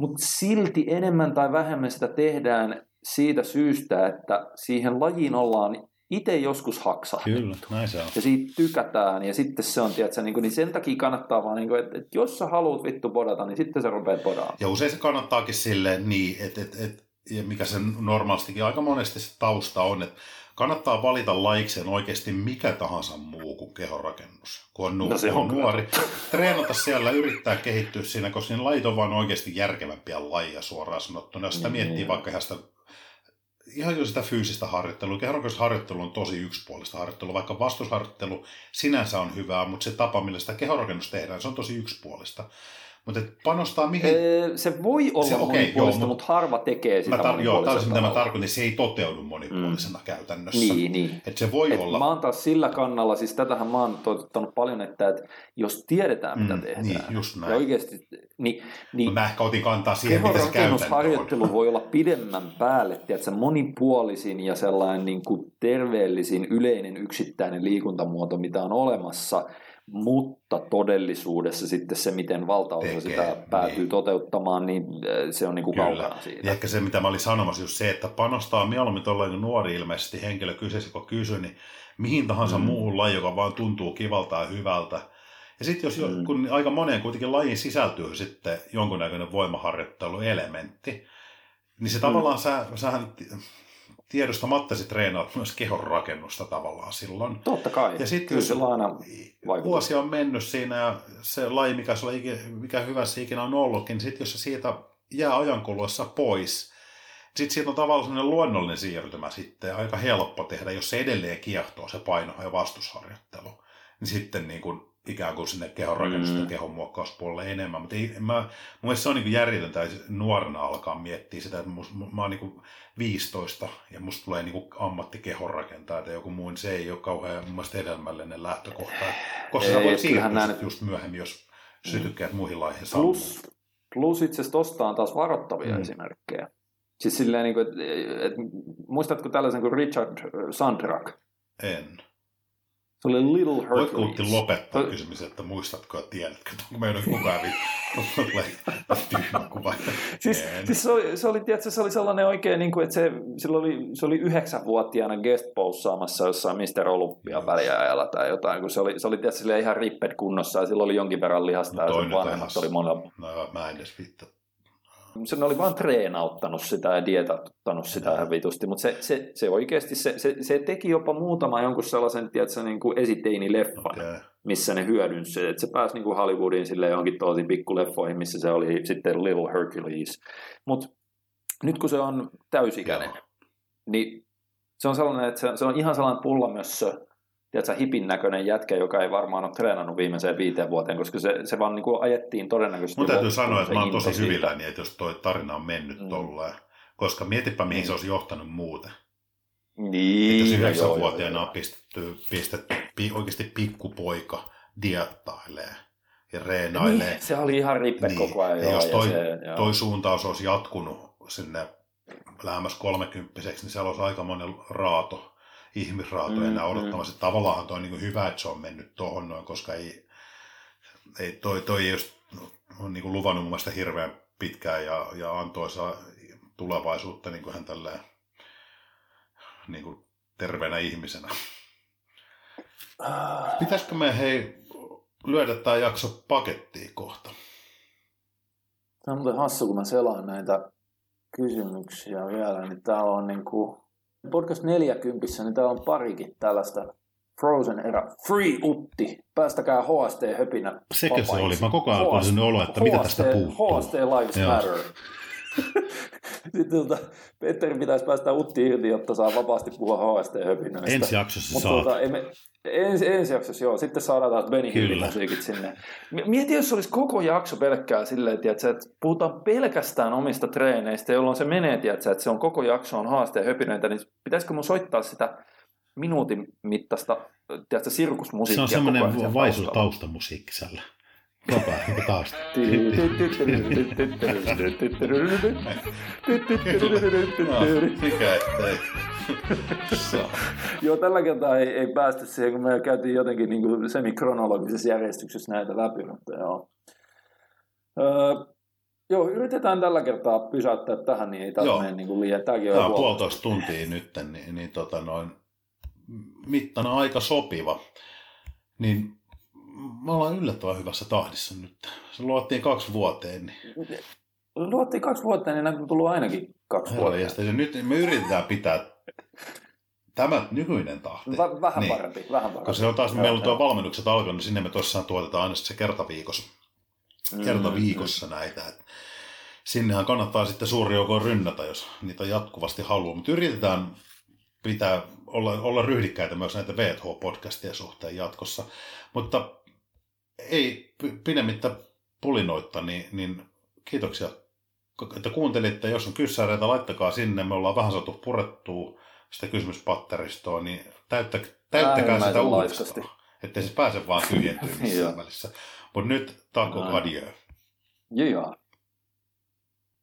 S1: mutta silti enemmän tai vähemmän sitä tehdään siitä syystä, että siihen lajiin ollaan itse joskus haksahdettu.
S2: Kyllä, näin se on.
S1: Ja siitä tykätään, ja sitten se on, tiedätkö, niin, kuin, niin sen takia kannattaa vaan, niin kuin, että, että jos sä haluat vittu podata, niin sitten sä rupeat podaamaan.
S2: Ja usein se kannattaakin silleen niin, että, että, että ja mikä sen normaalistikin aika monesti se tausta on, että kannattaa valita laikseen oikeasti mikä tahansa muu kuin kehonrakennus, kun on nuori.
S1: No se on kyllä
S2: nuori. Treenata siellä, yrittää kehittyä siinä, koska ne lajit on vaan oikeasti järkevämpiä lajia suoraan sanottuna. Jos sitä
S1: Niin.
S2: miettii vaikka ihan sitä ihan jo sitä fyysistä harjoittelua. Kehonrakennusharjoittelu on tosi yksipuolista harjoittelua, vaikka vastusharjoittelu sinänsä on hyvää, mutta se tapa, millä sitä kehonrakennus tehdään, se on tosi yksipuolista. Mutta panostaa mihin...
S1: Ee, se voi olla se, okay, monipuolista, joo, mutta harva tekee sitä
S2: tar- Joo, tämä mitä mä tarkoitin, se ei toteudu monipuolisena mm. käytännössä.
S1: Niin, niin.
S2: Et se voi
S1: Et
S2: olla...
S1: Mä oon taas sillä kannalla, siis tätähän mä oon toivottanut paljon, että, että jos tiedetään, mitä mm, tehdään.
S2: Niin, just näin.
S1: Ja oikeasti, niin, niin
S2: mä ehkä otin kantaa siihen, mitä se
S1: harjoittelu voi olla pidemmän päälle, tiedätkö, monipuolisin ja sellainen niin kuin terveellisin yleinen yksittäinen liikuntamuoto, mitä on olemassa, mutta todellisuudessa sitten se, miten valtaosa Tekee, sitä päätyy niin. toteuttamaan, niin äh, se on niin kuin kaukana siitä.
S2: Ja ehkä se, mitä mä olin sanomassa, just se, että panostaa mieluummin tuollainen nuori ilmeisesti henkilö kyseessä, kun kysyi, niin mihin tahansa mm. muuhun lajiin, joka vaan tuntuu kivalta ja hyvältä. Ja sitten jos mm. kun aika moneen kuitenkin lajiin sisältyy sitten jonkunnäköinen voimaharjoitteluelementti, niin se mm. tavallaan sä, sähän tiedostamatta se treenaat myös kehon rakennusta tavallaan silloin.
S1: Totta kai,
S2: ja sitten se aina vaikuttaa. Vuosi on mennyt siinä ja se laji, mikä, sulla ikinä, mikä hyvässä ikinä on ollutkin, niin sitten jos se siitä jää ajankuluessa pois, sitten siitä on tavallaan sellainen luonnollinen siirtymä sitten, aika helppo tehdä, jos se edelleen kiehtoo se paino- ja vastusharjoittelu. Niin sitten niin kuin ikään kuin sinne kehon rakennusta mm. ja kehon muokkauspuolelle enemmän. Mutta ei, mä, mun se on niin järjetöntä nuorena alkaa miettiä sitä, että mus, mä oon niin 15 ja musta tulee niin ammattikehonrakentaja tai joku muu, niin se ei ole kauhean mun mielestä hedelmällinen lähtökohta. Koska ei, sä voit siirtyä näin... just myöhemmin, jos sytykkeet mm. muihin laihin
S1: plus, plus itse asiassa tosta on taas varoittavia mm. esimerkkejä. Siis silleen, niin kuin, että, että, muistatko tällaisen kuin Richard Sandrak?
S2: En.
S1: Se oli Little Hercules.
S2: Voitko lopettaa to... kysymys, että muistatko ja tiedätkö? Onko meidän kukaan tyhmä kuva?
S1: siis, siis se, oli, se, oli, tiedätkö, se oli sellainen oikein, niin kuin, että se, oli, se oli yhdeksänvuotiaana guest posaamassa jossain Mr. Olympia väliajalla tai jotain, kun se oli, se oli tiedätkö, ihan ripped kunnossa ja sillä oli jonkin verran lihasta no, ja sen vanhemmat oli monella.
S2: No, mä en edes vittu
S1: se oli vaan treenauttanut sitä ja dietattanut sitä ihan vitusti, mutta se, se, se oikeasti, se, se, se, teki jopa muutama jonkun sellaisen, tiedätkö, niin kuin esiteini-leffan, okay. missä ne hyödynsi että se pääsi niin kuin Hollywoodiin sille johonkin tosi pikkuleffoihin, missä se oli sitten Little Hercules. Mutta nyt kun se on täysikäinen, Joo. niin se on sellainen, että se, se on ihan sellainen pullamössö, tiedätkö, hipin näköinen jätkä, joka ei varmaan ole treenannut viimeiseen viiteen vuoteen, koska se, se vaan niin kuin ajettiin todennäköisesti.
S2: Mun täytyy sanoa, että mä oon tosi hyvilläni, että jos toi tarina on mennyt mm. tolleen, koska mietipä mihin mm. se olisi johtanut muuten.
S1: Niin,
S2: että jos yhdeksänvuotiaana on pistetty, pistetty pi, oikeasti pikkupoika diettailee ja reenailee.
S1: Niin, se oli ihan rippe niin. koko ajan.
S2: Ja jos toi, ja se, toi suuntaus olisi jatkunut sinne lähemmäs kolmekymppiseksi, niin siellä olisi aika monen raato ihmisraatoja mm, enää odottamassa. Mm. Tavallaan toi on niin hyvä, että se on mennyt tuohon noin, koska ei, ei toi, toi ei just, on niin luvannut mun mielestä hirveän pitkään ja, ja antoisa tulevaisuutta niin kuin hän tälleen niin kuin terveenä ihmisenä. Pitäisikö me hei lyödä tämä jakso pakettiin kohta?
S1: Tämä on muuten hassu, kun mä selaan näitä kysymyksiä vielä, niin täällä on niin kuin Podcast 40, niin täällä on parikin tällaista Frozen era. Free Utti. Päästäkää HST-höpinä
S2: Sekö se oli? Mä koko ajan sellainen olo, että HST, mitä tästä puuttuu.
S1: HST Lives Joo. Matter. Sitten tuota, Petteri pitäisi päästä Utti irti, jotta saa vapaasti puhua HST-höpinöistä.
S2: Ensi jaksossa saa. Tuota,
S1: emme, ensi, ensi jaksossa joo, sitten saadaan taas Benny musiikit sinne. Mieti, jos olisi koko jakso pelkkää silleen, tiiätkö, että puhutaan pelkästään omista treeneistä, jolloin se menee, tiiätkö, että se on koko jakso on HST-höpinöitä, niin pitäisikö mun soittaa sitä minuutin mittaista tiedätkö, sirkusmusiikkia.
S2: Se on semmoinen vaisu taustamusiikki siellä. Koko ajan taas. Mikä ettei.
S1: Joo, tällä kertaa ei, ei päästy siihen, kun me käytiin jotenkin niin kuin semikronologisessa järjestyksessä näitä läpi, mutta joo. Öö, joo, yritetään tällä kertaa pysäyttää tähän, niin ei mene niin kuin liian. Tämäkin on
S2: Tämä on puolitoista tuntia nyt, niin, niin tota noin, mittana aika sopiva. Niin me ollaan yllättävän hyvässä tahdissa nyt. Se luottiin kaksi vuoteen. Niin...
S1: Luottiin kaksi vuotta, niin näin on tullut ainakin kaksi vuotta.
S2: Ja nyt me yritetään pitää tämä nykyinen tahti.
S1: Väh, vähän niin. parempi, vähän parempi.
S2: Koska se on taas, meillä on tuo valmennukset alkanut, niin sinne me tuossaan tuotetaan aina se kerta viikossa. Mm, kerta viikossa mm. näitä. Et sinnehän kannattaa sitten suuri joukko rynnätä, jos niitä jatkuvasti haluaa. Mutta yritetään pitää olla, olla ryhdikkäitä myös näitä VTH-podcastien suhteen jatkossa. Mutta ei pidemmittä pulinoitta, niin, niin kiitoksia, että kuuntelitte. Jos on kyssäreitä, laittakaa sinne. Me ollaan vähän saatu purettua sitä kysymyspatteristoa, niin täyttä, täyttäkää sitä uudestaan. Ettei se pääse vaan tyhjentymään missään välissä. Mutta nyt och adjö.
S3: Ja, ja.